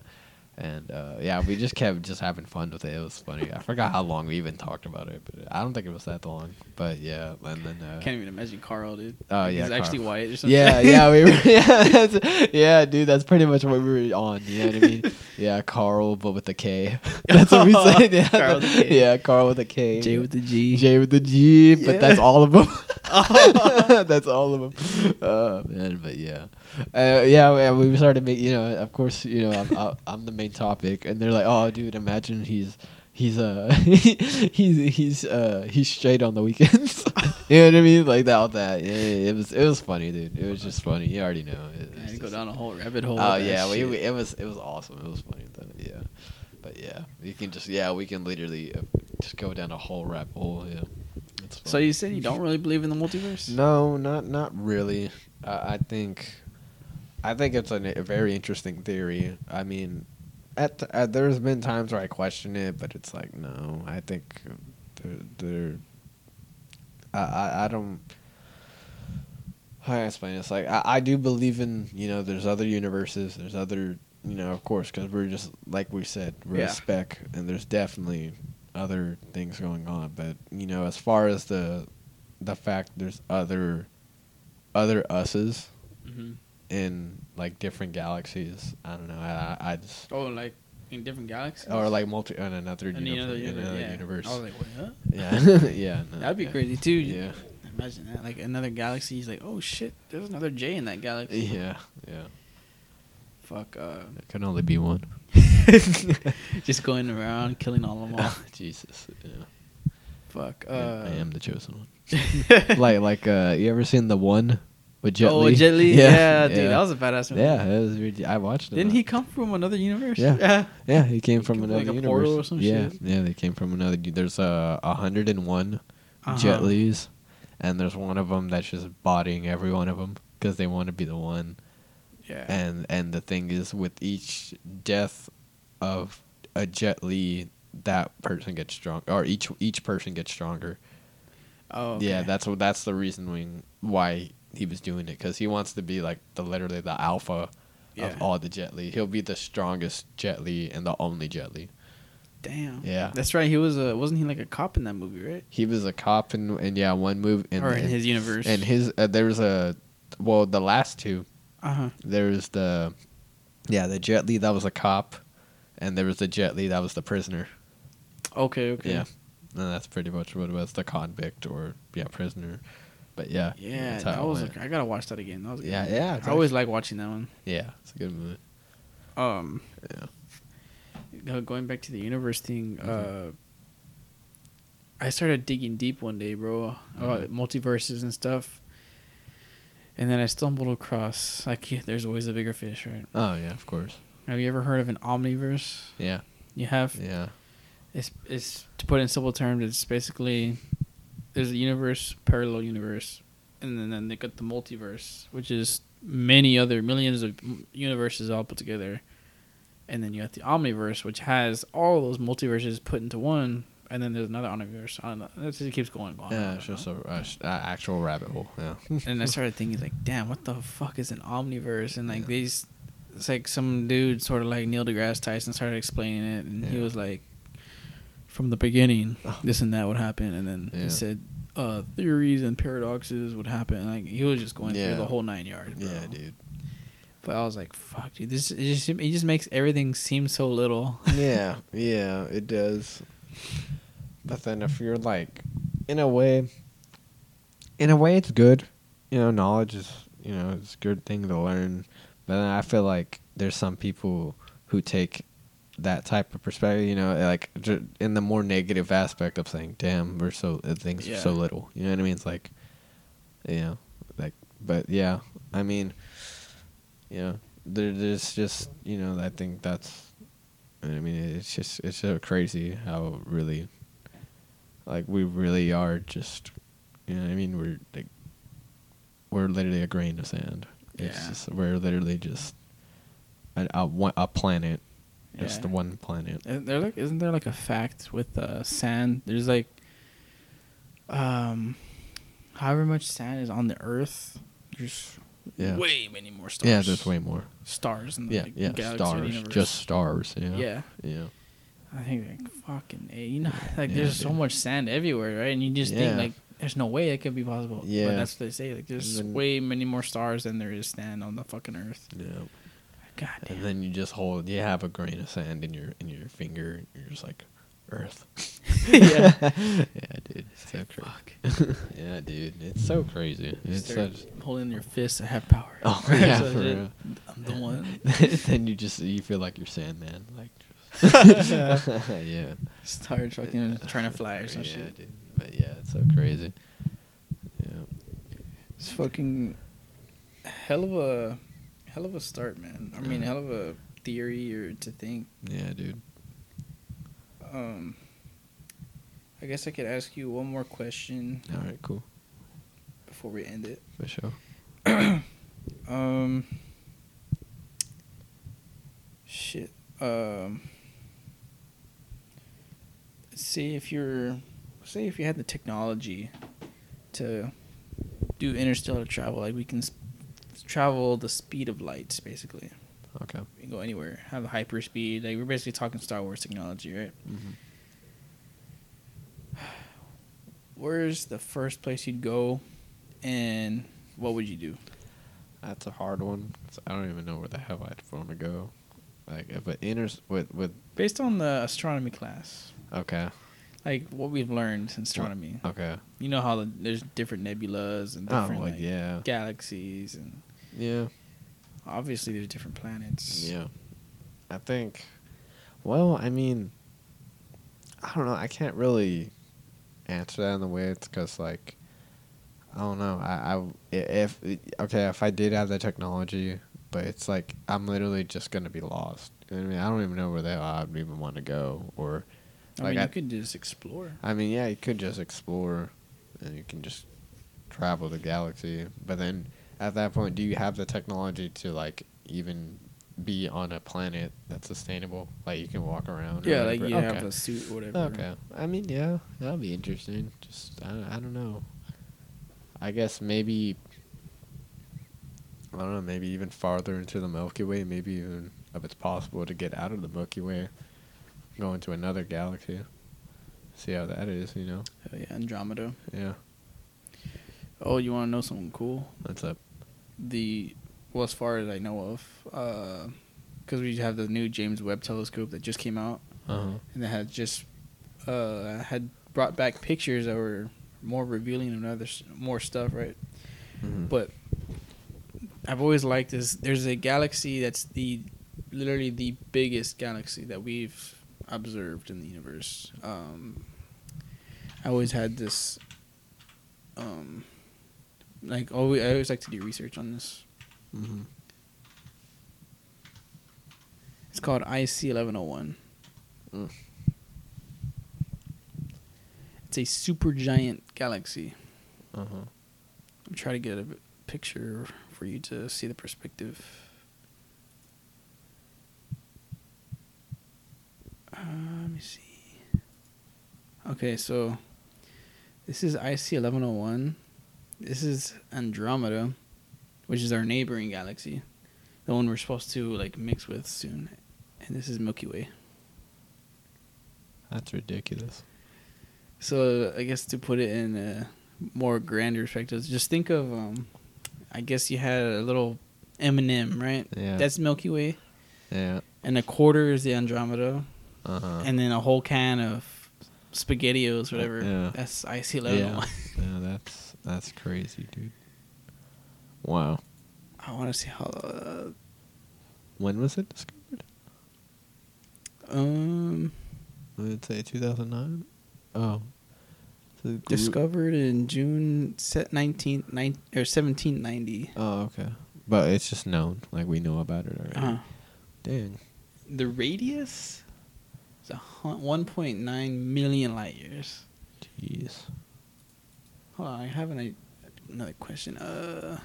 Speaker 2: and uh, yeah we just kept just having fun with it it was funny I forgot how long we even talked about it but I don't think it was that long but yeah and then uh,
Speaker 1: Can't even imagine Carl, dude.
Speaker 2: Oh, yeah,
Speaker 1: he's actually white or something.
Speaker 2: Yeah, *laughs* yeah, we were, *laughs* yeah, yeah, dude, that's pretty much what we were on. You know what I mean? *laughs* Yeah, Carl, but with a K. That's what we said. Yeah,
Speaker 1: Carl with a K.
Speaker 2: yeah, Carl with a K.
Speaker 1: J with the G.
Speaker 2: J with the G, but
Speaker 1: Yeah.
Speaker 2: that's all of them. That's all of them. Oh man, but yeah, uh, yeah, yeah, we started to make You know, of course, you know, I'm, I'm the main topic, and they're like, "Oh, dude, imagine he's." He's uh *laughs* he's he's uh he's straight on the weekends. *laughs* you know what I mean? Like that all that. Yeah, it was it was funny, dude. It was just funny. You already know. It,
Speaker 1: I
Speaker 2: was
Speaker 1: had to go down a whole rabbit hole.
Speaker 2: Oh yeah, we, we, it was it was awesome. It was funny. Yeah, but yeah, you can just yeah we can literally uh, just go down a whole rabbit hole. Yeah.
Speaker 1: So you said you don't really believe in the multiverse?
Speaker 2: No, not not really. I I think, I think it's an, a very interesting theory. I mean, at, at there's been times where I question it, but it's like no. I think there there. I I, I don't. How do I explain this? Like I, I do believe in you know there's other universes, there's other you know of course because we're just like we said we're
Speaker 1: Yeah.
Speaker 2: a speck and there's definitely other things going on, but you know as far as the the fact there's other other us's
Speaker 1: hmm
Speaker 2: in like different galaxies. I don't know. I I I just
Speaker 1: Oh, like in different galaxies?
Speaker 2: or like multi in another, universe,
Speaker 1: other
Speaker 2: in another
Speaker 1: yeah.
Speaker 2: universe.
Speaker 1: I was like, what? Huh?
Speaker 2: yeah, *laughs* yeah. no,
Speaker 1: That'd be crazy too.
Speaker 2: Yeah,
Speaker 1: Imagine that, like another galaxy. He's like, oh shit, there's another J in that galaxy.
Speaker 2: yeah, yeah.
Speaker 1: Fuck. Uh,
Speaker 2: There can only be one. *laughs*
Speaker 1: just going around killing all of them all. *laughs*
Speaker 2: Jesus. Yeah.
Speaker 1: Fuck.
Speaker 2: I-
Speaker 1: Uh,
Speaker 2: I am the chosen one. like like uh, you ever seen the one with Jet
Speaker 1: oh,
Speaker 2: Li?
Speaker 1: Jet Li. *laughs* Yeah, dude, that was a badass movie.
Speaker 2: yeah. It was really, I watched it.
Speaker 1: Didn't he come from another universe?
Speaker 2: Yeah.
Speaker 1: Yeah.
Speaker 2: Yeah, he came from
Speaker 1: Like
Speaker 2: another
Speaker 1: a
Speaker 2: universe.
Speaker 1: portal or some
Speaker 2: yeah,
Speaker 1: shit?
Speaker 2: yeah, they came from another. There's a uh, hundred and one
Speaker 1: Uh-huh.
Speaker 2: Jet Li's, and there's one of them that's just bodying every one of them because they want to be the one.
Speaker 1: Yeah.
Speaker 2: And and the thing is, with each death of a Jet Li, that person gets strong, or each each person gets stronger.
Speaker 1: oh. Okay.
Speaker 2: Yeah, that's what that's the reason why he was doing it because he wants to be like the literally the alpha
Speaker 1: Yeah.
Speaker 2: of all the Jet Li. He'll be the strongest Jet Li and the only Jet Li.
Speaker 1: Damn.
Speaker 2: Yeah.
Speaker 1: That's right. He was a wasn't he like a cop in that movie, right?
Speaker 2: He was a cop in, and yeah, one move and
Speaker 1: or in his universe.
Speaker 2: and his uh, there was a well the last two
Speaker 1: Uh huh.
Speaker 2: there was the yeah the Jet Li that was a cop, and there was the Jet Li that was the prisoner.
Speaker 1: Okay. Okay.
Speaker 2: Yeah, and that's pretty much what it was the convict or yeah prisoner, but yeah
Speaker 1: Yeah. That was. I gotta watch that again. That was.
Speaker 2: yeah
Speaker 1: movie.
Speaker 2: yeah
Speaker 1: I always like watching that one.
Speaker 2: yeah it's a good movie
Speaker 1: Um.
Speaker 2: yeah
Speaker 1: Going back to the universe thing.
Speaker 2: Mhm.
Speaker 1: Uh. I started digging deep one day, bro, about
Speaker 2: Mhm.
Speaker 1: multiverses and stuff. And then I stumbled across like yeah, there's always a bigger fish, right?
Speaker 2: oh yeah of course
Speaker 1: Have you ever heard of an omniverse?
Speaker 2: yeah
Speaker 1: You have.
Speaker 2: yeah
Speaker 1: It's it's to put in simple terms, it's basically there's a universe, parallel universe, and then, then they got the multiverse, which is many other millions of universes all put together. And then you got the omniverse, which has all those multiverses put into one. And then there's another omniverse. I don't know. It just keeps going on.
Speaker 2: Yeah, it's just a, a sh- actual rabbit hole. Yeah. *laughs*
Speaker 1: and I started thinking like, damn, what the fuck is an omniverse? And like
Speaker 2: Yeah.
Speaker 1: these, it's like some dude sort of like Neil deGrasse Tyson started explaining it, and he was like, from the beginning,
Speaker 2: Oh.
Speaker 1: this and that would happen, and then
Speaker 2: Yeah.
Speaker 1: he said, uh, theories and paradoxes would happen. Like he was just going
Speaker 2: Yeah.
Speaker 1: through the whole nine yards. Bro.
Speaker 2: yeah, dude.
Speaker 1: But I was like, fuck, dude, this it just it just makes everything seem so little. *laughs*
Speaker 2: yeah, yeah, it does. But then if you're like, in a way, in a way, it's good. You know, knowledge is you know it's a good thing to learn. But then I feel like there's some people who take that type of perspective. You know, like in the more negative aspect of saying, "Damn, we're so uh, things are so little." You know what I mean? It's like, you know, like, but yeah, I mean, you know, there, there's just you know, I think that's I mean, it's just it's so crazy how really, like, we really are just, you know, what I mean, we're like, we're literally a grain of sand. It's
Speaker 1: Yeah.
Speaker 2: just we're literally just a a, a planet, just
Speaker 1: Yeah.
Speaker 2: the one planet.
Speaker 1: Isn't there like isn't there like a fact with uh, sand? There's like, um, however much sand is on the Earth, there's
Speaker 2: Yeah.
Speaker 1: way many more stars.
Speaker 2: Yeah, there's way more.
Speaker 1: stars in the
Speaker 2: Yeah,
Speaker 1: like,
Speaker 2: yeah,
Speaker 1: galaxy
Speaker 2: stars,
Speaker 1: universe.
Speaker 2: just stars. Yeah,
Speaker 1: yeah.
Speaker 2: yeah,
Speaker 1: I think like fucking a, you know *laughs* like
Speaker 2: Yeah,
Speaker 1: there's so much sand everywhere, right? And you just
Speaker 2: Yeah.
Speaker 1: think like there's no way it could be possible.
Speaker 2: Yeah.
Speaker 1: but that's what they say. Like there's
Speaker 2: then-
Speaker 1: way many more stars than there is sand on the fucking Earth.
Speaker 2: yeah.
Speaker 1: God damn.
Speaker 2: And then you just hold, you have a grain of sand in your in your finger. And you're just like, Earth. *laughs*
Speaker 1: Yeah. *laughs* *laughs*
Speaker 2: yeah, dude. It's so crazy. Yeah, dude. It's so crazy. It's such.
Speaker 1: holding your fists. I have power.
Speaker 2: Oh yeah,
Speaker 1: So
Speaker 2: for real.
Speaker 1: I'm the one.
Speaker 2: then you just you feel like you're Sandman, like. just- yeah.
Speaker 1: Start fucking trying to fly or some
Speaker 2: yeah,
Speaker 1: shit.
Speaker 2: dude. But yeah, it's so crazy. Yeah.
Speaker 1: It's fucking hell of a hell of a start, man. I mean, hell of a theory or to think.
Speaker 2: Yeah, dude.
Speaker 1: Um, I guess I could ask you one more question
Speaker 2: All right, cool.
Speaker 1: before we end it.
Speaker 2: For sure. *clears throat*
Speaker 1: Um, shit. Um, say if you're, say if you had the technology to do interstellar travel, like we can travel the speed of light, basically.
Speaker 2: Okay.
Speaker 1: We can go anywhere, have the hyper speed. Like we're basically talking Star Wars technology, right?
Speaker 2: Mm-hmm. *sighs*
Speaker 1: Where's the first place you'd go, and what would you do?
Speaker 2: That's a hard one. I don't even know where the hell I'd want to go. Like, if it enters with with
Speaker 1: Based on the astronomy class,
Speaker 2: okay,
Speaker 1: like what we've learned in astronomy.
Speaker 2: okay.
Speaker 1: You know how the, there's different nebulas and
Speaker 2: Oh,
Speaker 1: different
Speaker 2: like,
Speaker 1: like,
Speaker 2: yeah,
Speaker 1: galaxies, and
Speaker 2: yeah,
Speaker 1: obviously there's different planets.
Speaker 2: yeah. I think. Well, I mean, I don't know. I can't really answer that in the way it's because like, I don't know. I, I if okay if I did have the technology, but it's like I'm literally just gonna be lost. I mean, I don't even know where the hell I'd even want to go or.
Speaker 1: I
Speaker 2: Like
Speaker 1: mean,
Speaker 2: I-
Speaker 1: you could just explore.
Speaker 2: I mean, yeah, you could just explore, and you can just travel the galaxy. But then, at that point, do you have the technology to like even be on a planet that's sustainable? Like you can walk around.
Speaker 1: Yeah, like you
Speaker 2: okay.
Speaker 1: have the suit or whatever.
Speaker 2: Okay. I mean, yeah, that'd be interesting. Just I, I don't know. I guess maybe. I don't know. Maybe even farther into the Milky Way. Maybe even if it's possible to get out of the Milky Way, go into another galaxy. See how that is. You know.
Speaker 1: Hell yeah, Andromeda.
Speaker 2: Yeah.
Speaker 1: Oh, you want to know something cool?
Speaker 2: What's up?
Speaker 1: The well, as far as I know of, because we have the new James Webb Telescope that just came out,
Speaker 2: Uh huh.
Speaker 1: and that had just uh, had brought back pictures that were more revealing and other more stuff, right?
Speaker 2: Mm-hmm.
Speaker 1: But I've always liked this. There's a galaxy that's the literally the biggest galaxy that we've observed in the universe. Um, I always had this, um, like always. I always like to do research on this.
Speaker 2: mm-hmm.
Speaker 1: It's called IC eleven oh one. It's a supergiant galaxy.
Speaker 2: Uh huh.
Speaker 1: I'm trying to get a picture for you to see the perspective. Uh, let me see. Okay, so this is IC 1101. This is Andromeda, which is our neighboring galaxy, the one we're supposed to like mix with soon. And this is Milky Way.
Speaker 2: That's ridiculous.
Speaker 1: So I guess to put it in a more grander perspective, just think of um, I guess you had a little M&M, right?
Speaker 2: Yeah.
Speaker 1: That's Milky Way,
Speaker 2: Yeah.
Speaker 1: and a quarter is the Andromeda,
Speaker 2: Uh huh.
Speaker 1: and then a whole can of SpaghettiOs, whatever.
Speaker 2: Yeah.
Speaker 1: That's IC eleven.
Speaker 2: Yeah. *laughs* That's that's crazy, dude. Wow.
Speaker 1: I want to see how. Uh,
Speaker 2: When was it discovered?
Speaker 1: um,
Speaker 2: I'd say 2009? Oh.
Speaker 1: Discovered in June set 19, nine, or seventeen ninety.
Speaker 2: Oh, okay. But it's just known, like we know about it already.
Speaker 1: Uh,
Speaker 2: Dang.
Speaker 1: the radius is a one point nine million light years.
Speaker 2: Jeez.
Speaker 1: On, I have an, another question. Uh,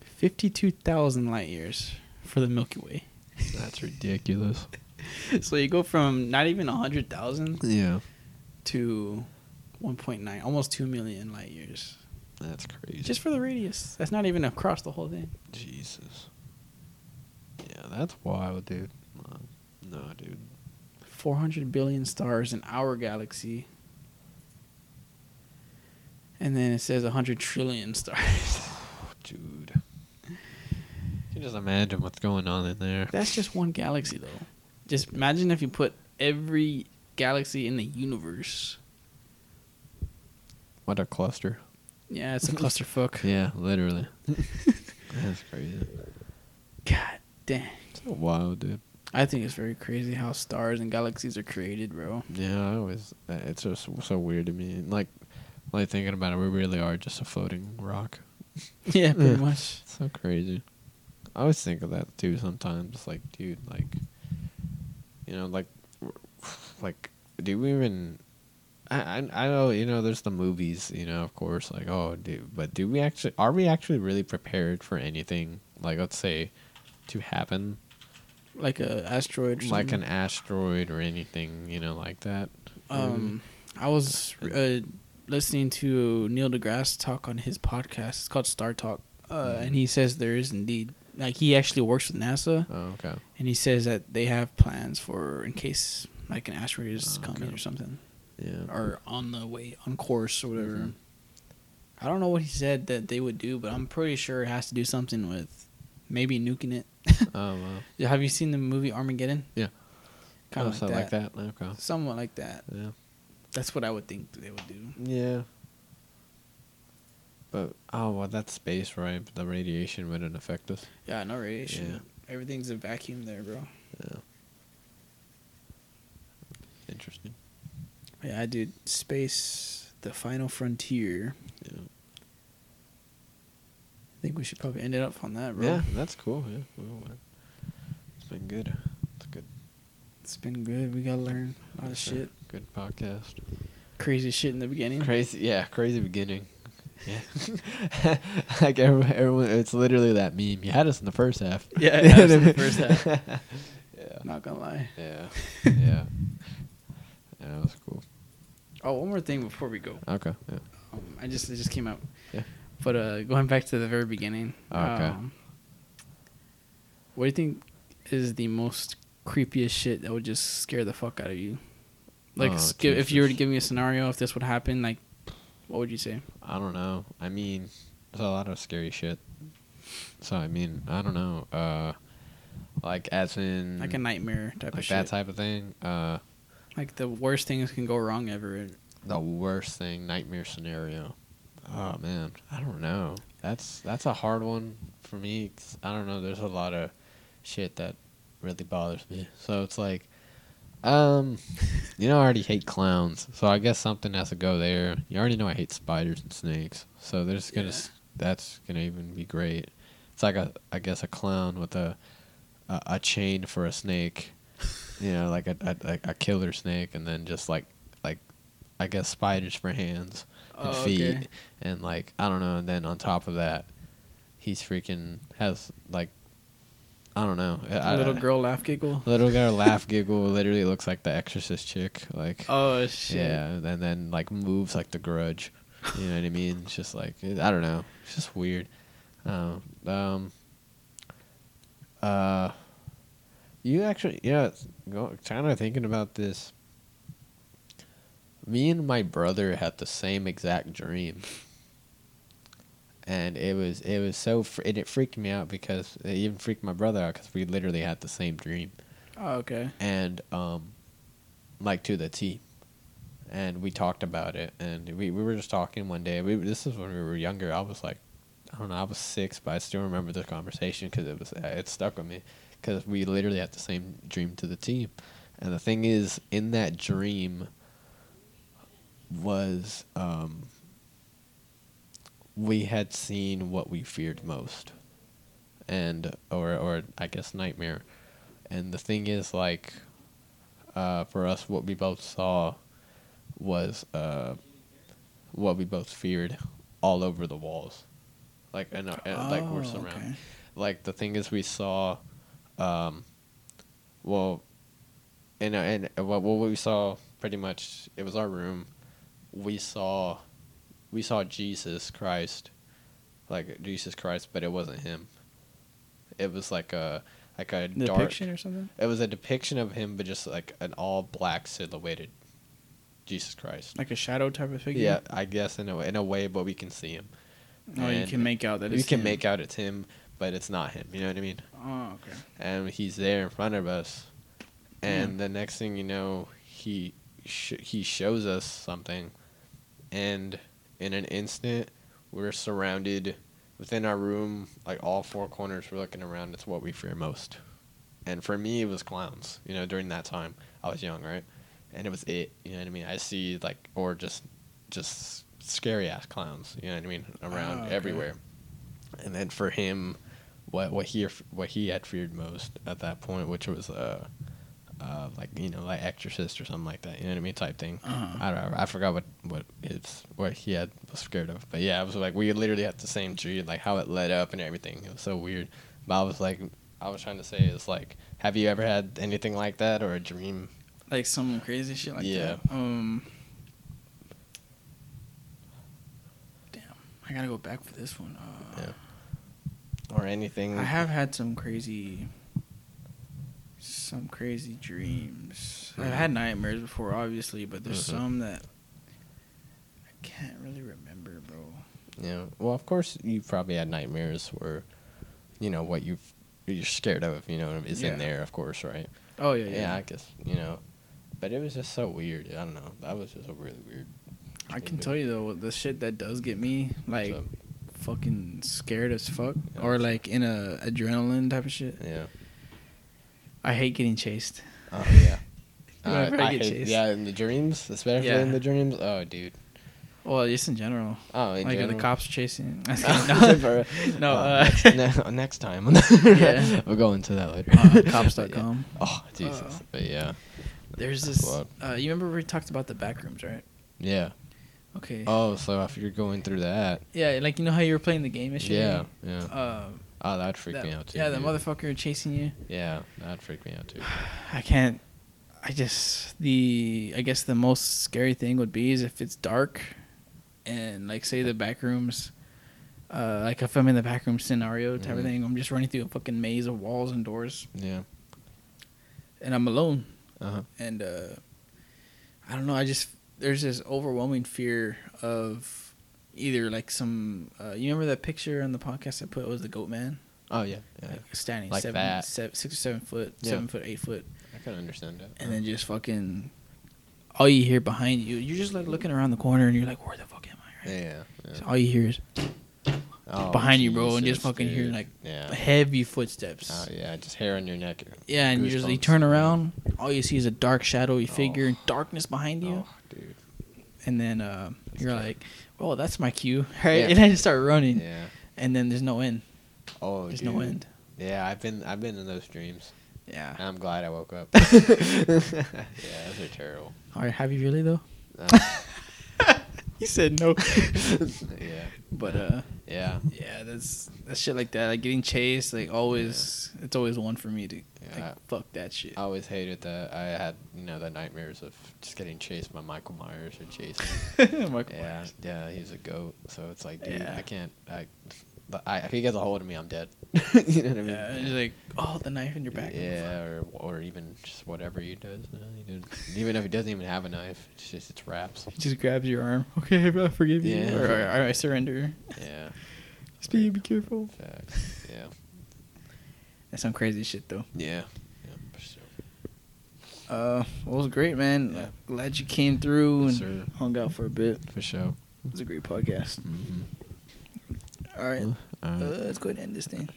Speaker 1: fifty-two thousand light years for the Milky Way.
Speaker 2: That's ridiculous. *laughs*
Speaker 1: so you go from not even a hundred thousand
Speaker 2: Yeah.
Speaker 1: to one point nine, almost two million light years,
Speaker 2: That's crazy.
Speaker 1: just for the radius. That's not even across the whole thing.
Speaker 2: Jesus. Yeah, that's wild, dude. No, dude.
Speaker 1: Four hundred billion stars in our galaxy. And then it says 100 trillion stars. *laughs*
Speaker 2: Dude. You can just imagine what's going on in there.
Speaker 1: That's just one galaxy, though. Just imagine if you put every galaxy in the universe.
Speaker 2: What a cluster.
Speaker 1: Yeah, it's a *laughs* clusterfuck.
Speaker 2: Yeah, literally. *laughs* That's crazy.
Speaker 1: God damn.
Speaker 2: So wild, dude.
Speaker 1: I think it's very crazy how stars and galaxies are created, bro.
Speaker 2: Yeah, I always. uh, It's just so weird to me. Like, like thinking about it, we really are just a floating rock. *laughs*
Speaker 1: yeah, pretty much.
Speaker 2: So crazy. I always think of that too. Sometimes, like, dude, like, you know, like, like, do we even? I, I I know you know there's the movies you know of course like oh dude but do we actually are we actually really prepared for anything like let's say to happen
Speaker 1: Like a asteroid. Or
Speaker 2: like an asteroid or anything you know like that
Speaker 1: Um, I was uh, listening to Neil deGrasse talk on his podcast. It's called Star Talk, uh, and he says there is indeed like he actually works with NASA,
Speaker 2: oh okay
Speaker 1: and he says that they have plans for in case like an asteroid is
Speaker 2: Oh,
Speaker 1: coming
Speaker 2: okay.
Speaker 1: or something,
Speaker 2: yeah
Speaker 1: or on the way on course or whatever.
Speaker 2: Mhm.
Speaker 1: I don't know what he said that they would do, but I'm pretty sure it has to do something with maybe nuking it.
Speaker 2: oh well *laughs*
Speaker 1: Have you seen the movie Armageddon?
Speaker 2: Yeah.
Speaker 1: kind
Speaker 2: oh,
Speaker 1: of
Speaker 2: so
Speaker 1: like, that.
Speaker 2: like that okay
Speaker 1: Somewhat like that.
Speaker 2: yeah
Speaker 1: That's what I would think they would do.
Speaker 2: Yeah. But oh well, that's space, right? The radiation wouldn't affect us.
Speaker 1: Yeah, no radiation.
Speaker 2: Yeah.
Speaker 1: Everything's a vacuum there, bro.
Speaker 2: Yeah. Interesting.
Speaker 1: Yeah, I did space, the final frontier.
Speaker 2: Yeah.
Speaker 1: I think we should probably end it up on that, bro.
Speaker 2: Yeah, that's cool. Yeah. Well, It's been good. It's good.
Speaker 1: It's been good. We gotta learn a lot of shit.
Speaker 2: Good podcast.
Speaker 1: Crazy shit in the beginning.
Speaker 2: Crazy. Yeah. Crazy beginning. Yeah. *laughs* like everyone, everyone, it's literally that meme. You had us in the first half. *laughs*
Speaker 1: Yeah, yeah, in the first half. *laughs*
Speaker 2: yeah.
Speaker 1: Not gonna lie.
Speaker 2: Yeah. Yeah. Yeah, that was cool.
Speaker 1: Oh, one more thing before we go.
Speaker 2: Okay. Yeah.
Speaker 1: Um, I just it just came out.
Speaker 2: Yeah.
Speaker 1: But uh, going back to the very beginning.
Speaker 2: Okay.
Speaker 1: Um, what do you think is the most creepiest shit that would just scare the fuck out of you? Like,
Speaker 2: Oh,
Speaker 1: s- give- if you were to give me a scenario, if this would happen, like, what would you say?
Speaker 2: I don't know. I mean, there's a lot of scary shit. So I mean, I don't know. Uh, like as in
Speaker 1: Like a nightmare type of
Speaker 2: like
Speaker 1: shit.
Speaker 2: that type of thing. Uh,
Speaker 1: like the worst things can go wrong ever.
Speaker 2: the worst thing, nightmare scenario. Oh man, I don't know. That's that's a hard one for me. 'cause I don't know. There's a lot of shit that really bothers me. So it's like, um, *laughs* you know, I already hate clowns. So I guess something has to go there. You already know I hate spiders and snakes. So there's gonna
Speaker 1: Yeah.
Speaker 2: that's gonna even be great. It's like a I guess a clown with a a, a chain for a snake, you know, like a, a a killer snake, and then just like like I guess spiders for hands and
Speaker 1: Oh,
Speaker 2: feet,
Speaker 1: okay.
Speaker 2: and like I don't know. And then on top of that, he's freaking has like I don't know. I-
Speaker 1: little
Speaker 2: I-
Speaker 1: girl laugh giggle.
Speaker 2: Little girl *laughs* laugh giggle literally looks like the Exorcist chick. Like
Speaker 1: Oh shit.
Speaker 2: yeah, and then like moves like the Grudge. You know what I mean? *laughs* It's just like I don't know. It's just weird. Uh, um. Uh. You actually, yeah. Go, kind of thinking about this. Me and my brother had the same exact dream. And it was it was so fr- and it freaked me out because it even freaked my brother out because we literally had the same dream
Speaker 1: Oh, okay.
Speaker 2: and um, like to the T. And we talked about it, and we, we were just talking one day. We this is when we were younger. I was like, I don't know, I was six, but I still remember the conversation because it was it stuck with me because we literally had the same dream to the T. And the thing is, in that dream was um, we had seen what we feared most, and or or I guess nightmare. And the thing is, like, uh, for us, what we both saw was uh, what we both feared all over the walls. Like, and, uh, and, like we're
Speaker 1: Oh,
Speaker 2: surrounded.
Speaker 1: okay.
Speaker 2: Like the thing is, we saw, um, well, and uh, and uh, what what we saw pretty much it was our room. We saw, we saw Jesus Christ, like Jesus Christ, but it wasn't him. It was like a like a dark
Speaker 1: Depiction or something.
Speaker 2: it was a depiction of him, but just like an all black silhouetted Jesus Christ.
Speaker 1: Like a shadow type of figure.
Speaker 2: Yeah, I guess in a way, in a way, but we can see him.
Speaker 1: Oh, you can make out that
Speaker 2: we
Speaker 1: it's
Speaker 2: can
Speaker 1: him.
Speaker 2: make out it's him, but it's not him. You know what I mean?
Speaker 1: Oh, okay.
Speaker 2: And he's there in front of us, and hmm. the next thing you know, he sh- he shows us something, and in an instant, we're surrounded within our room, like all four corners. We're looking around. It's what we fear most. And for me, it was clowns. You know, during that time, I was young, right? And it was it. You know what I mean? I see like, or just, just scary ass clowns. You know what I mean? Around
Speaker 1: Oh, okay.
Speaker 2: everywhere. And then for him, what what he what he had feared most at that point, which was uh, uh, like you know, like Exorcist or something like that. You know what I mean? Type thing.
Speaker 1: Uh-huh.
Speaker 2: I don't know. I forgot what what it's what he had was scared of. But yeah, I was like we literally had the same dream, like how it led up and everything. It was so weird. But I was like, I was trying to say is like, have you ever had anything like that or a dream?
Speaker 1: Like some crazy shit like
Speaker 2: Yeah.
Speaker 1: that. Um. Damn, I gotta go back for this one. Uh,
Speaker 2: Yeah. Or anything?
Speaker 1: I have had some crazy, some crazy dreams. I've had nightmares before, obviously, but there's
Speaker 2: Mhm.
Speaker 1: some that I can't really remember, bro.
Speaker 2: Yeah. Well, of course, you probably had nightmares where, you know, what you you're scared of, you know, is
Speaker 1: Yeah.
Speaker 2: in there, of course, right?
Speaker 1: Oh yeah,
Speaker 2: Yeah.
Speaker 1: yeah.
Speaker 2: I guess you know, but it was just so weird. I don't know. That was just a really weird.
Speaker 1: I can tell you though, the shit that does get me like fucking scared as fuck,
Speaker 2: Yeah.
Speaker 1: or like in a adrenaline type of shit.
Speaker 2: yeah.
Speaker 1: I hate getting chased.
Speaker 2: Oh yeah. *laughs*
Speaker 1: Whenever I
Speaker 2: hate-
Speaker 1: chased.
Speaker 2: yeah, in the dreams, especially
Speaker 1: Yeah.
Speaker 2: in the dreams. Oh, dude.
Speaker 1: Well, just in general.
Speaker 2: Oh, in
Speaker 1: like if the cops are chasing.
Speaker 2: Oh, *laughs* *laughs*
Speaker 1: no, no.
Speaker 2: oh,
Speaker 1: Uh,
Speaker 2: next, ne- next time.
Speaker 1: Yeah.
Speaker 2: we'll go into that later.
Speaker 1: uh,
Speaker 2: But yeah.
Speaker 1: cops.com.
Speaker 2: Oh Jesus!
Speaker 1: Uh,
Speaker 2: but yeah,
Speaker 1: There's
Speaker 2: That's
Speaker 1: this. Uh, you remember we talked about the back rooms, right?
Speaker 2: yeah.
Speaker 1: Okay.
Speaker 2: Oh, so if you're going through that,
Speaker 1: yeah, like you know how you were playing the game yesterday.
Speaker 2: yeah, yeah.
Speaker 1: Uh,
Speaker 2: Oh, that'd freak
Speaker 1: that-
Speaker 2: me out too.
Speaker 1: yeah, the motherfucker chasing you.
Speaker 2: Yeah, that'd freak me out too. *sighs*
Speaker 1: I can't. I just the I guess the most scary thing would be is if it's dark, and like say the back rooms, uh, like if I'm in the back room scenario type
Speaker 2: Mhm.
Speaker 1: of thing, I'm just running through a fucking maze of walls and doors,
Speaker 2: Yeah.
Speaker 1: and I'm alone,
Speaker 2: Uh huh.
Speaker 1: and uh, I don't know. I just there's this overwhelming fear of either like some. Uh, you remember that picture on the podcast I put? It was the goat man,
Speaker 2: Oh yeah, yeah.
Speaker 1: like standing
Speaker 2: Like
Speaker 1: seven,
Speaker 2: that.
Speaker 1: seven, six or seven foot,
Speaker 2: Yeah.
Speaker 1: seven foot, eight foot.
Speaker 2: I can understand that.
Speaker 1: and then just fucking all you hear behind you you're just like looking around the corner and you're like where the fuck am i right
Speaker 2: yeah, yeah.
Speaker 1: So all you hear is
Speaker 2: Oh,
Speaker 1: behind you bro and just
Speaker 2: Jesus,
Speaker 1: fucking hear
Speaker 2: dude.
Speaker 1: like
Speaker 2: yeah.
Speaker 1: heavy footsteps
Speaker 2: Oh yeah, just hair on your neck.
Speaker 1: yeah and you just you turn around all you see is a dark shadowy figure
Speaker 2: Oh.
Speaker 1: and darkness behind you
Speaker 2: Oh, dude.
Speaker 1: and then uh, you're like oh that's my cue *laughs* right
Speaker 2: Yeah.
Speaker 1: and i just start running
Speaker 2: Yeah.
Speaker 1: and then there's no end
Speaker 2: Oh,
Speaker 1: there's
Speaker 2: dude.
Speaker 1: no end
Speaker 2: Yeah, I've been I've been in those dreams.
Speaker 1: Yeah.
Speaker 2: And I'm glad I woke up. *laughs* yeah, those are terrible.
Speaker 1: Have you really though?
Speaker 2: Uh, *laughs*
Speaker 1: He said no.
Speaker 2: yeah,
Speaker 1: but uh,
Speaker 2: yeah,
Speaker 1: yeah, that's that shit like that, like getting chased, like always. It's always one for me to
Speaker 2: Yeah.
Speaker 1: like fuck that shit.
Speaker 2: I always hated that. I had you know the nightmares of just getting chased by Michael Myers or Jason. *laughs*
Speaker 1: Michael
Speaker 2: yeah,
Speaker 1: Myers.
Speaker 2: yeah, he's a goat. So it's like, dude,
Speaker 1: Yeah.
Speaker 2: I can't. I, but I, if he gets a hold of me, I'm dead. *laughs* you know what I mean?
Speaker 1: Yeah, he's like, oh, the knife in your back.
Speaker 2: Yeah, *laughs* or or even just whatever he does. uh, he did- even if he doesn't even have a knife, it's just it's wraps.
Speaker 1: He just grabs your arm. *laughs* Okay, I forgive you.
Speaker 2: Yeah.
Speaker 1: Or, or, I surrender.
Speaker 2: Yeah,
Speaker 1: Speed, be be careful.
Speaker 2: facts. Yeah,
Speaker 1: That's some crazy shit though.
Speaker 2: yeah, yeah, for sure.
Speaker 1: Uh, well, it was great, man.
Speaker 2: Yeah.
Speaker 1: Glad you came through
Speaker 2: Yes,
Speaker 1: and
Speaker 2: sir.
Speaker 1: hung out for a bit.
Speaker 2: For sure.
Speaker 1: It was a great podcast.
Speaker 2: Mm-hmm.
Speaker 1: All right, uh,
Speaker 2: right.
Speaker 1: let's go ahead and end this thing.